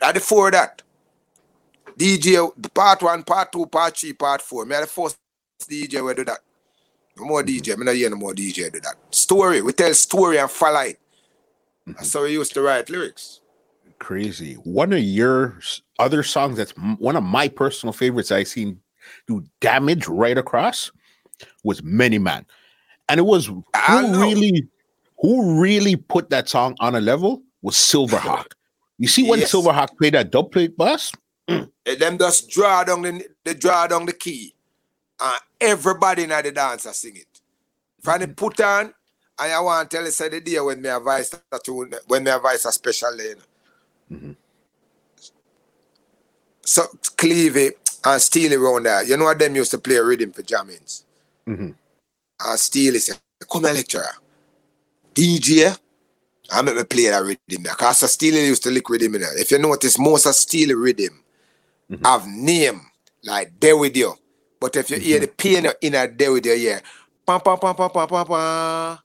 At the four that. DJ part one, part two, part three, part four. Me the first DJ where do that. No more DJ. Me not hear no more DJ do that. Story. We tell story and follow it. That's mm-hmm. how he used to write lyrics. Crazy. One of your other songs that's one of my personal favorites I seen do damage right across was Many Man. And it was who really who really put that song on a level was Silverhawk. *laughs* You see when yes. Silverhawk played that dub plate bass? Mm. Them just draw down the they draw down the key. And everybody in the dance sing it. From mm-hmm. the put on I want to tell you, say the day when me advise that tune, when me advise a special lane. Mm-hmm. So Clevie and Steely around there, you know what them used to play rhythm for jammings. Mm-hmm. And Steely said, come here lecturer. DJ, I make me play that rhythm because Steely used to lick rhythm in there. If you notice, most of Steely rhythm mm-hmm. have name like there with you. But if you mm-hmm. hear the piano in a there with you, yeah. Pam, pam, pam, pam, pam, pam, pam.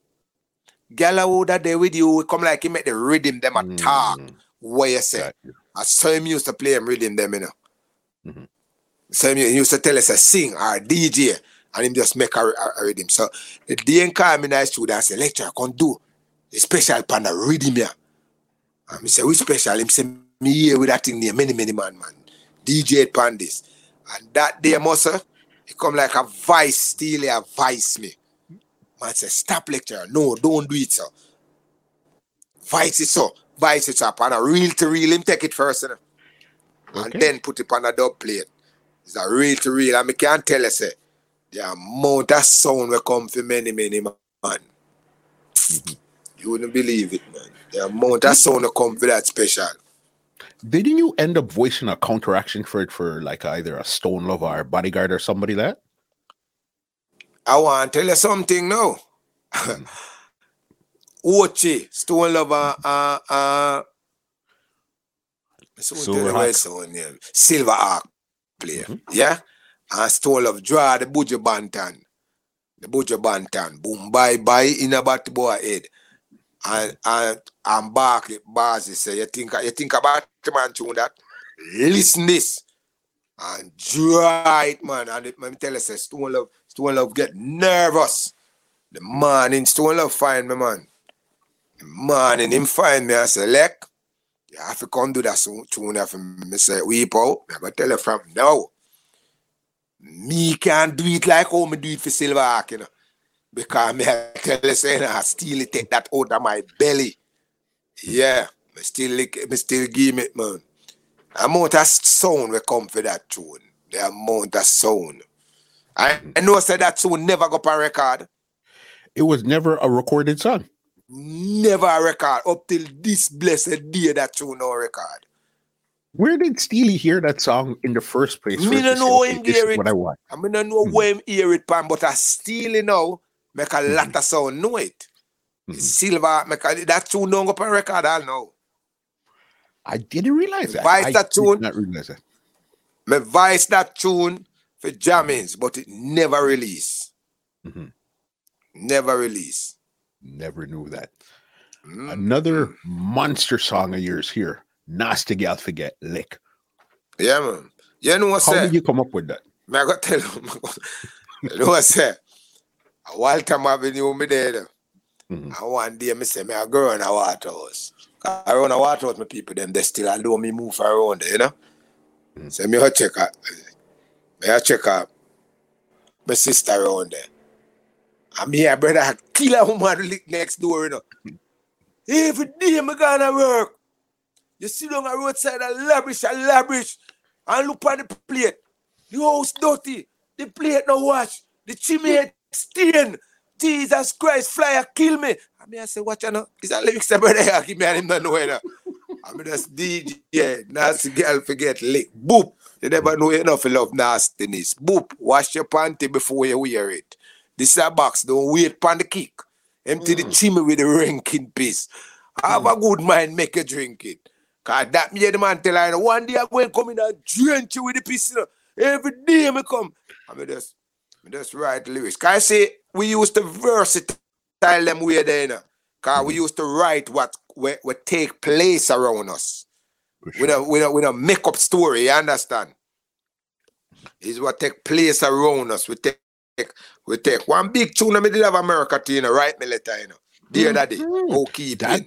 Gala that day with you, We come like he make the rhythm them attack. Mm. What you say? Exactly. I saw him used to play him rhythm them, you know. Mm-hmm. So he used to tell us a sing or DJ and him just make a, a, a rhythm. So the day in call me in the studio and say, lecture, I can do a special pan a rhythm here. And me say, we special? Him say, me here with that thing there, many, many man, man. DJ pan this. And that day, Musa, he come like a vice, still a vice me. Man say, stop lecture. No, don't do it, sir. Vice it so. Vice it up. And a real to real, him take it first. You know? Okay. And then put it on a dub plate. It's a real to real. And I can't tell you, say, the amount of sound will come for many, many man. Mm-hmm. You wouldn't believe it, man. The amount of sound will come for that special. Didn't you end up voicing a counteraction for it for like either a Stone lover or Bodyguard or somebody that? I want to tell you something now. *laughs* Ochi, Stone Lover, uh, uh, Silver Hawk. Silver Hawk player. Mm-hmm. Yeah? And Stone Love draw the Buju Banton. The Buju Banton. Boom, bye bye in a bat boy head. And and and back it bars say you think you think about the man tune that? Listen this. And draw it, man. And let me tell you, say Stone Love Stone Love get nervous. The man morning Stone Love find me, man. The morning him find me, I say, Lek, you have to come do that soon. Tune for me. Say, weep out. I'm going to tell you from now. Me can't do it like how me do it for Silverhawk, you know. Because me I tell you, say, I still take that out of my belly. Yeah, me still, me still give it, man. Amount of sound will come for that tune. The amount of sound. I, I know I said that tune never go on record. It was never a recorded song. Never a record up till this blessed day that tune no record. Where did Steely hear that song in the first place? Me don't know him hear it. What I want. I mean, I know mm-hmm. where him hear it, pan, but I Steely now make a mm-hmm. lot of sound know it. Mm-hmm. Silver make a, that tune don't go on record. I know. I didn't realize that. Vice I that tune. Did not realize that. Me vice that tune for jammings, but it never release. Mm-hmm. Never release. Never knew that. Mm-hmm. Another monster song of yours here. Nasty Gal Forget Lick. Yeah, man. You know what How did you come up with that? *laughs* I got tell you. you know what I say? Waltham Avenue, me there. Mm-hmm. And one day, me say, me a girl in a water house. I run a water house, my people, them, they still allow me move around you know? Mm-hmm. So me a check me a check out my sister around there. Me a brother kill a woman *laughs* lick next door, you know? Every day me gonna work. You sit on the roadside and lavish and lavish and look at the plate. The house dirty. The plate no wash. The chimney stain. Jesus Christ, flyer kill me. I mean, I say, watch out now. Is that lyrics that brother *laughs* here? Give me and him not know whether. I mean, that's DJ. Nasty girl forget lick. Boop. You never know enough of love nastiness. Boop. Wash your panty before you wear it. This is a box. Don't wait pan the kick. Empty mm. the chimney with the ranking piece. Have mm. a good mind, make you drink it. Cause that me the man tell I one day I'm going to come in and drench you with the piece. You know. Every day I come. I mean just I just write lyrics. Cause I say we used to versatile them way there, you know. Cause we used to write what what, what take place around us. Sure. We don't we don't we don't make up story, you understand? Is what take place around us. We take we take one big tune. I did have America to you know, write me letter, you know. Dear mm-hmm. daddy, oh keep that,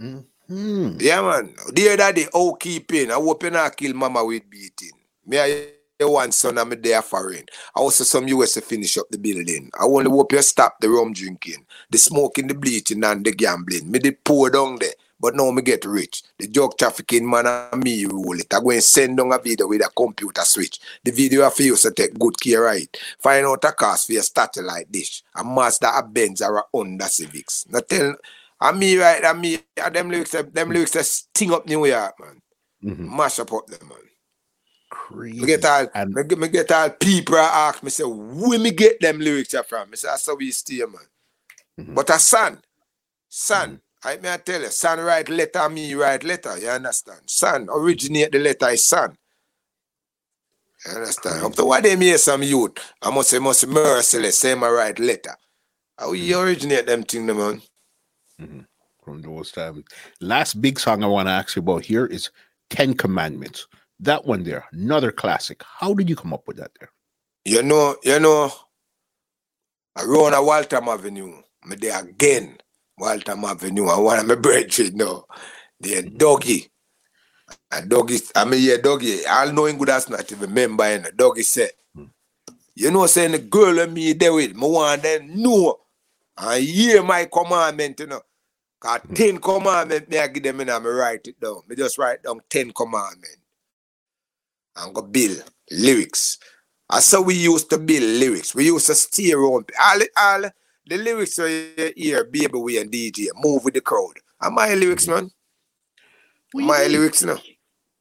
mm-hmm. Mm. Yeah, man. Dear daddy, oh, keeping. I hope you not kill mama with beating. Me, I one son, I'm there foreign. I also some US to finish up the building. I only hope you stop the rum drinking, the smoking, the bleaching, and the gambling. Me, the poor down there. But now me get rich. The drug trafficking man and me rule it. I go and send down a video with a computer switch. The video have you to take good care of it. Find out a cost for your satellite dish. A master a Benz or a Honda Civics. Now tell and me right, and me, and them lyrics, them lyrics that sting up New York, man. Mm-hmm. Mash up up them, man. Crazy. Me get all, and me, get, me get all people ask me, say, where me get them lyrics from? Me say, that's how we stay, man. Mm-hmm. But a son, son, mm-hmm. I may I tell you, son write letter, me write letter, you understand? Son, originate the letter is son. You understand? Up to what they hear some youth, I must say, must merciless, say my write letter. How you mm-hmm. originate them thing, man? Mm-hmm. From those times. Last big song I want to ask you about here is Ten Commandments. That one there, another classic. How did you come up with that there? You know, you know, I run a Waltham Avenue. Me there again. Waltham Avenue. I want my brethren now. The mm-hmm. doggy. A doggy, I mean, yeah, doggy. I'll know in good as not to remember. And doggy said, mm-hmm. You know, saying the girl and me there with me want them know and hear my commandment, you know. Cause mm-hmm. 10 commandment, me I give them and I write it down. Me just write down 10 commandment. And go build lyrics. That's how we used to build lyrics. We used to steer around. All, all the lyrics are hear, Baby We and DJ, move with the crowd. And my lyrics, man. my lyrics, know.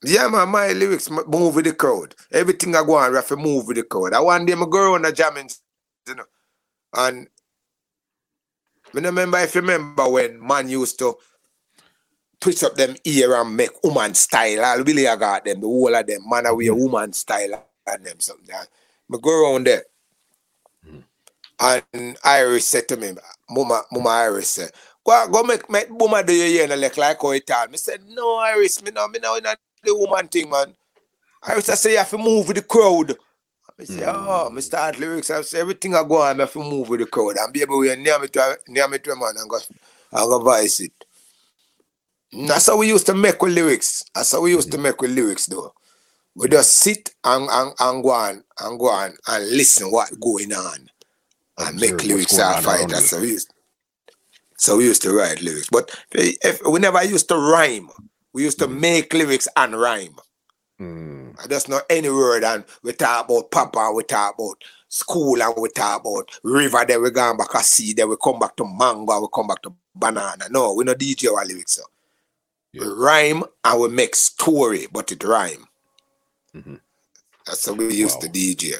Yeah, man, my lyrics move with the crowd. Everything I go on, to move with the crowd. I want them girl on the jamming, you know. And I remember if you remember when man used to twist up them ear and make woman style. I really I got them, the whole of them. Man, mm. woman style and them something. I go around there. Mm. And Iris said to me, Mama, Mama Iris said, go, go make, make Mama do your ear and look like how it all. I said, no, Iris, me no, me no, not the woman thing, man. Iris, I say you have to move with the crowd. I say, mm. oh, I start lyrics. I say, everything I go on, I have to move with the crowd and be able to near me to, near me to a man and go, and go voice it. That's how we used to make with lyrics. That's how we used to make with lyrics, though. We just sit and, and, and go on and go on and listen what going on and make lyrics out fight. That's how we used. So we used to write lyrics, but if, we never used to rhyme. We used to mm. make lyrics and rhyme. Mm. I just know any word and we talk about Papa, we talk about school and we talk about river, then we go back to sea, then we come back to mango, we come back to banana. No, we not DJ our lyrics. So. Yeah. We rhyme and we make story, but it rhyme. Mm-hmm. That's how we used wow. to DJ.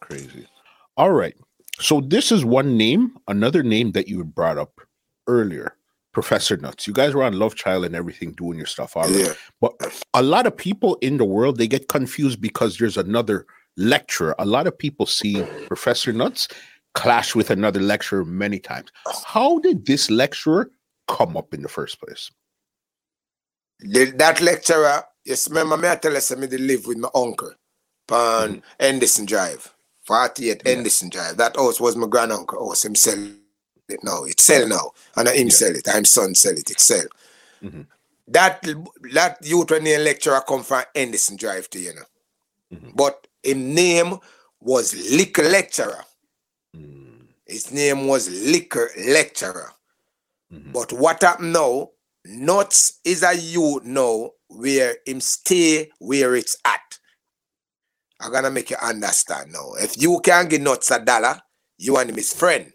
Crazy. All right. So this is one name, another name that you brought up earlier. Professor Nuts. You guys were on Love Child and everything doing your stuff already. Yeah. But a lot of people in the world they get confused because there's another lecturer. A lot of people see Professor Nuts clash with another lecturer many times. How did this lecturer come up in the first place? that lecturer, yes, remember me I tell you, I me live with my uncle on mm. Henderson Drive, 48 yeah. Henderson Drive. That house was my granduncle house. Him sell it now. It sell now. And I him yeah. sell it. I'm son sell it. It sell. Mm-hmm. That that youth when lecturer come from Henderson Drive to you know. Mm-hmm. But his name was liquor lecturer. Mm. His name was liquor lecturer. Mm-hmm. But what happened now? Nuts is a youth now where him stay where it's at. I'm gonna make you understand now. If you can't get nuts a dollar, you and him is friend.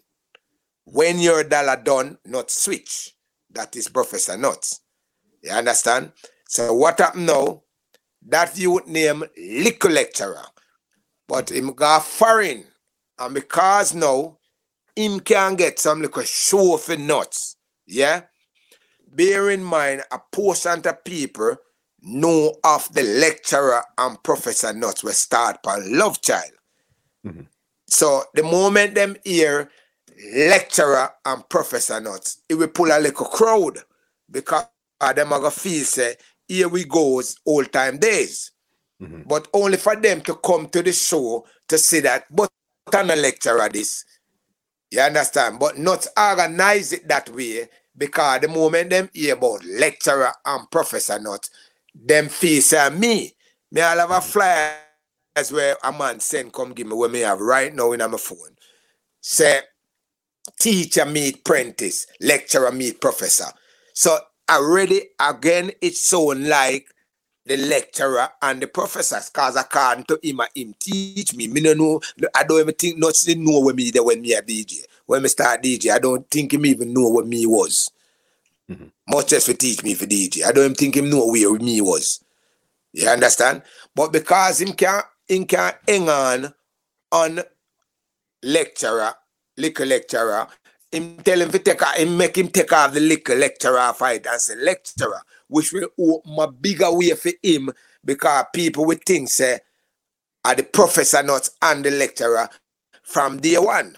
When your dollar done, not switch. That is Professor Nuts. You understand? So what happened now? That youth name liquor lecturer. But him got foreign. And because now him can get some little show for nuts. Yeah? Bear in mind a portion of people know of the lecturer and professor nuts we start on love child. Mm-hmm. So the moment them hear lecturer and professor nuts, it will pull a little crowd because them are gonna feel say here we goes old time days. Mm-hmm. But only for them to come to the show to see that, but I'm a lecturer this. You understand? But not organize it that way because the moment them hear about lecturer and professor not, them feel say eh, me. Me I'll have a flyer as where a man send come give me what me have right now in my phone. Say teacher meet apprentice, lecturer meet professor. So already again it sound like the lecturer and the professors, cause according to him, him teach me. Me no know, I don't even think nothing know when me there when me a DJ. When me start DJ, I don't think him even know what me was. Mm-hmm. Much less for teach me for DJ. I don't think him know where me was. You understand? But because him can him can hang on on lecturer, liquor lecturer, him tell him to take him make him take off the liquor lecturer fight and say lecturer which will open a bigger way for him because people will think say are the professor not and the lecturer from day one.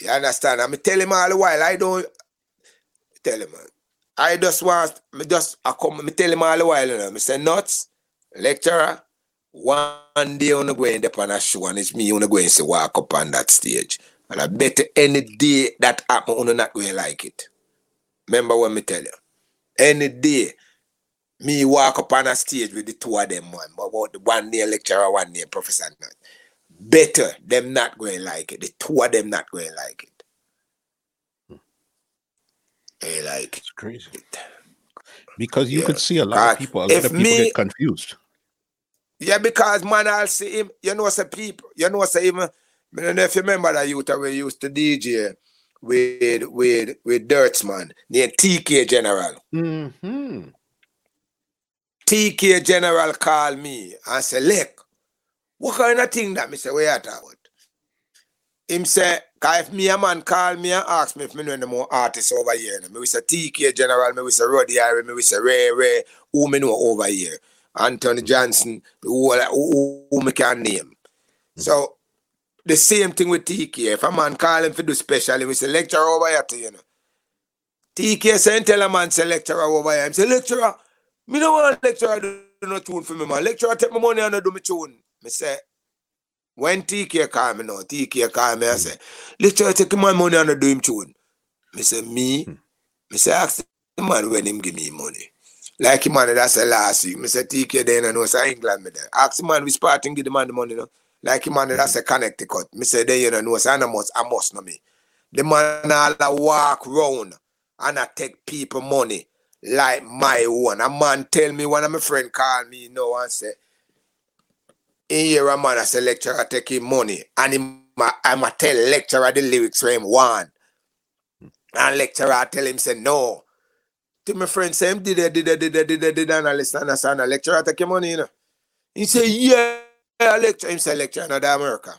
You understand? I'm tell him all the while. I don't tell him. I just want me just I come me tell him all the while, you know. Me say nuts, lecturer, one day on the go in on a show and it's me on the go and say walk up on that stage. And I bet any day that happen, you're not going like it. Remember what me tell you any day, me walk up on a stage with the two of them, man, but one day lecturer, one day professor, better them not going like it. The two of them not going like it. Like it's crazy. Because you yeah. could see a lot of people, a lot of people me, get confused. Yeah, because man, I'll see him. You know, some people, you know, say even. I don't know if you remember that youth that we used to DJ with with with Dirtsman named TK General. Mm-hmm. TK General called me and said, Look, what kind of thing that me say, where you about? Him say, cause if me a man call me and ask me if me know any more artists over here, me we say TK General, me we say Roddy Irie, me we say Ray Ray, who me know over here. Anthony Johnson, who, who, who me can name. Mm-hmm. So the same thing with TK. If a man call him for do special, we say lecturer over here to you know. TK saying tell a man say lecturer over here. Him say lecturer, me don't want lecturer do no tune for me, man. Lecturer take my money and I do me tune. Me say, when TK call me now, TK call me and say, lecturer take my money and do him tune. Me say, me, hmm. me say, ask the man when him give me money. Like him man, that's the last week. Me say, TK then I know, say England me there. Ask the man, we starting give the man the money now. Like man, that's a Connecticut. Me say they you know, know say I must I must know me. The man all walk round and I take people money like my one. A man tell me one of my friend call me you know and say, in hear a man as a lecturer take money and him I'm a tell lecturer the lyrics for him one. And lecturer I tell him say no. To my friend say him did it, did it, did it, did it, did it, and I listen understand the lecturer take him money, you know. He say, yeah, lecturer. Him say lecturer in America.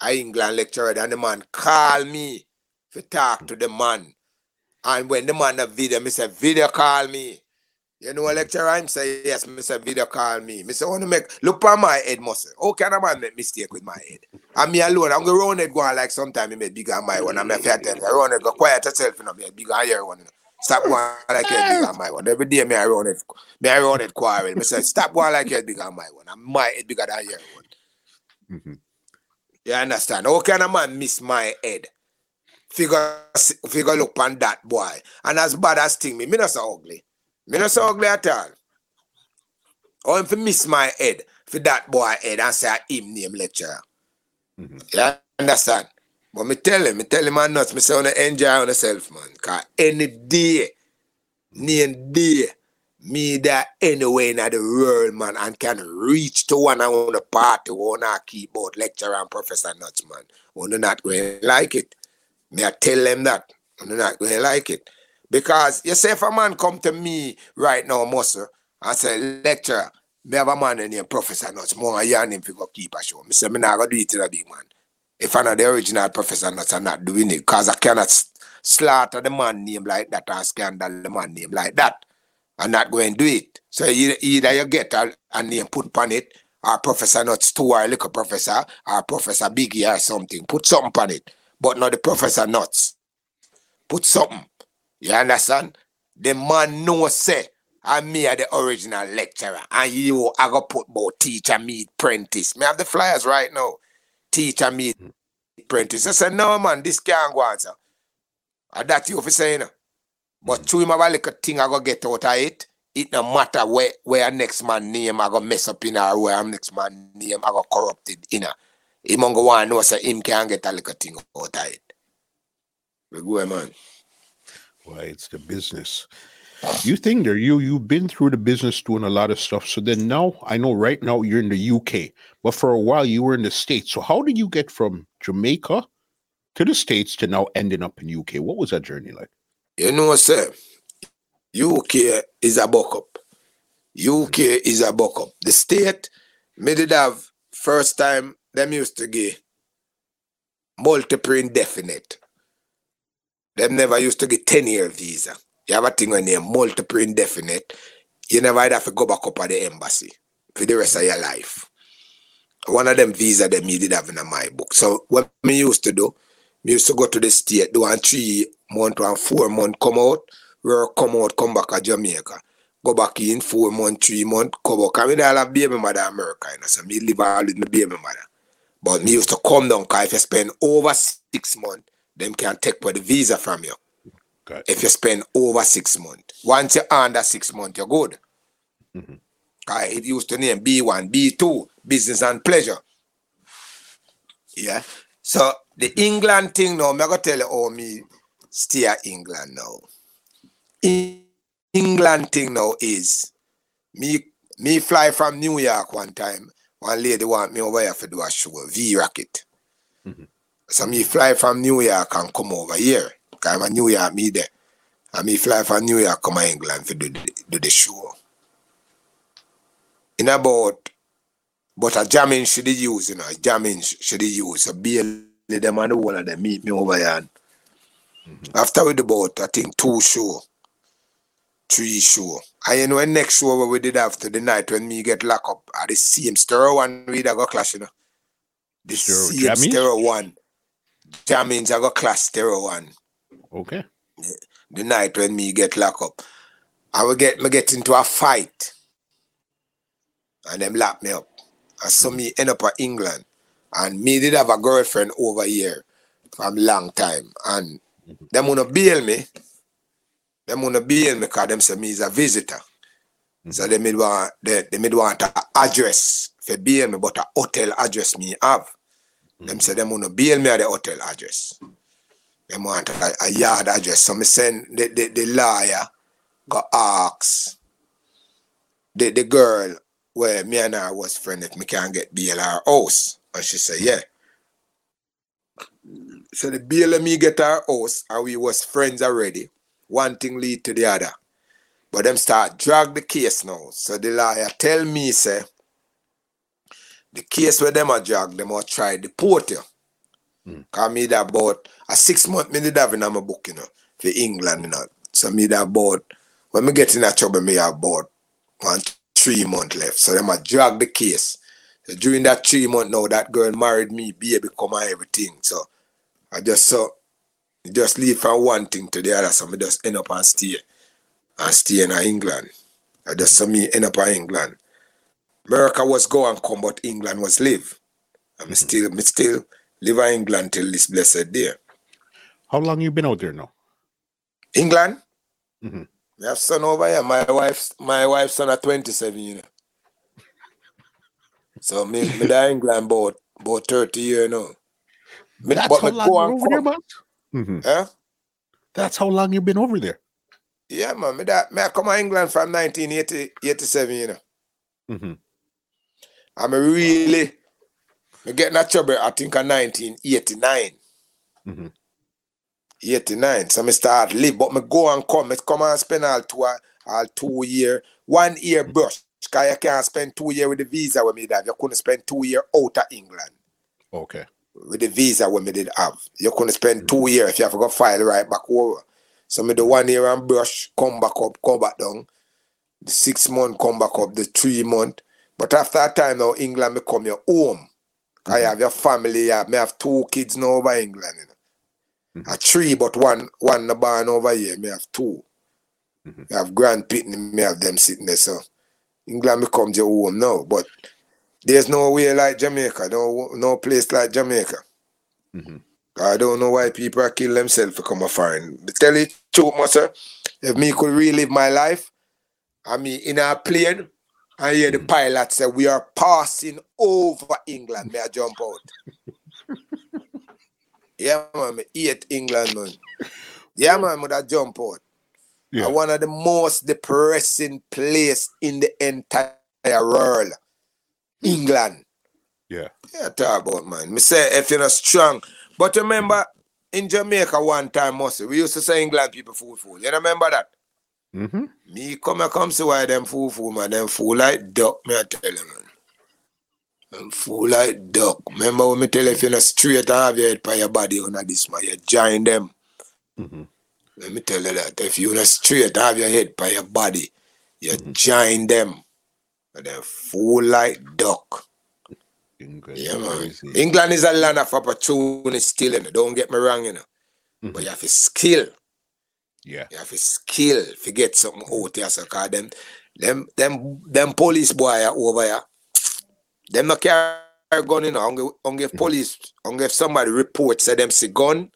I England lecturer and the man call me to talk to the man. And when the man a video, me say, video call me. You know, a lecturer, him say, yes, Mr. Video call me. Mr. want to make, look on my head muscle. How can a man make mistake with my head? And me alone, I'm going to run it going like sometime he make bigger my one. I'm a fair tell I run it, go quiet yourself, you know, me bigger your one. Stop going like you bigger my one. Every day me I run it, me I run it quarrel. Me say, stop going like you bigger my one. I'm my head bigger than your one. Mm-hmm. You understand? How can a man miss my head? Figure, figure look on that boy. And as bad as thing me, me not so ugly. Me not so ugly at all. Or if you miss my head for that boy head and say him name lecturer. Mm-hmm. You understand? But me tell him, me tell him I'm nuts. Me say wanna enjoy yourself, man. Cause any day, any day, me that anywhere in the world, man, and can reach to one I want to party, wanna keyboard lecturer and professor nuts, man. Wanna not going to like it. Me I tell them that. Wanna not going to like it. Because you say if a man come to me right now, Muscle, and say, lecturer, me have a man named Professor Nuts, more I yarn him to go keep a show. Me say, me not gonna do it to a big man. If I'm not the original Professor Nuts, I'm not doing it. Because I cannot slaughter the man name like that or scandal the man name like that. I'm not going to do it. So either you get a, a name put on it, or Professor Nuts 2 or little Professor, or Professor Biggie or something. Put something on it. But not the Professor Nuts. Put something. You understand? The man know say I me me the original lecturer and you I go put more teacher meet apprentice. Me have the flyers right now. Teacher meet apprentice. I said, no man, this can't go on, sir. And that you for saying. But mm-hmm. to him have a little thing I go get out of it. It no matter where where next man name I go mess up in or where next man name I go corrupted in. Him go want know say him can get a little thing out of it. We go man. Why it's the business. You think there you you've been through the business doing a lot of stuff. So then now I know right now you're in the UK, but for a while you were in the States. So how did you get from Jamaica to the States to now ending up in UK? What was that journey like? You know, what, sir, UK is a buck up. UK is a buck up. The state made it have first time them used to get multiple indefinite. Them never used to get 10 year visa. You have a thing when you're multiple indefinite, you never have to go back up at the embassy for the rest of your life. One of them visa them me did have in my book. So what me used to do, me used to go to the state, do one three month and four month come out, work come out, come back to Jamaica. Go back in four month, three month, come back. I mean, I have baby mother in America, you know, so me live all with my baby mother. But me used to come down because if you spend over six months, them can take for the visa from you. If you spend over six months. Once you're under six months, you're good. Mm-hmm. It used to name B1, B2, business and pleasure. Yeah. So the England thing now, I'm gonna tell you how me stay at England now. England thing now is me me fly from New York one time. One lady want me over here to do a show, V Rocket. Mm-hmm. So me fly from New York and come over here. Cause I'm a New York me there. And me fly from New York come to England to do do the show. In about but a jamming should use, you know, jamming should use. So barely them and the one of them meet me over here. Mm-hmm. After we did about I think two show, three show. And you know the next show we did after the night when me get locked up at the same stereo one we that got clash, you know. The same stereo one. That means I got class stereo one. Okay. The, the night when me get locked up. I will get me get into a fight. And them lock me up. And so me end up at England. And me did have a girlfriend over here from a long time. And mm-hmm. them wanna bail me. Them wanna bail me because them say me is a visitor. Mm-hmm. So they made want they, they made want a address for bail me, but a hotel address me have. Them say them want to bail me at the hotel address. Them want a, a yard address. So me send the, the, the lawyer go ask the, the girl where me and her was friend if me can get bail our house. And she said, yeah. So the bail me get our house and we was friends already. One thing lead to the other. But them start drag the case now. So the lawyer tell me, say, the case where them a drag, them are try deport you. Mm. Cause me that about a six month me did have in my book, you know, for England, you know. So me that about when me get in that trouble, me have about one three month left. So them a drag the case. So during that three month now, that girl married me, baby come and everything. So I just so just leave from one thing to the other. So me just end up and stay. And stay in England. I just saw me end up in England. America was go and come, but England was live. I'm mm-hmm. still me still live in England till this blessed day. How long you been out there now? England? Mm-hmm. I have son over here. My wife's my wife's son at 27, you know. So me, me there England about about 30 years now. Me, That's how long you're over there, man? Mm-hmm. Huh? That's how long you've been over there. Yeah, man. Me, that, me I come to England from 1987, you know. Mm-hmm. I'm a really me getting a trouble, I think in 1989. Mm-hmm. 89. So me start live, but me go and come. Me come and spend all two all two year, one year brush. Cause you can't spend two year with the visa when me have. You couldn't spend two year out of England. Okay. With the visa when me did have. You couldn't spend mm-hmm. two year if you have to go file right back over. So me the one year and brush, come back up, come back down. The six month come back up, the three month. But after that time now, England become your home. Mm-hmm. I have your family, I may have two kids now over England. You know. Mm-hmm. A three, but one one barn over here. May have 2 mm-hmm. Me have Grand Pitney, me have them sitting there. So England becomes your home now. But there's no way like Jamaica, no no place like Jamaica. Mm-hmm. I don't know why people are killing themselves to come a foreign. Tell you truth, sir, if me could relive my life, I mean in a plane, I hear the pilot say we are passing over England. May I jump out? *laughs* Yeah, man, me hate England, man. Yeah, man, with that jump out. Yeah. One of the most depressing place in the entire world. England. Yeah. Yeah, talk about man. Me say if you're not strong. But remember, in Jamaica one time, mostly, we used to say England people fool fool. You remember that? Mm-hmm. Me come and come see why them fool fool, man. Them fool like duck, me I tell you, man. I'm full like duck. Remember when me tell you if you're not straight and have your head by your body under this man, you join them. Mm-hmm. Let me tell you that. If you're not straight and have your head by your body, you mm-hmm. join them. And they're full like duck. England, yeah, man. England is a land of opportunity still, you know. don't get me wrong, you know. Mm-hmm. But you have to skill. Yeah. You have to skill to get something out. So, cause them, them, them, them police boy over here, them not carry gun, you know. Only, only if police, only if somebody reports say them see gun,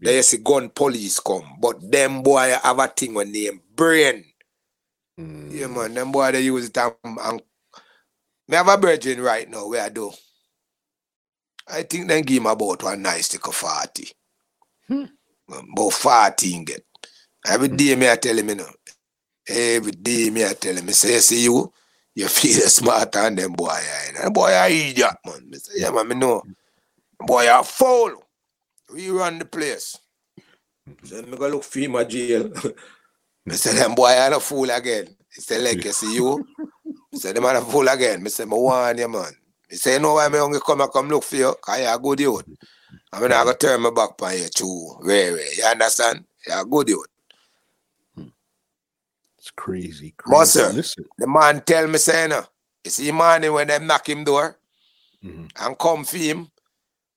yeah. they see gun police come. But them boy have a thing when they brain. Mm. Yeah, man. Them boy they use it and, and me have a virgin right now where I do. I think they give him about one nice stick of 40. Hmm. About 14 get. Every hmm. me I tell him, you know. Every day me I tell him, I say, see you, you *laughs* feel smarter than them boy. And boy are idiot, man. I say, yeah, man, me know. Boy are fool. We run the place. So me go look for at jail. *laughs* I say, them boy are a fool again. He say, like, you see you? I say, them are a fool again. I say, me want you, man. He say, you know why me only come and come look for you? Because you're a good youth. I mean, I go turn my back on you too. Very, very. You understand? You're a good youth. It's crazy. crazy. Listen. the man tell me saying, uh, you see morning when them knock him door mm-hmm. and come for him,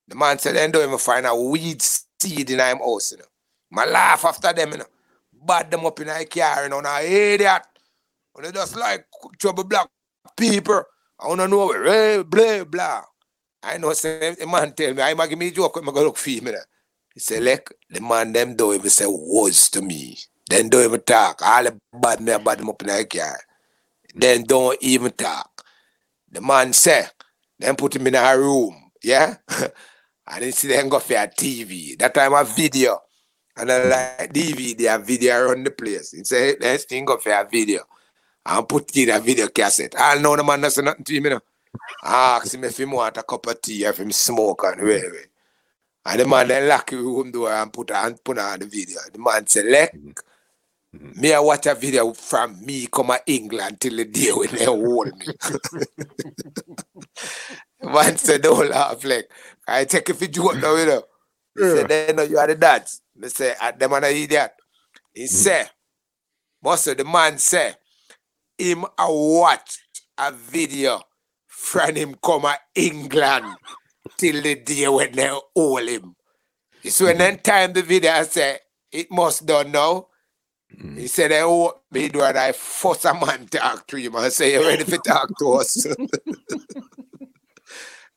the man said they don't even find a weed seed in him house. You know. My laugh after them, you know. Bad them up in a car, you know, now idiot. When they just like trouble black people. I wanna know blah blah blah. I know say the man tell me, I might give me a joke, I'm gonna look for him. You know. He said, like the man them don't even say words to me. Then don't even talk. All the bad me bad them up in the car. Then don't even talk. The man say, then put him in a room, yeah? *laughs* and then see them go for a TV. That time a video. And I like DVD, a video around the place. He say, let's think of a video. and put in a video cassette. I know the man doesn't nothing to him, you know. I ask him if he want a cup of tea, if him smoke and whatever. And the man then lock the room door and put and put on the video. The man say, mm-hmm. Me I watch a video from me come to England till the day when they hold me. *laughs* man said, don't laugh, like, I take if you joke now, you know. He yeah. said, then you are the dads. Me say, at ah, them man idiot. He mm-hmm. say, most of the man say, him I watch a video from him come to England till the day when they hold him. So when then time the video, I say, it must done now. Mm. He said, I hope me do I force a man to talk to him and say, you ready to talk to us? *laughs*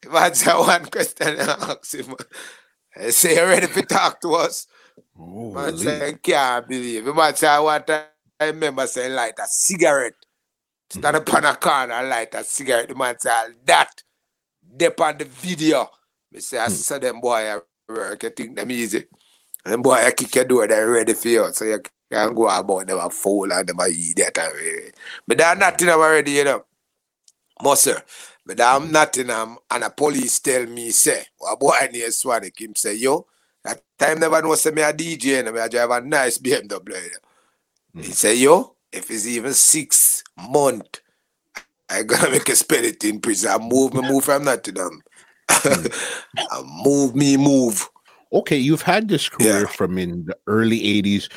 That's one question I ask him. I say, you ready to talk to us? Oh, man say, I can't believe it. Man say, I want to, I remember saying, light a cigarette. Stand up on a corner and light a cigarette. The man say, that dep on the video. Me say, I mm. saw them boy I work, you think them easy. And them boy I kick your door, they're ready for you. So you can go about them a fool and them a idiot. But not in them already, you know. Muscle. But I'm not in them and the police tell me, say, well, boy near Swanik, him say, yo, that time never know say me a DJ and me I drive a nice BMW. Mm. He say, yo, if it's even six month I gonna make a spend it in prison. I move me move from Nottingham. *laughs* I move me move. Okay, you've had this career yeah. from in the early 80s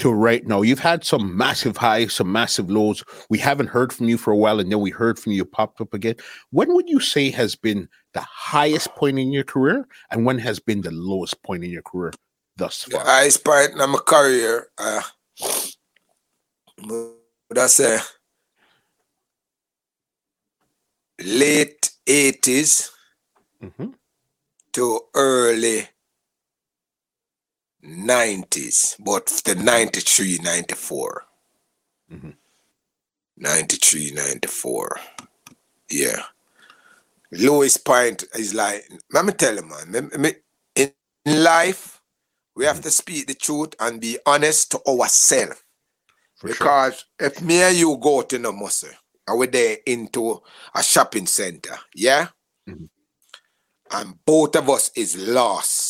to right now. You've had some massive highs, some massive lows. We haven't heard from you for a while, and then we heard from you, popped up again. When would you say has been the highest point in your career, and when has been the lowest point in your career thus far? The highest point in my career, uh, would I say, late 80s mm-hmm. to early 90s, but the 93, 94. Mm-hmm. 93, 94. Yeah. Lowest point is like, let me tell you, man, in life, we have mm-hmm. to speak the truth and be honest to ourselves. Because sure. if me and you go to the muscle, and we're there into a shopping center, yeah? Mm-hmm. And both of us is lost.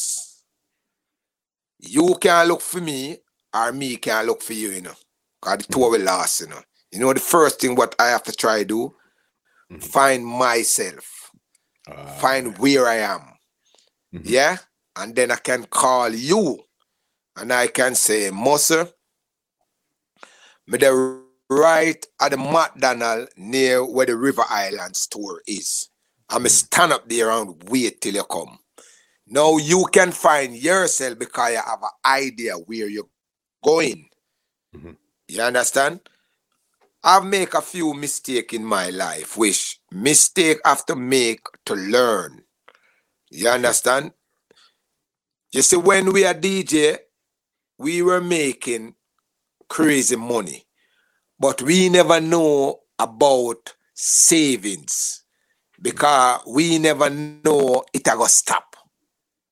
You can't look for me, or me can't look for you, you know. Because the two of we lost, you know. You know, the first thing what I have to try to do, mm-hmm. find myself. Uh, find where I am. Mm-hmm. Yeah? And then I can call you. And I can say, Muscle, me the right at the McDonald near where the River Island store is. I'm mm. stand up there and wait till you come. Now you can find yourself because you have an idea where you're going. Mm-hmm. You understand? I've made a few mistakes in my life, which mistake after make to learn. You understand? You see, when we are DJ, we were making crazy money but we never know about savings because we never know it a go stop.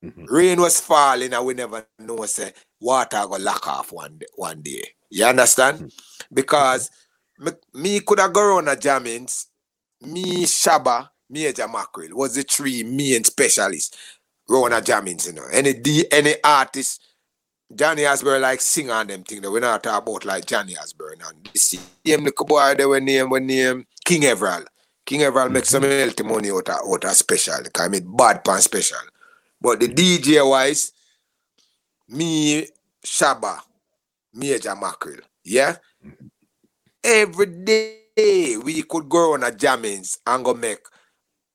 Mm-hmm. Rain was falling and we never know say water go lock off one day, one day. You understand? Mm-hmm. Because me, me could have gone on a Jammys, me Shabba, Major Mackerel was the three main specialists Rona Jammys, you know. Any D, any artist Johnny Osbourne like sing on them thing that we not talk about like Johnny Osbourne and the same little boy they were name when name King Everald. King Everald mm-hmm. make some healthy money out of, out of special. I mean bad pan special. But the DJ wise, me Shabba, Major Mackerel. Yeah? Every day we could go on a Jammys and go make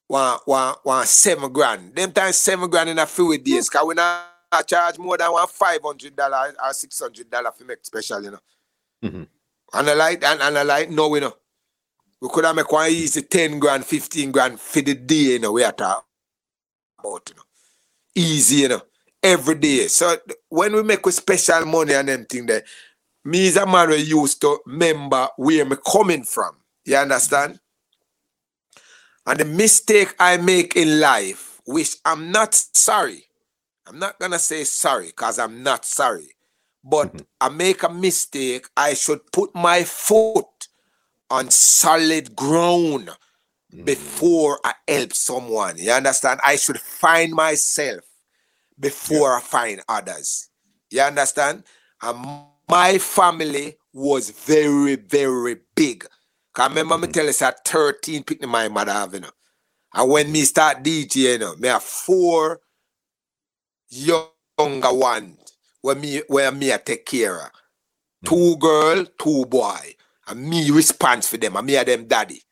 one, one, one seven grand. Them times seven grand in a few days. Cause we not charge more than one five hundred dollar or six hundred dollar for make special, you know. Mm-hmm. And I like and, and I like no, you know. We could have make one easy 10 grand, 15 grand for the day, you know, we are talking about, you know. Easy, you know, every day. So when we make a special money and them thing there, me as a man we used to remember where me coming from. You understand? And the mistake I make in life, which I'm not sorry, I'm not gonna say sorry because I'm not sorry, but mm-hmm. I make a mistake. I should put my foot on solid ground. Before I help someone. You understand? I should find myself before yeah. I find others. You understand? And my family was very, very big. Cause remember mm-hmm. me tell us at 13 picking my mother have, you know. And when me start DJ, you know, me have four younger ones where me where me I take care of. Mm. Two girl, two boy. And me response for them. And me are them daddy.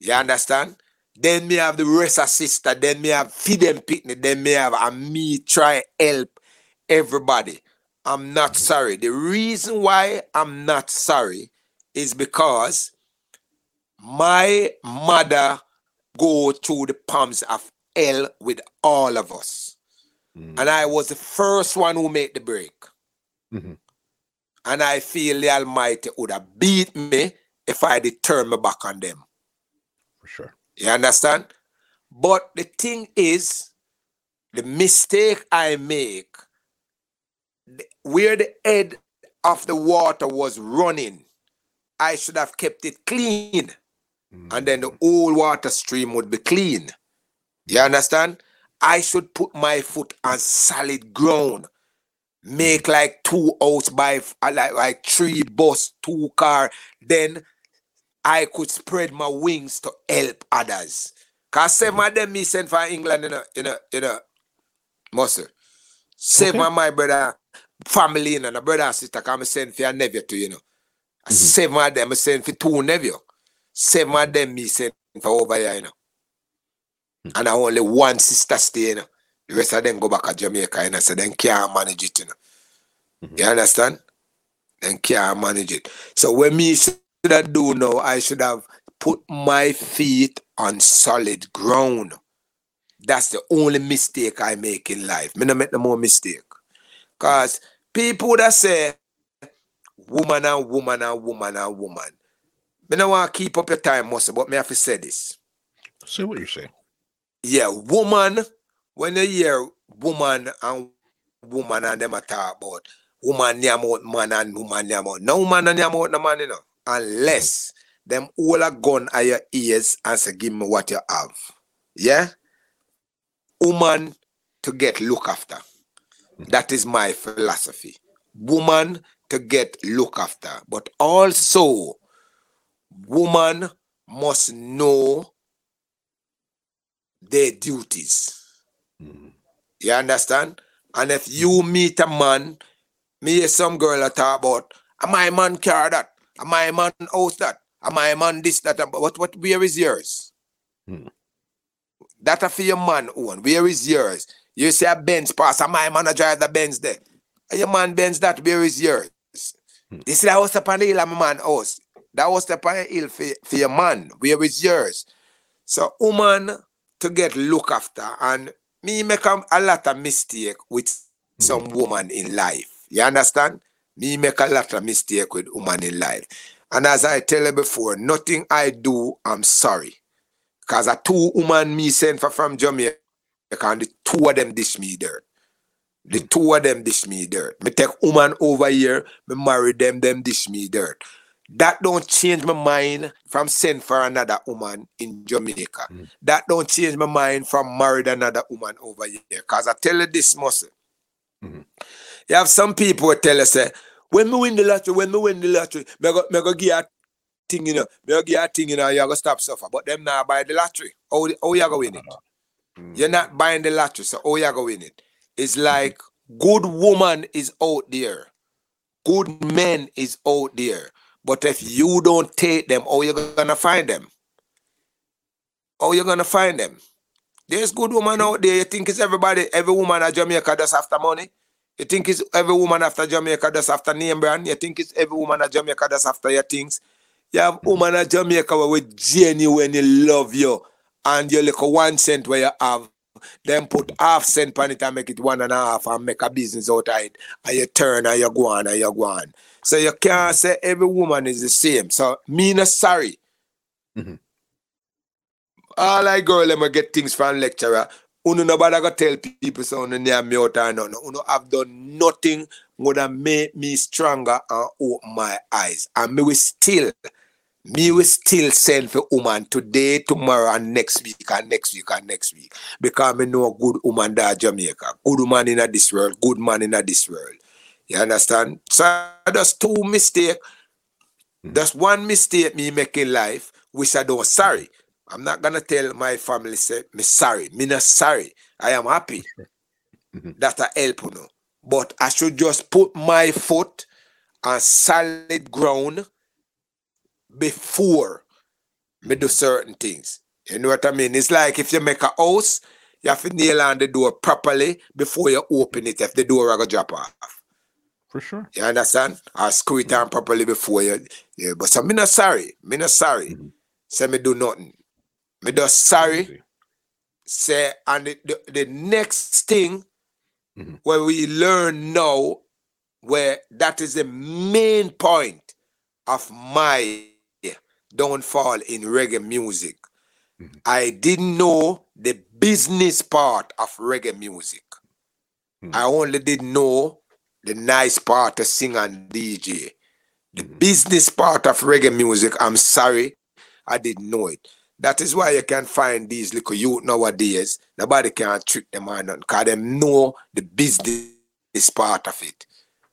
You understand? Then me have the rest of sister. Then me have feed them picnic. Then me have and me try help everybody. I'm not sorry. The reason why I'm not sorry is because my mother go through the palms of hell with all of us. Mm. And I was the first one who made the break. Mm-hmm. And I feel the Almighty would have beat me if I did turn my back on them. For sure. You understand? But the thing is, the mistake I make, where the head of the water was running, I should have kept it clean. Mm. And then the whole water stream would be clean. You understand? I should put my foot on solid ground. Make like two outs by like, like three bus, two car. Then I could spread my wings to help others. Cause seven of them me sent for England in a in a in a muscle. Seven okay. my brother family you and a brother and sister come send for a nephew to you know. Mm-hmm. Seven of them send for two nephew. Seven of them me send for over here, you know and I only one sister stay, you know. The rest of them go back to Jamaica, you know, so then can't manage it, you know. Mm-hmm. You understand? Then can't manage it. So when me should have do now, I should have put my feet on solid ground. That's the only mistake I make in life. Me not make no more mistake. Cause people that say woman and woman and woman and woman. Me don't want to keep up your time, muscle, but me have to say this. Say what you're saying yeah, woman, when you hear woman and woman and them talk about woman name out man and woman name out. No woman and name out no man, you know. Unless them all a gun at your ears and say, give me what you have. Yeah? Woman to get look after. That is my philosophy. Woman to get look after. But also, woman must know their duties. Mm. You understand? And if you meet a man, me some girl that talk about, am my man car that? Am my man house that? Am my man this, that? What, what, where is yours? Mm. That a for your man own. Where is yours? You say a Benz pass, am my man a drive the Benz there? Your man Benz that, where is yours? Mm. You see that house upon the hill, my man house. That was the the hill for, for your man. Where is yours? So, woman, to get look after and me make a, a lot of mistake with some mm. woman in life. You understand? Me make a lot of mistake with woman in life. And as I tell you before, nothing I do, I'm sorry. Because a two woman me sent for from Jamaica and the two of them dish me dirt. The two of them dish me dirt. Me take woman over here, me marry them, them dish me dirt. That don't change my mind from send for another woman in Jamaica. Mm. That don't change my mind from married another woman over here. Cause I tell you this, muscle. Mm-hmm. You have some people who tell us, say, when me win the lottery, when me win the lottery, me go, me go give a thing, you know, me go give a thing, you know, you go stop suffer. But them now buy the lottery. How, how you go win it? Mm. You're not buying the lottery, so how you go win it? It's like good woman is out there. Good men is out there. But if you don't take them, how you gonna find them? How you gonna find them? There's good woman out there. You think it's everybody, every woman at Jamaica does after money? You think it's every woman after Jamaica does after name brand? You think it's every woman at Jamaica does after your things? You have woman at Jamaica where we genuinely love you and you look a one cent where you have then put half cent on it and make it one and a half and make a business out of it. And you turn and you go on and you go on. So you can't say every woman is the same. So me not sorry. Mm-hmm. All I girl them get things from lecturer. Uno nobody go tell people so uno near me out or nothing. Uno have done nothing would have made me stronger and open my eyes. And me will still Me still send for woman today, tomorrow, and next week, and next week, and next week. Because me know a good woman there Jamaica. Good woman in this world, good man in this world. You understand? So that's two mistake. That's one mistake me make in life, which I don't sorry. I'm not gonna tell my family say me sorry. Me not sorry. I am happy *laughs* mm-hmm. that I help you know. But I should just put my foot on solid ground before me do certain things. You know what I mean? It's like if you make a house, you have to nail on the door properly before you open it if the door are gonna drop off. For sure. You understand? I screw it down properly before you yeah, but so me not sorry. Me not sorry. Mm-hmm. Say me do nothing. Me just sorry. Say and the, the, the next thing mm-hmm. where we learn now where that is the main point of my downfall in reggae music. Mm-hmm. I didn't know the business part of reggae music. Mm-hmm. I only didn't know the nice part to sing and DJ. The mm-hmm. business part of reggae music, I'm sorry, I didn't know it. That is why you can find these little youth nowadays. Nobody can trick them or nothing, because them know the business is part of it.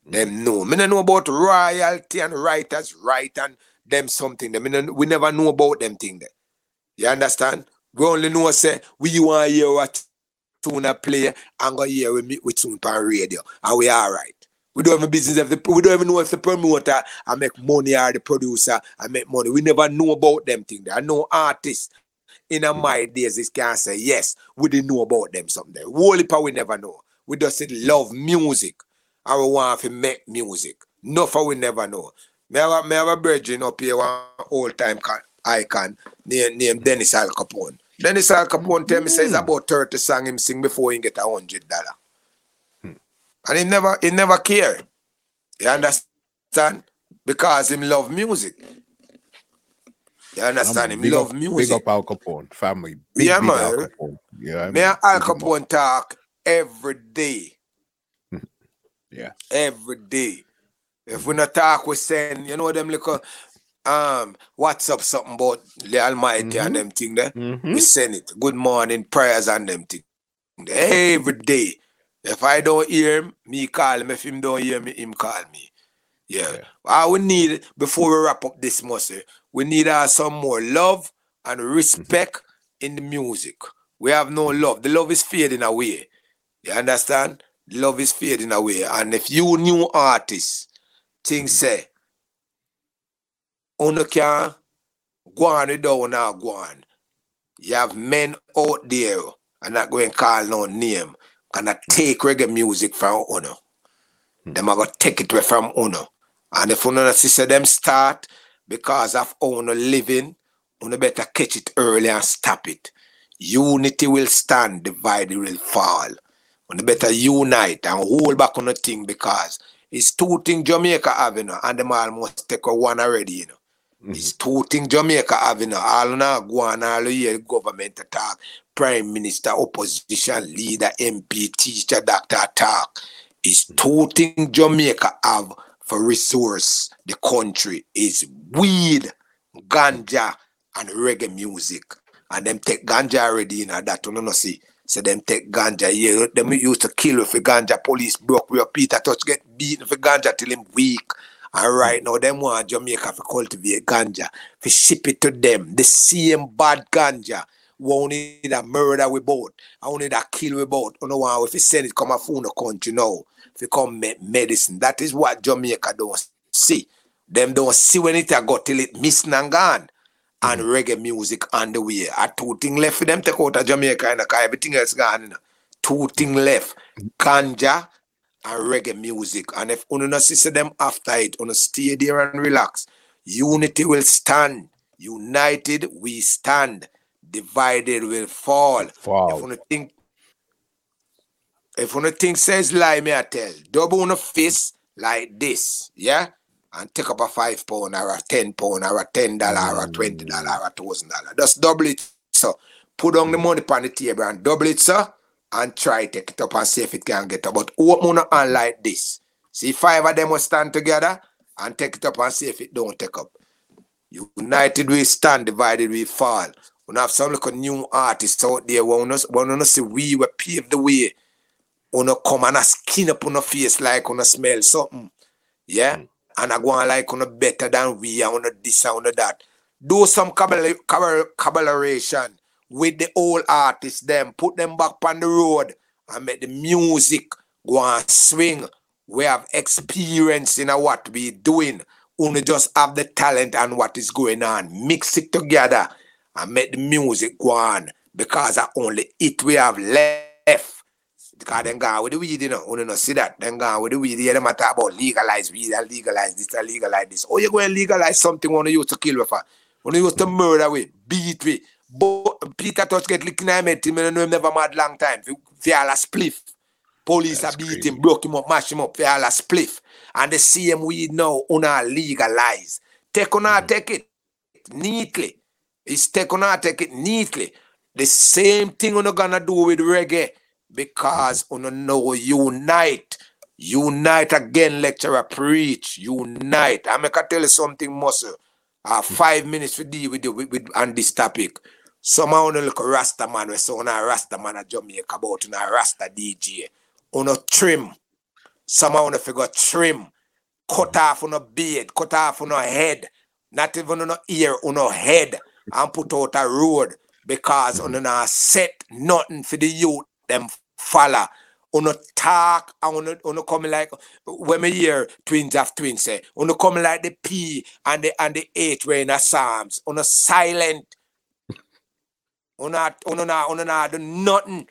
Them mm-hmm. know. Me know about royalty and writers right and them something. Them we never know about them thing there. You understand? We only know say we want to hear what tune a play and go hear with me with tune on radio. And we all right. We don't have a business if the, we don't even know if the promoter I make money or the producer I make money. We never know about them thing there. I know artists in my days this can say yes, we didn't know about them something. Wholly we never know. We just said love music and we want to make music. Nothing we never know. Me have, a, me have a brethren up here, one old time icon named, named Dennis Al Capone. Dennis Al Capone tell me mm. says about 30 song him sing before he get a hundred dollar. And he never he never care. You understand? Because him love music. You understand? him love up, music. Big up Al Capone family. Big, yeah, big man. Al Capone. Yeah, me and Al Capone talk every day. *laughs* yeah. Every day. If we not talk, we send, you know, them little um WhatsApp something about the Almighty mm-hmm. and them thing there. Mm-hmm. We send it. Good morning, prayers and them thing. Every day. If I don't hear him, me call him. If him don't hear me, him call me. Yeah. yeah. All we need before we wrap up this muscle, we need uh, some more love and respect mm-hmm. in the music. We have no love. The love is fading away. You understand? The love is fading away. And if you new artists thing say, Uno can go on without now go on. You have men out there, I'm not going to call no name, gonna take reggae music from Uno. Mm. Them are to take it away from Uno. And if Uno sister them start because of Uno living, Uno better catch it early and stop it. Unity will stand, divide will fall. Uno better unite and hold back on the thing because it's two things Jamaica have, you know, and them almost take a one already, you know. Mm-hmm. It's two things Jamaica have, you know. All now go on all year government attack, prime minister, opposition leader, MP, teacher, doctor attack. is two things Jamaica have for resource the country is weed, ganja, and reggae music. And them take ganja already, know, that you know, see. So them take ganja. Yeah, them used to kill with ganja. Police broke with Peter Tosh get beaten for ganja till him weak. And right now, them want Jamaica to cultivate ganja, to ship it to them. The same bad ganja. We only need a murder we both. I only need a kill we both. You know what? If you send it come a phone the country now, if you come make medicine, that is what Jamaica don't see. Them don't see when it got till it missing and gone and mm-hmm. reggae music on the way. A two thing left for them take out of Jamaica and everything else gone. You know. Two thing left. Ganja and reggae music. And if you not see them after it, you stay there and relax. Unity will stand. United we stand. Divided will fall. fall. If think if says lie, me I tell. Double on a fist like this. Yeah? and take up a five pound or a ten pound or a ten dollar or a twenty dollar or a thousand dollar. Just double it, so put on the money on the table and double it, sir, and try take it up and see if it can get up. But open on like this. See five of them will stand together and take it up and see if it don't take up. United we stand, divided we fall. We have some like a new artists out there. We want to see we will pave the way. We come and a skin up on the face like on a smell something. Yeah? Mm. And I go on like on a better than we and on this and on that. Do some collaboration with the old artists, them, put them back on the road and make the music go and swing. We have experience in what we doing. Only just have the talent and what is going on. Mix it together and make the music go on. Because I only it we have left. Because then gone with the weed, you know. Only not see that. Then gone with the weed. Yeah, them talk about legalize weed and legalize this and legalize this. Oh, you go and legalize something when you used to kill with her. When you used to murder with, beat with. But Peter Tosh get licked in the head, him know him never mad long time. For all a spliff. Police That's are beat crazy. him, broke him up, mash him up for all a spliff. And the same weed now, una legalize. Take on mm-hmm. take it neatly. It's take on take it neatly. The same thing we're gonna do with reggae because una know unite. Unite again, lecturer, preach. Unite. I'm gonna tell you something, muscle. Uh, five minutes to deal with you with, with, on this topic. Somehow on look Rasta man, we saw on a Rasta man at Jamaica about on a Rasta DJ. On a trim. Somehow on figure trim. Cut off on a beard, cut off on a head. Not even on a ear, on a head. And put out a road. Because mm-hmm. on a set nothing for the youth, them follow. Uno talk and uno, uno come like when me hear twins of twins say uno come like the P and the and the H in the Psalms. Uno silent. Uno uno not uno not do nothing.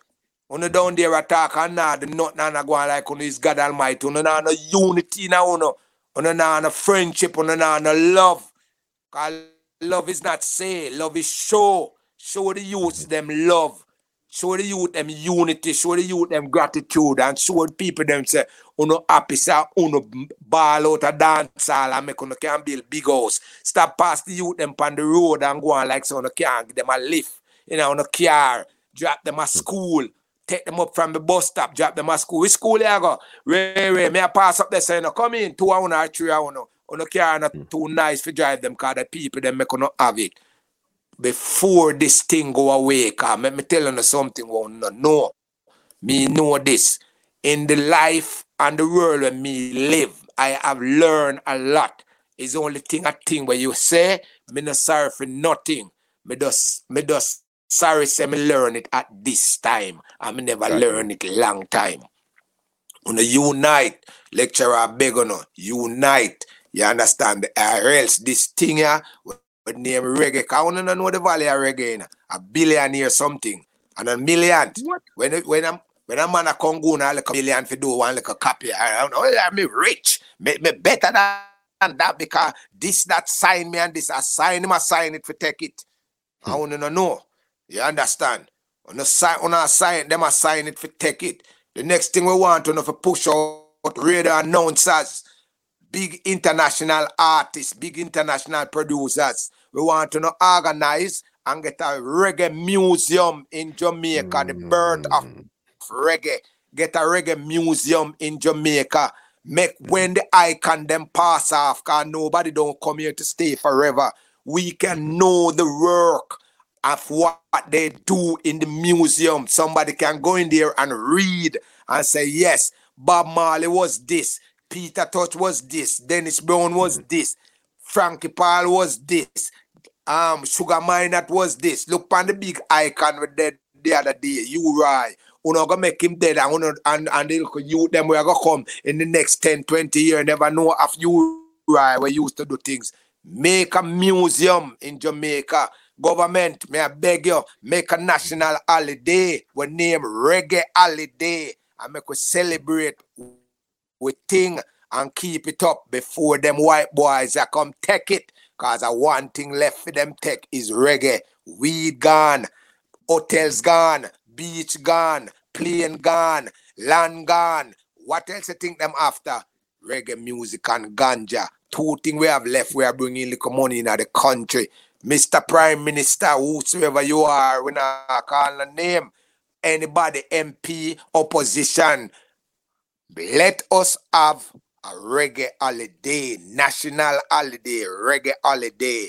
Uno down there attack and not do nothing and go on like uno is God Almighty. Uno not no unity now uno uno not no friendship uno not no love. Cause love is not say love is show show the youth them love show the youth them unity, show the youth them gratitude, and show the people them say, uno happy, say, uno ball out a dance hall and make uno can build big house. Stop past the youth them on the road and go on like so uno can give them a lift, you know, uno car, drop them a school, take them up from the bus stop, drop them a school. Which school you go? Ray, Ray, may I pass up there say, you know, come in, two hour or three hour, uno, car not too nice for drive them, cause the people them make uno have it before this thing go away. Cause let me tell you something we not know. Me know this. In the life and the world where me live, I have learned a lot. It's only thing a thing where you say, me not sorry for nothing. Me just me just sorry say me learn it at this time. I me never right. learn it long time. When unite, lecturer beg on unite. You understand? Or else this thing here with name reggae. Cause I don't know the value of reggae. You A billionaire something. And a million. What? When when I'm when a man a come go now like a million for do one like a copy. I don't know. I'm rich. Me, me better than that because this that sign me and this I sign him I sign it for take it. Hmm. I want to know. You understand? On the sign on our sign them I sign it for take it. The next thing we want to know for push out radio announcers big international artists, big international producers. We want to know, organize and get a reggae museum in Jamaica, mm. the birth of mm. reggae. Get a reggae museum in Jamaica. Make when the icon them pass off, cause nobody don't come here to stay forever. We can know the work of what they do in the museum. Somebody can go in there and read and say, yes, Bob Marley was this. Peter Tosh was this, Dennis Brown was mm. this, Frankie Paul was this, um, Sugar Minott was this. Look on the big icon with dead the other day, you right. We're not gonna make him dead and gonna, and, and you them we are gonna come in the next 10, 20 years, never know if you right we used to do things. Make a museum in Jamaica. Government, may I beg you, make a national holiday. We name reggae holiday and make we celebrate we think and keep it up before them white boys that come take it. Cause a one thing left for them take is reggae. Weed gone, hotels gone, beach gone, plane gone, land gone. What else you think them after? Reggae music and ganja. Two things we have left, we are bringing little money in the country. Mr. Prime Minister, whosoever you are, we not call the name. Anybody, MP, opposition, let us have a reggae holiday, national holiday, reggae holiday.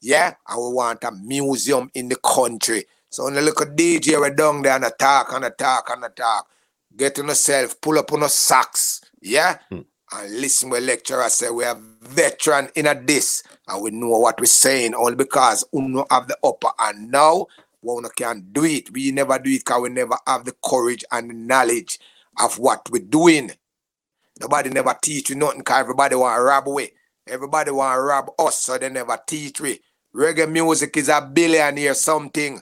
Yeah, and we want a museum in the country. So when you look at DJ, we're down there and attack and attack and attack. Get on yourself, pull up on the socks. Yeah? Hmm. And listen when lecturer say we are veteran in a this and we know what we're saying only because we don't have the upper and now we can do it. We never do it because we never have the courage and the knowledge of what we're doing. Nobody never teach you nothing because everybody want to rob away. Everybody want to rob us, so they never teach we. Reggae music is a billion year something.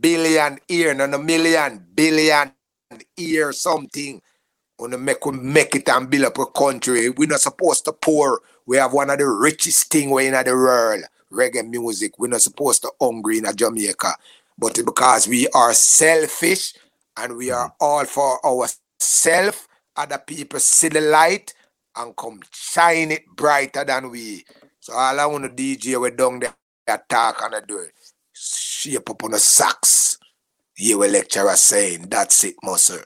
Billion year, not a million. Billion year something. Wanna make we make it and build up a country. We're not supposed to poor. We have one of the richest thing we in the world. Reggae music. We're not supposed to hungry in Jamaica. But because we are selfish and we are mm. all for ourselves, other people see the light and come shine it brighter than we. So all I want to DJ we down there attack and I do it. Shape up on the socks. You a lecturer saying that's it, Muscle.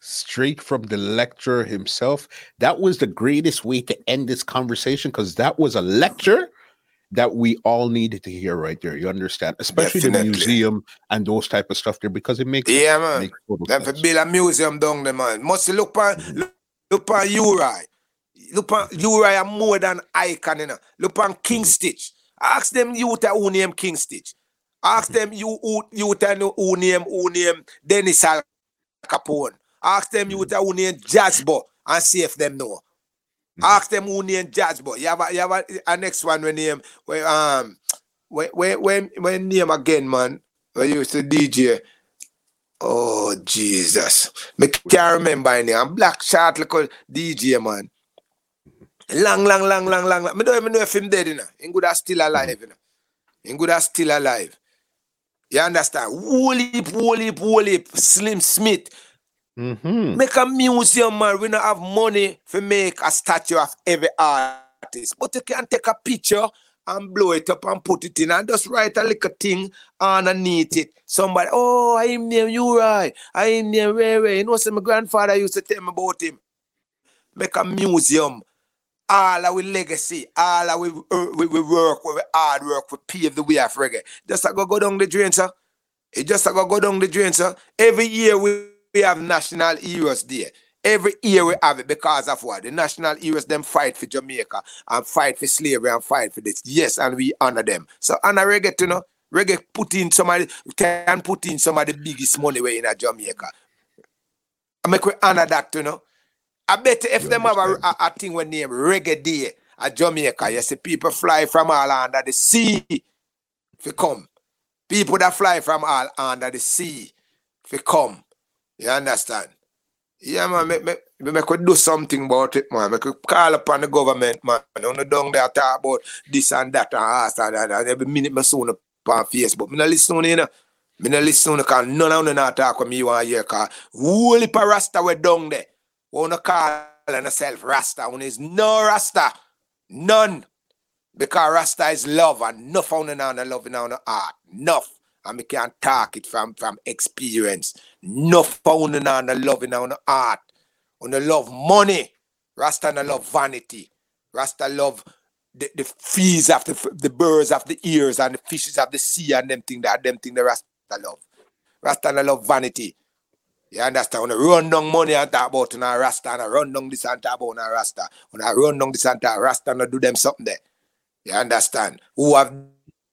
Straight from the lecturer himself. That was the greatest way to end this conversation because that was a lecture that we all needed to hear right there. You understand, especially Definitely. the museum and those type of stuff there because it makes yeah man. Makes for build a museum down there, man. Must look on mm-hmm. look, look on U-Roy. Look on U-Roy are more than icon, you know. Look on King mm-hmm. Stitt. Ask them youth who name King Stitt. Ask mm-hmm. them you who youth who name who name Dennis Al Capone. Ask them youth who name Jazzbo and see if them know. Mm-hmm. Ask them who name Jazzbo. You have a, you have a, a next one when name when um when when when, name again man. When you used to DJ. Oh Jesus. Me can't remember any. I'm black short little DJ man. Long, long, long, long, long. long. Me don't even know if him dead, you know. He good still alive, you know. He good still alive. You understand? Whole heap, whole heap, whole heap. Slim Smith. Mm-hmm. Make a museum, man. We don't have money to make a statue of every artist. But you can take a picture and blow it up and put it in and just write a little thing underneath it. Somebody, oh, I am named U-Roy. I am near Ray Ray. You know, so my grandfather used to tell me about him. Make a museum. All our legacy, all our uh, we, we work, we hard work, we pave the way of reggae. Just a go, go down the drain, sir. It just a go, go down the drain, sir. Every year we, we have National Heroes there. Every year we have it because of what? The national heroes them fight for Jamaica and fight for slavery and fight for this. Yes, and we honor them. So honor reggae, you know. Reggae put in somebody can put in some of the biggest money way in a Jamaica. I make we honor that, you know. I bet if you them have a, a, a, thing when name Reggae Day at Jamaica, you see people fly from all under the sea if you come. People that fly from all under the sea if you come. You understand? Yeah, man, make, make, make we do something about it, man. Make we call upon the government, man. On the down there talk about this and that and ask and that. And every minute me soon on Facebook. Me not listen to you, know. Me not listen to you, because none of them not talk with me one year, because whole heap Rasta we down there. Wanna call yourself Rasta when is no Rasta. None. Because Rasta is love and no found on the love in the art. Enough and we can talk it from, from experience. No founding on the loving on the art. On the love money. Rasta no love vanity. Rasta love the, the fees of the, the birds of the ears and the fishes of the sea and them thing that them thing the Rasta love. Rasta no love vanity. You understand? When I run down money and talk about a Rasta and I run down this and talk about a Rasta. When I run down this and talk Rasta and I do them something there. You understand? Who have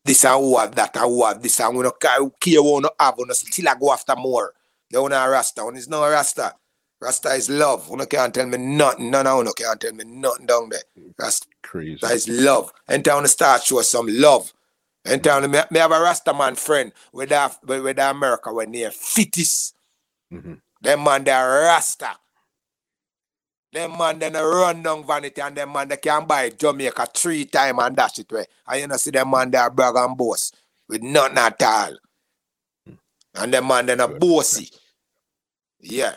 this and who have that and who have this and we don't care, who no have, we no still I go after more. They want a Rasta, one is no Rasta. Rasta is love. You can't tell me nothing. None of you can't tell me nothing down there. Rasta Crazy. That is love. And town start show some love. And town me, me have a Rasta man friend with that with that America when they fittest. Mm-hmm. Them man they are Rasta. Them man then run down vanity and them man they can buy Jamaica three times and dash it way. And you know see them man they are brag and boss with nothing at all. And them man then a bossy. Yeah.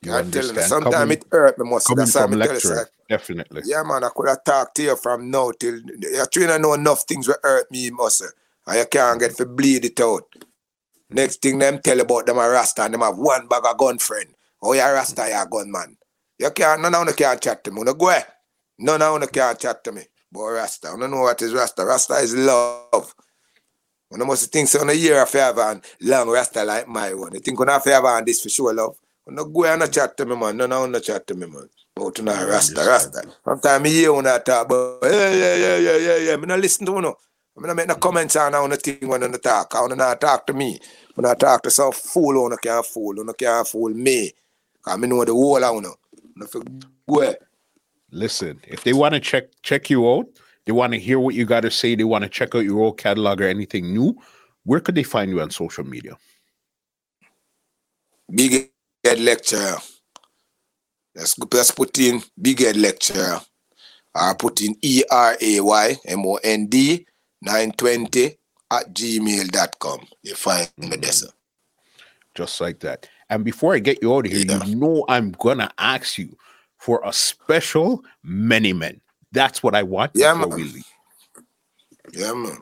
You I tell you, sometimes it hurt me most. That's from lecturer, definitely. Yeah, man, I could have talked to you from now till you're trying to know enough things will hurt me, muscle. And you can't get to bleed it out. Next thing them tell about them a Rasta and them have one bag of gun friend. Oh, you Rasta, you gun man. You can't, none of you can't chat to me. No go. None of you can't chat to me. But Rasta, I don't know what is Rasta. Rasta is love. When I must think so on a year of favor and long Rasta like my one. You think when I favor and this for sure love. When I go and chat to me, man, no, no, no chat to me, man. But to now Rasta, Rasta. Sometimes I hear when I talk, but yeah, yeah, yeah, yeah, yeah, yeah. I'm not listen to you. No. I mean, I make no comments on how the thing when I talk. I want to talk to me. When I talk to some fool, I can't fool. I can't fool me. Because I know the whole I know. Go Listen, if they want to check check you out, they want to hear what you got to say, they want to check out your old catalog or anything new, where could they find you on social media? Big Head Lecture. Let's, let's put in Big Head Lecture. I put in E R A Y M O N D 920 at gmail.com. You find mm-hmm. the desert. Just like that. And before I get you out of here, yeah. you know I'm gonna ask you for a special many men. That's what I want yeah, man. Yeah, man.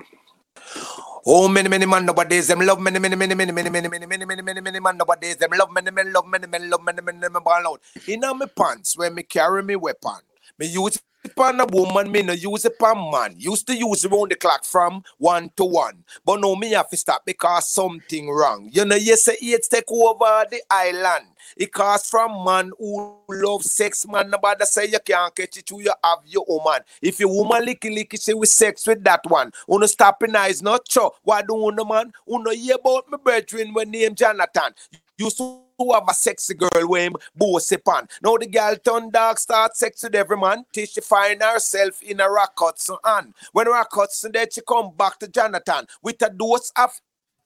Oh, many, many man nowadays, them love many, many, many, many, many, many, many, many, many, many, many man nowadays, them love many, many, love many, many, love many, many, many, ball out. In my pants, when me carry me weapon, me use upon a woman, me no use it upon man. Used to use around the clock from one to one. But now me have to stop because something wrong. You know, you say AIDS take over the island. It costs from man who love sex, man. Nobody say you can't catch it, you have your woman. If your woman licky licky, say with sex with that one. Uno stopping eyes not sure. Why do you man? Uno hear about my brethren when name Jonathan. To who have a sexy girl with him boss upon. Now the girl turn dark, start sex with every man till she find herself in a rock Hudson on. When rock Hudson then she come back to Jonathan with a dose of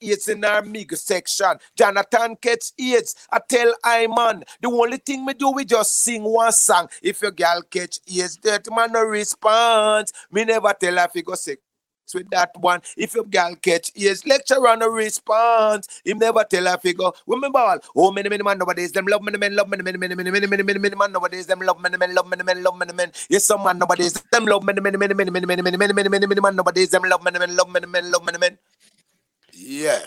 AIDS in our mega section. Jonathan catch AIDS. I tell I man, the only thing me do we just sing one song. If your girl catch AIDS, that man no response. Me never tell her if you go sick with that one. If your girl catch ears, lecture on a response. Him never tell her figure. Remember all. Oh, many, many man nowadays, them love many men, love many, many, many, many, many, many, many, many man nowadays, them love many men, love many men, love many men. Yes, some man nowadays, them love many, many, many, many, many, many, many, many, many, many, many man nowadays, them love many men, love many men, love many men. Yeah.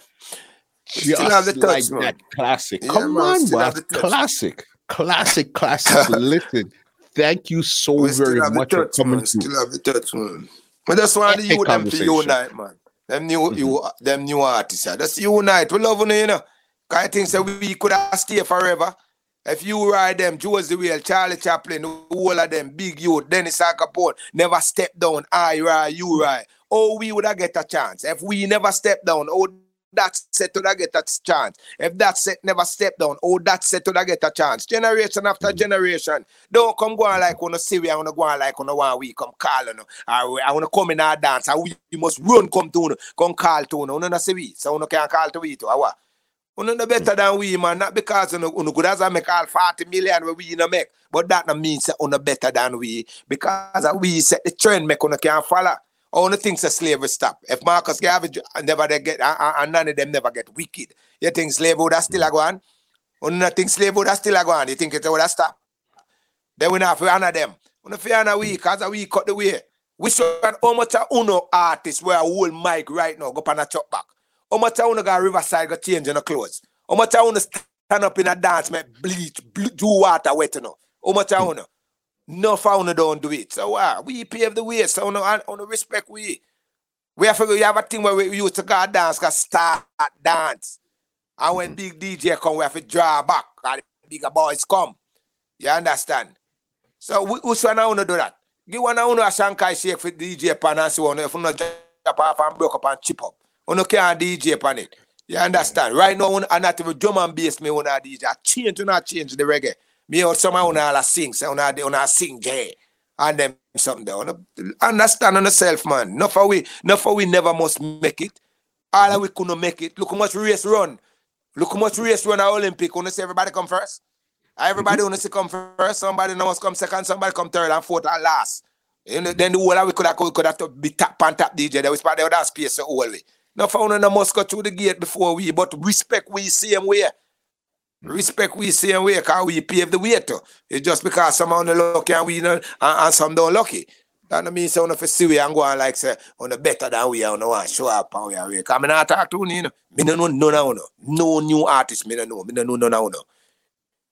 Still have the touch, like man. that classic. Come on, man. Classic. Classic, classic. Listen, thank you so very much for coming. Still have the touch, man. But that's why the youth them to unite, man. Them new mm-hmm. you them new artists, yeah. That's unite. We love them, you know. I think so we could have stay forever. If you ride them, Josey Wales, Charlie Chaplin, all of them, big youth, Dennis Alcapone, never step down, I ride, you ride. Oh, we would have get a chance. If we never step down, oh, that set to get a chance. If that set never step down, oh, that set to get a chance. Generation after mm. generation. Don't come go on like on a see I want to go on like on a one week, come call on. I, want to come in our dance. I, we must run come to you, come call to you. No, see we. So you can't call to we to our. You know better than we, man. Not because you know, you know good as I make all 40 million where we no make. But that no means that know better than we. Because we set the trend make you can't follow. The things that slavery stop. If Marcus Garvey never they get, and none of them never get wicked. You think slavery would have still a go on? You think slavery would have still a go on? You think it would have stopped? Then we have to honor them. We to honor we, because we cut the way. We show how much a uno artist where a whole mic right now go on a chop back. How much a uno got riverside go change in the clothes. How much a uno stand up in a dance, make bleach, do water wet, you know. How much a hmm. uno. No founder don't do it. So uh, we pave the way. So on the respect we. We have, we have a thing where we used to go dance, cause start dance. And when big DJ come, we have to draw back. And bigger boys come. You understand? So we, I want to do that? Give one to a Shankai shake for DJ pan and so on. If you not drop off and broke up and chip up. You can't DJ pan it. You understand? Right now, I'm not even drum and bass me when I DJ. I change to not change the reggae. Me out some of una sing, say una una sing gay. And them something there. Understand on yourself, man. Not for we, not for we never must make it. All that we couldn't make it. Look how much race run. Look how much race run at Olympic. Wanna see everybody come first? Everybody mm-hmm. wanna see come first. Somebody knows come second, somebody come third and fourth and last. Know, then the whole we could have, we could have to be tap and tap DJ. There was part of that space so only. No found no must go through the gate before we, but respect we same way. Respect we same way because we pave the way to. It's just because some on the lucky and we know, and, and some don't lucky. That don't mean so if you see we and go on like say oh, on the better than we are on the one show up and we are Because I not talk to you, know. Me no know of you. No new artist, me no know. Me no know none of you.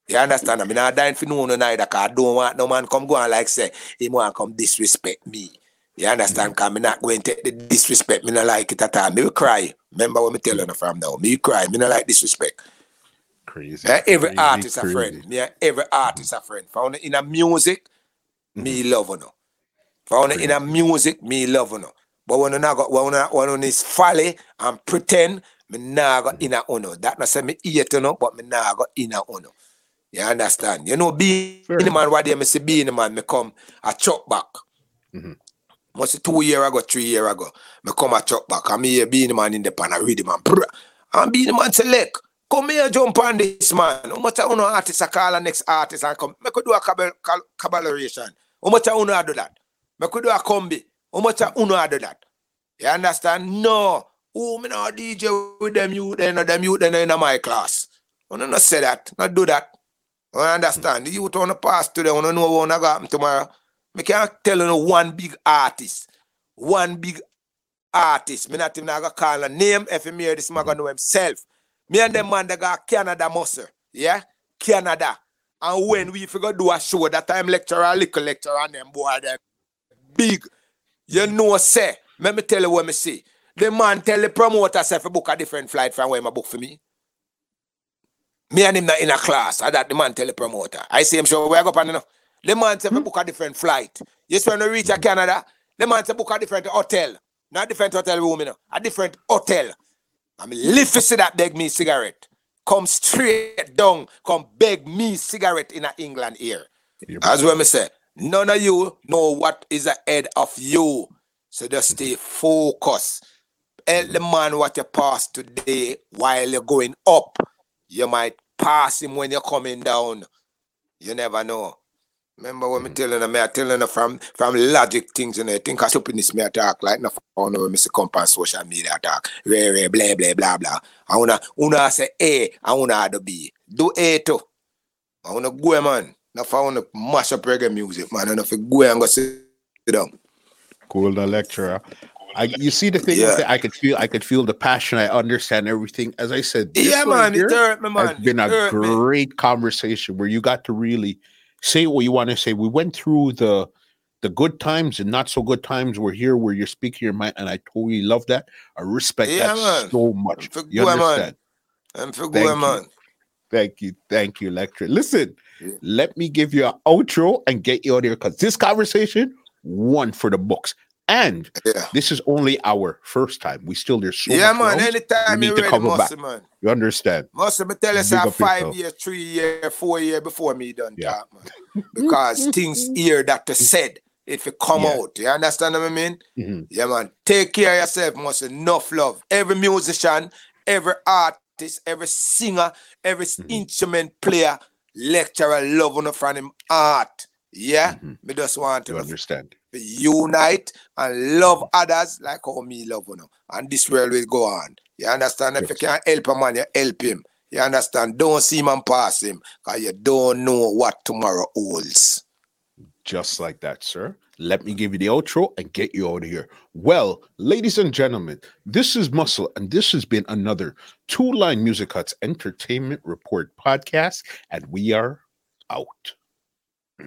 You understand? I mean, I dying for no one neither because I don't want no man come go on like say, he want come disrespect me. You understand? Mm. Because I'm not going to take the disrespect. Me not like it at all. Me will cry. Remember what me telling you from now. Me cry. Me not like disrespect. Crazy. Eh, every crazy, artist crazy. a friend. Yeah, every artist a friend. Found it in a music, me love you know. Found in a music, me love you know. But when you not got when you when is folly and pretend, me nah got in a uno. That not say me hate know, but me nah got in a uno. You understand? You know, being Fair the man what they me say being the man, me come a chop back. Mhm. Must two year ago, three year ago, me come a chop back. I'm here being the man in the pan, I read the man. brr. And being the man select. Come here, jump on this man. How much I uno artist I call a next artist and come. Me could do a collaboration. How much I uno do that? Me could do a combi. How much I uno do that? You understand? No. Oh, me not DJ with them youth, then them youth, then in my class. I don't say that. Not do that. I understand. The youth on the past today, I don't know what gonna happen tomorrow. Me can't tell you no one big artist. One big artist. Me not even gonna call a name if him hear this man gonna know himself. Me and them man they got Canada muscle. Yeah? Canada. And when we figure do a show, that time lecturer, a little lecturer, and them boy them big. You know, say, let me tell you what me see. The man tell the promoter say, if book a different flight from where my book for me. Me and him not in a class. I that the man tell the promoter. I see him show where I go up and you. The man say, book a different flight. Yes, when you reach a Canada, the man say, book a different hotel. Not different hotel room, you know. A different hotel. I mean, live to see that beg me cigarette. Come straight down, come beg me cigarette in a England here. Yeah. As well, me say, none of you know what is ahead of you. So just stay focused. Tell the man what you pass today while you're going up. You might pass him when you're coming down. You never know. Remember when me telling them, me I telling them from from logic things, you know, you think I stupidness me attack like no phone me see come on social media attack. Rare, rare, blah, blah, blah, blah. I wanna wanna say A, I wanna add a B. Do A too. I wanna go man. For I wanna mash up reggae music, man. I know if go and go sit down. Cool, the lecturer. I, you see the thing Yeah. is that I could feel I could feel the passion. I understand everything. As I said, this Yeah, right man, here it hurt me, man. has been a It me. great conversation where you got to really say what you want to say. We went through the the good times and not so good times. We're here where you're speaking your mind, and I totally love that. I respect Yeah, that man. so much. For You understand? I'm for Thank you. man. Thank you, thank you, lecturer. Listen, Yeah. let me give you an outro and get you out of here because this conversation one for the books. And Yeah. this is only our first time. We still there's so yeah, much man. ground. Anytime need you to ready, cover muscle, man. You understand? Muscle, me tell us Big five yourself. years, three years, four years before me done Yeah. talk, man. Because *laughs* things here that they said, if it come Yeah. out, you understand what I mean? Mhm. Yeah, man. Take care of yourself, muscle. Enough love. Every musician, every artist, every singer, every Mm-hmm. instrument player, lecturer, love on from him art. Yeah, Mhm. me just want to understand? Unite and love others like how me love you. know. And this world will go on. You understand? If you can help a man, you help him. You understand? Don't see him and pass him because you don't know what tomorrow holds. Just like that, sir. Let me give you the outro and get you out of here. Well, ladies and gentlemen, this is Muscle, and this has been another Two Line Music Huts Entertainment Report podcast, and we are out. *clears throat*